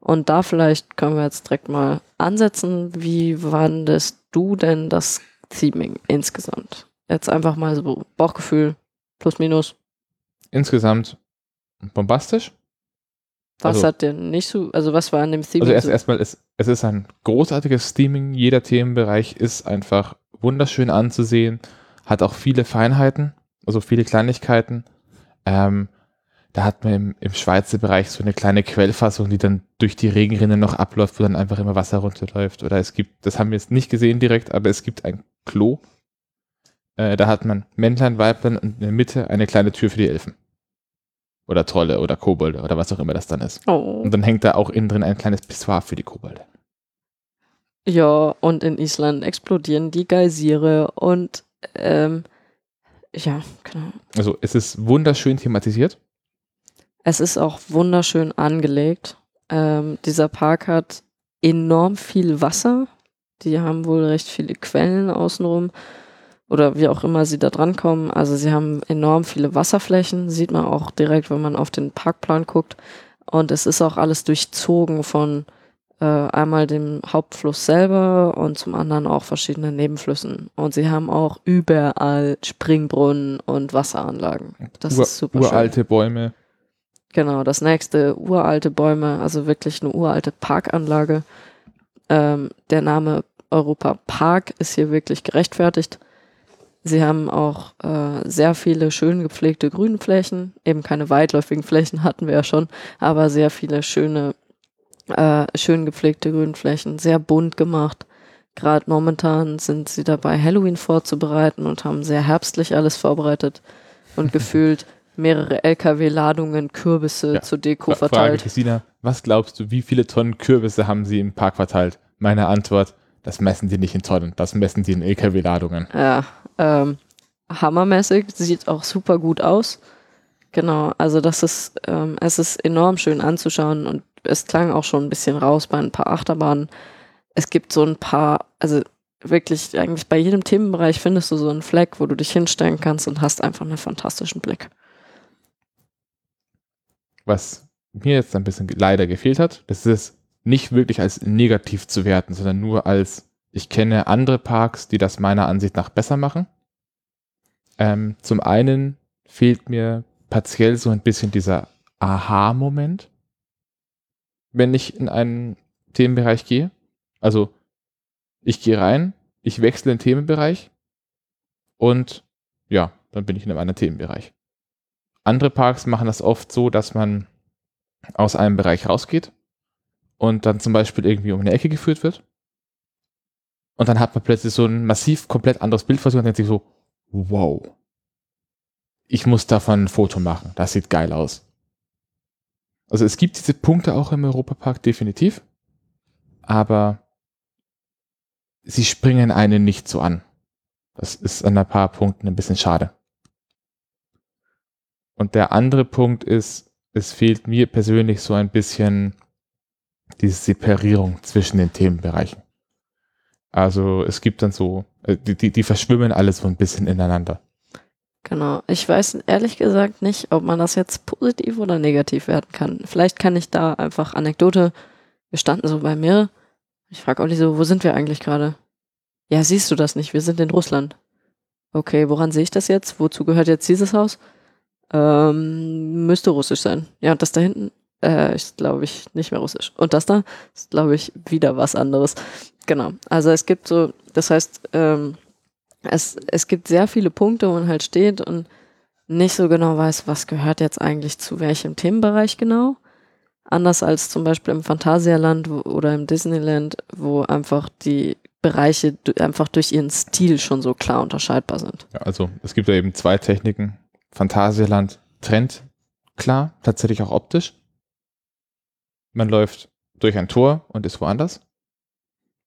Und da vielleicht können wir jetzt direkt mal ansetzen. Wie fandest du denn das Theming insgesamt? Jetzt einfach mal so Bauchgefühl, plus minus. Insgesamt bombastisch. Was Also- hat dir nicht so, also was war an dem Theming Also erst so? erstmal, es, es ist ein großartiges Steaming. Jeder Themenbereich ist einfach wunderschön anzusehen, hat auch viele Feinheiten, also viele Kleinigkeiten. Ähm, da hat man im, im Schweizer Bereich so eine kleine Quellfassung, die dann durch die Regenrinne noch abläuft, wo dann einfach immer Wasser runterläuft. Oder es gibt, das haben wir jetzt nicht gesehen direkt, aber es gibt ein Klo. Äh, da hat man Männlein, Weiblein und in der Mitte eine kleine Tür für die Elfen. Oder Trolle oder Kobolde oder was auch immer das dann ist. Oh. Und dann hängt da auch innen drin ein kleines Pissoir für die Kobolde. Ja, und in Island explodieren die Geysire und ähm, ja, genau. Also es ist wunderschön thematisiert. Es ist auch wunderschön angelegt. Ähm, dieser Park hat enorm viel Wasser. Die haben wohl recht viele Quellen außenrum. Oder wie auch immer sie da dran kommen. Also sie haben enorm viele Wasserflächen. Sieht man auch direkt, wenn man auf den Parkplan guckt. Und es ist auch alles durchzogen von einmal dem Hauptfluss selber und zum anderen auch verschiedene Nebenflüssen. Und sie haben auch überall Springbrunnen und Wasseranlagen. Das Ur ist super uralte schön. Bäume. Genau, das nächste uralte Bäume, also wirklich eine uralte Parkanlage. Ähm, der Name Europa Park ist hier wirklich gerechtfertigt. Sie haben auch äh, sehr viele schön gepflegte Grünflächen, eben keine weitläufigen Flächen hatten wir ja schon, aber sehr viele schöne, äh, schön gepflegte Grünflächen, sehr bunt gemacht. Gerade momentan sind sie dabei, Halloween vorzubereiten und haben sehr herbstlich alles vorbereitet und gefühlt mehrere LKW-Ladungen Kürbisse Ja. zur Deko Fra- Frage, verteilt. Christina, was glaubst du, wie viele Tonnen Kürbisse haben sie im Park verteilt? Meine Antwort, das messen die nicht in Tonnen, das messen die in LKW-Ladungen. Ja, ähm, hammermäßig, sieht auch super gut aus. Genau, also das ist, ähm, es ist enorm schön anzuschauen und es klang auch schon ein bisschen raus bei ein paar Achterbahnen. Es gibt so ein paar, also wirklich eigentlich bei jedem Themenbereich findest du so einen Fleck, wo du dich hinstellen kannst und hast einfach einen fantastischen Blick. Was mir jetzt ein bisschen leider gefehlt hat, das ist nicht wirklich als negativ zu werten, sondern nur als, ich kenne andere Parks, die das meiner Ansicht nach besser machen. Ähm, zum einen fehlt mir partiell so ein bisschen dieser Aha-Moment, wenn ich in einen Themenbereich gehe. Also ich gehe rein, ich wechsle den Themenbereich und ja, dann bin ich in einem anderen Themenbereich. Andere Parks machen das oft so, dass man aus einem Bereich rausgeht und dann zum Beispiel irgendwie um eine Ecke geführt wird. Und dann hat man plötzlich so ein massiv komplett anderes Bild vor sich und denkt sich so, wow, ich muss davon ein Foto machen, das sieht geil aus. Also es gibt diese Punkte auch im Europapark definitiv, aber sie springen einen nicht so an. Das ist an ein paar Punkten ein bisschen schade. Und der andere Punkt ist, es fehlt mir persönlich so ein bisschen diese Separierung zwischen den Themenbereichen. Also es gibt dann so, äh, die, die, die verschwimmen alle so ein bisschen ineinander. Genau. Ich weiß ehrlich gesagt nicht, ob man das jetzt positiv oder negativ werten kann. Vielleicht kann ich da einfach Anekdote. Wir standen so bei mir. Ich frage Olli so, wo sind wir eigentlich gerade? Ja, siehst du das nicht? Wir sind in Russland. Okay, woran sehe ich das jetzt? Wozu gehört jetzt dieses Haus? Ähm, müsste russisch sein. Ja, und das da hinten? Äh, ist, glaube ich, nicht mehr russisch. Und das da ist, glaube ich, wieder was anderes. Genau. Also es gibt so, das heißt, ähm, es, es gibt sehr viele Punkte, wo man halt steht und nicht so genau weiß, was gehört jetzt eigentlich zu welchem Themenbereich genau. Anders als zum Beispiel im Phantasialand oder im Disneyland, wo einfach die Bereiche einfach durch ihren Stil schon so klar unterscheidbar sind. Ja, also es gibt da eben zwei Techniken. Phantasialand trennt klar, tatsächlich auch optisch. Man läuft durch ein Tor und ist woanders.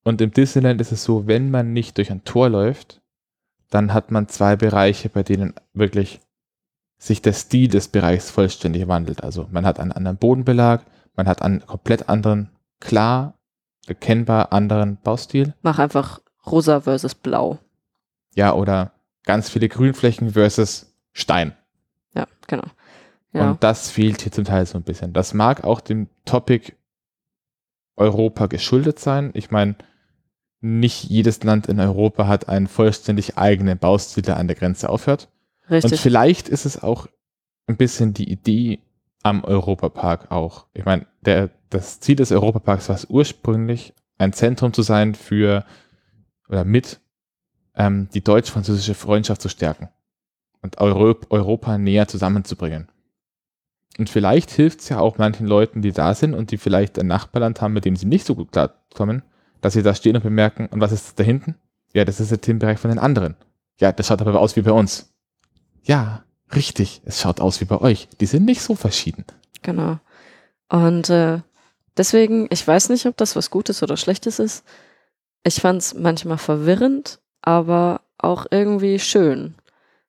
Und im Disneyland ist es so, wenn man nicht durch ein Tor läuft, dann hat man zwei Bereiche, bei denen wirklich sich der Stil des Bereichs vollständig wandelt. Also man hat einen anderen Bodenbelag, man hat einen komplett anderen, klar erkennbar anderen Baustil. Mach einfach rosa versus blau. Ja, oder ganz viele Grünflächen versus Stein. Ja, genau. Ja, Und das fehlt hier zum Teil so ein bisschen. Das mag auch dem Topic Europa geschuldet sein. Ich meine, nicht jedes Land in Europa hat einen vollständig eigenen Baustil, der an der Grenze aufhört. Und richtig. vielleicht ist es auch ein bisschen die Idee am Europapark auch. Ich meine, der, das Ziel des Europaparks war es ursprünglich, ein Zentrum zu sein für oder mit ähm, die deutsch-französische Freundschaft zu stärken und Europ Europa näher zusammenzubringen. Und vielleicht hilft es ja auch manchen Leuten, die da sind und die vielleicht ein Nachbarland haben, mit dem sie nicht so gut klarkommen, dass sie da stehen und bemerken, und was ist da hinten? Ja, das ist der Themenbereich von den anderen. Ja, das schaut aber aus wie bei uns. Ja, richtig, es schaut aus wie bei euch. Die sind nicht so verschieden. Genau. Und äh, deswegen, ich weiß nicht, ob das was Gutes oder Schlechtes ist. Ich fand es manchmal verwirrend, aber auch irgendwie schön,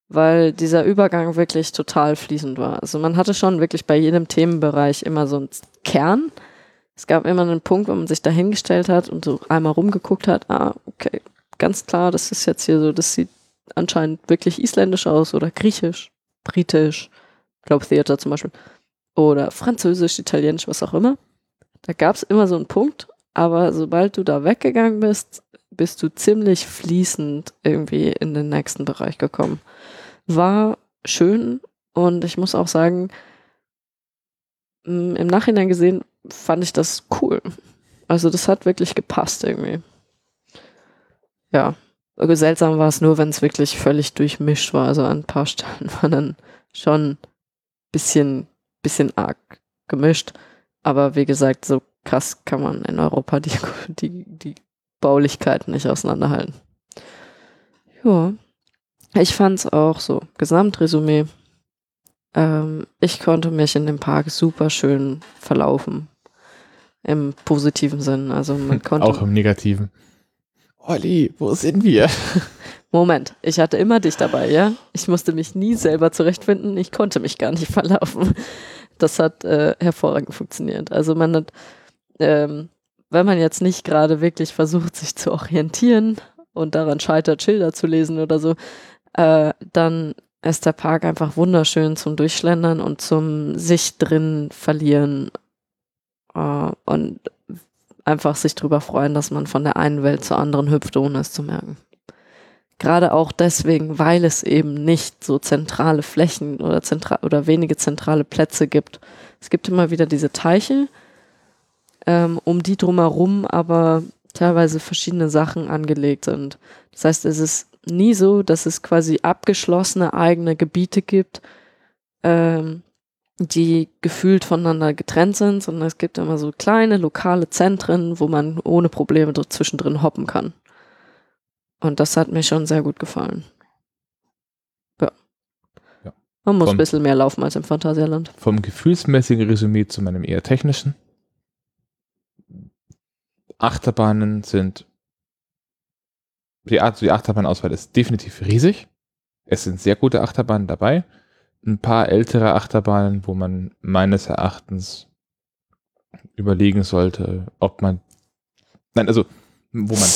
weil dieser Übergang wirklich total fließend war. Also man hatte schon wirklich bei jedem Themenbereich immer so einen Kern. Es gab immer einen Punkt, wo man sich dahingestellt hat und so einmal rumgeguckt hat. Ah, okay, ganz klar, das ist jetzt hier so, das sieht anscheinend wirklich isländisch aus oder griechisch, britisch, Globe Theater zum Beispiel oder französisch, italienisch, was auch immer. Da gab es immer so einen Punkt aber sobald du da weggegangen bist, bist du ziemlich fließend irgendwie in den nächsten Bereich gekommen. War schön und ich muss auch sagen, im Nachhinein gesehen fand ich das cool. Also das hat wirklich gepasst irgendwie. Ja, seltsam war es nur, wenn es wirklich völlig durchmischt war. Also an ein paar Stellen war dann schon ein bisschen, bisschen arg gemischt. Aber wie gesagt, so krass kann man in Europa die, die, die Baulichkeiten nicht auseinanderhalten. Ja, ich fand es auch so, Gesamtresümee. Ähm, ich konnte mich in dem Park super schön verlaufen. Im positiven Sinn. Also man konnte. Auch im negativen. Olli, wo sind wir? Moment, ich hatte immer dich dabei, ja? Ich musste mich nie selber zurechtfinden. Ich konnte mich gar nicht verlaufen. Das hat äh, hervorragend funktioniert. Also man hat, ähm, wenn man jetzt nicht gerade wirklich versucht, sich zu orientieren und daran scheitert, Schilder zu lesen oder so, äh, dann ist der Park einfach wunderschön zum Durchschlendern und zum sich drin verlieren und einfach sich drüber freuen, dass man von der einen Welt zur anderen hüpft, ohne es zu merken. Gerade auch deswegen, weil es eben nicht so zentrale Flächen oder, zentral oder wenige zentrale Plätze gibt. Es gibt immer wieder diese Teiche, ähm, um die drumherum aber teilweise verschiedene Sachen angelegt sind. Das heißt, es ist nie so, dass es quasi abgeschlossene eigene Gebiete gibt, ähm, die gefühlt voneinander getrennt sind, sondern es gibt immer so kleine lokale Zentren, wo man ohne Probleme zwischendrin hoppen kann. Und das hat mir schon sehr gut gefallen. Ja. ja. Man muss vom, ein bisschen mehr laufen als im Phantasialand. Vom gefühlsmäßigen Resümee zu meinem eher technischen. Achterbahnen sind. Die, die Achterbahnauswahl ist definitiv riesig. Es sind sehr gute Achterbahnen dabei. Ein paar ältere Achterbahnen, wo man meines Erachtens überlegen sollte, ob man. Nein, also, wo man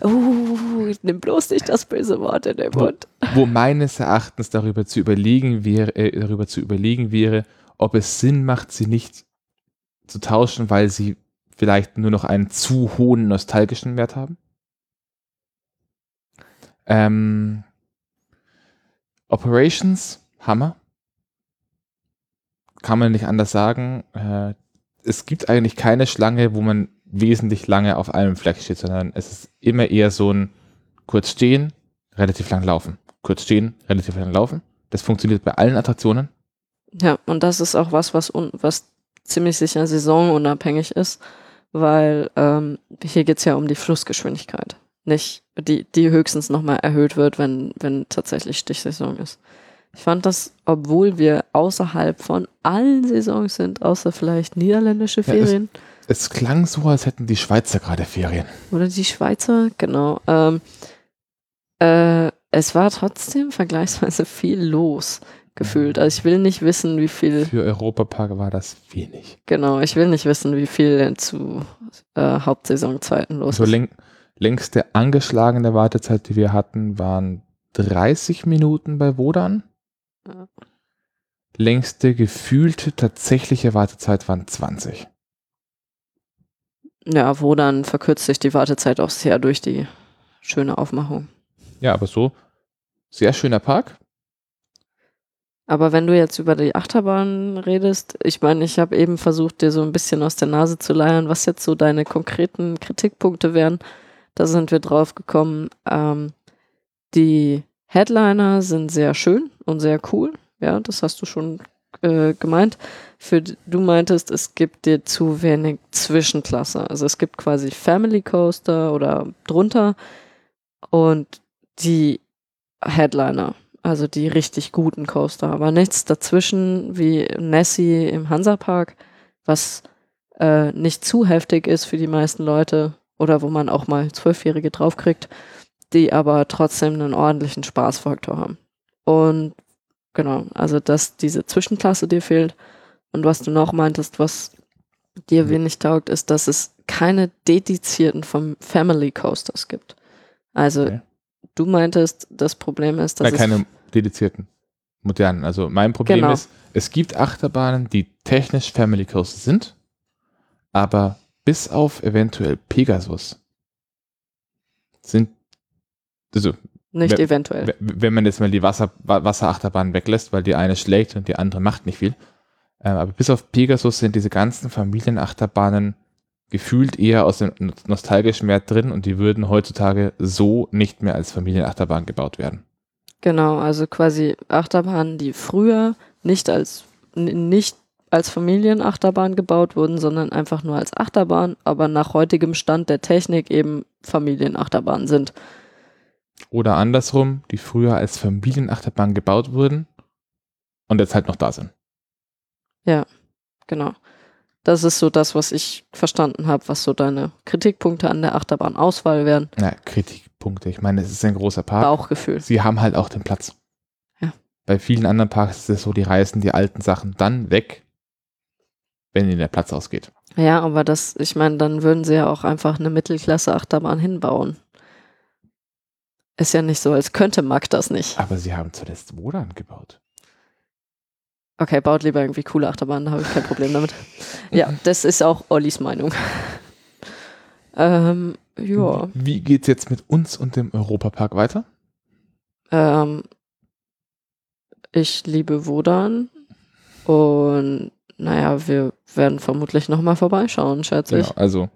Uh, nimm bloß nicht das böse Wort in den Mund. Wo, wo meines Erachtens darüber zu überlegen wäre, äh, darüber zu überlegen wäre, ob es Sinn macht, sie nicht zu tauschen, weil sie vielleicht nur noch einen zu hohen nostalgischen Wert haben. Ähm, Operations, Hammer. Kann man nicht anders sagen. Äh, es gibt eigentlich keine Schlange, wo man wesentlich lange auf einem Fleck steht, sondern es ist immer eher so ein kurz stehen, relativ lang laufen. Kurz stehen, relativ lang laufen. Das funktioniert bei allen Attraktionen. Ja, und das ist auch was, was, was ziemlich sicher saisonunabhängig ist, weil ähm, hier geht es ja um die Flussgeschwindigkeit. Nicht, die, die höchstens nochmal erhöht wird, wenn, wenn tatsächlich Stichsaison ist. Ich fand das, obwohl wir außerhalb von allen Saisons sind, außer vielleicht niederländische Ferien. Ja, es, es, klang so, als hätten die Schweizer gerade Ferien. Oder die Schweizer, genau. Ähm, äh, es war trotzdem vergleichsweise viel los gefühlt. Also ich will nicht wissen, wie viel. Für Europapark war das wenig. Genau, ich will nicht wissen, wie viel zu äh, Hauptsaisonzeiten los also ist. längste angeschlagene Wartezeit, die wir hatten, waren 30 Minuten bei Wodan. Ja. Längste gefühlte tatsächliche Wartezeit waren 20. Ja, wo dann verkürzt sich die Wartezeit auch sehr durch die schöne Aufmachung. Ja, aber so sehr schöner Park. Aber wenn du jetzt über die Achterbahn redest, ich meine, ich habe eben versucht, dir so ein bisschen aus der Nase zu leiern, was jetzt so deine konkreten Kritikpunkte wären. Da sind wir drauf gekommen. Ähm, die Headliner sind sehr schön und sehr cool. Ja, das hast du schon äh, gemeint. Für, du meintest, es gibt dir zu wenig Zwischenklasse. Also es gibt quasi Family Coaster oder drunter und die Headliner, also die richtig guten Coaster, aber nichts dazwischen wie Nessie im Hansapark, was äh, nicht zu heftig ist für die meisten Leute oder wo man auch mal Zwölfjährige draufkriegt die aber trotzdem einen ordentlichen Spaßfaktor haben. Und genau, also dass diese Zwischenklasse dir fehlt. Und was du noch meintest, was dir wenig taugt, ist, dass es keine dedizierten vom Family Coasters gibt. Also okay. du meintest, das Problem ist, dass Nein, keine dedizierten modernen. Also mein Problem genau. ist, es gibt Achterbahnen, die technisch Family Coaster sind, aber bis auf eventuell Pegasus sind, also Nicht Wer- eventuell. wenn man jetzt mal die Wasser, Wa- Wasserachterbahn weglässt, weil die eine schlägt und die andere macht nicht viel. Äh, aber bis auf Pegasus sind diese ganzen Familienachterbahnen gefühlt eher aus dem no- nostalgischen mehr drin und die würden heutzutage so nicht mehr als Familienachterbahn gebaut werden. Genau, also quasi Achterbahnen, die früher nicht als nicht als Familienachterbahn gebaut wurden, sondern einfach nur als Achterbahn, aber nach heutigem Stand der Technik eben Familienachterbahnen sind. Oder andersrum, die früher als Familienachterbahn gebaut wurden und jetzt halt noch da sind. Genau. Das ist so das, was ich verstanden habe, was so deine Kritikpunkte an der Achterbahnauswahl wären. Na, Kritikpunkte. Ich meine, es ist ein großer Park. Bauchgefühl. Sie haben halt auch den Platz. Ja. Bei vielen anderen Parks ist es so, die reißen die alten Sachen dann weg, wenn ihnen der Platz ausgeht. Ja, aber das, ich meine, dann würden sie ja auch einfach eine Mittelklasse-Achterbahn hinbauen. Ist ja nicht so, als könnte Mack das nicht. Aber sie haben zuletzt Wodan gebaut. Okay, baut lieber irgendwie coole Achterbahnen, da habe ich kein Problem damit. Ja, das ist auch Ollis Meinung. ähm, ja, Wie geht's jetzt mit uns und dem Europapark weiter? ähm, ich liebe Wodan und naja, wir werden vermutlich nochmal vorbeischauen, schätze Genau, also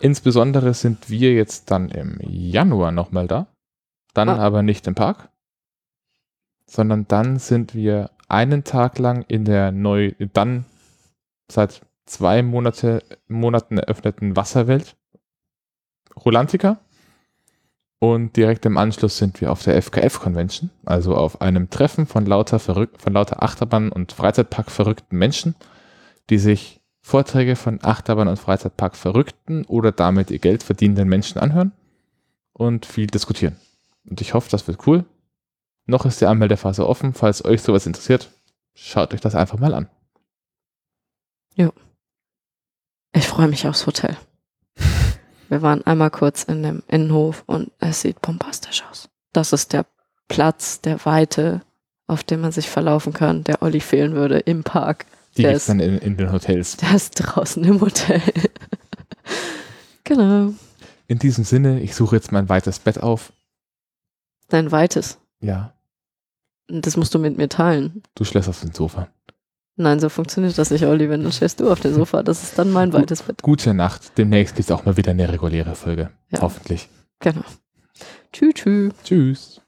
insbesondere sind wir jetzt dann im Januar nochmal da. Dann Ah. aber nicht im Park, sondern dann sind wir einen Tag lang in der neu, dann seit zwei Monate, Monaten eröffneten Wasserwelt Rolantica. Und direkt im Anschluss sind wir auf der FKF-Convention, also auf einem Treffen von lauter, verrück von lauter Achterbahn- und Freizeitpark verrückten Menschen, die sich Vorträge von Achterbahn- und Freizeitpark verrückten oder damit ihr Geld verdienenden Menschen anhören und viel diskutieren. Und ich hoffe, das wird cool. Noch ist die Anmeldephase offen. Falls euch sowas interessiert, schaut euch das einfach mal an. Ich freue mich aufs Hotel. Wir waren einmal kurz in dem Innenhof und es sieht bombastisch aus. Das ist der Platz, der Weite, auf dem man sich verlaufen kann, der Olli fehlen würde im Park. Die gibt es ist- dann in, in den Hotels. Der ist draußen im Hotel. genau. In diesem Sinne, ich suche jetzt mein weites Bett auf. Dein Weites. Ja, Das musst du mit mir teilen. du schläfst auf dem Sofa. Nein, so funktioniert das nicht, Olli. Wenn dann schläfst du auf dem Sofa. Das ist dann mein weites Bett. Gute Nacht. Demnächst gibt es auch mal wieder eine reguläre Folge. Ja. Hoffentlich. Genau. Tschü, tschü. Tschüss.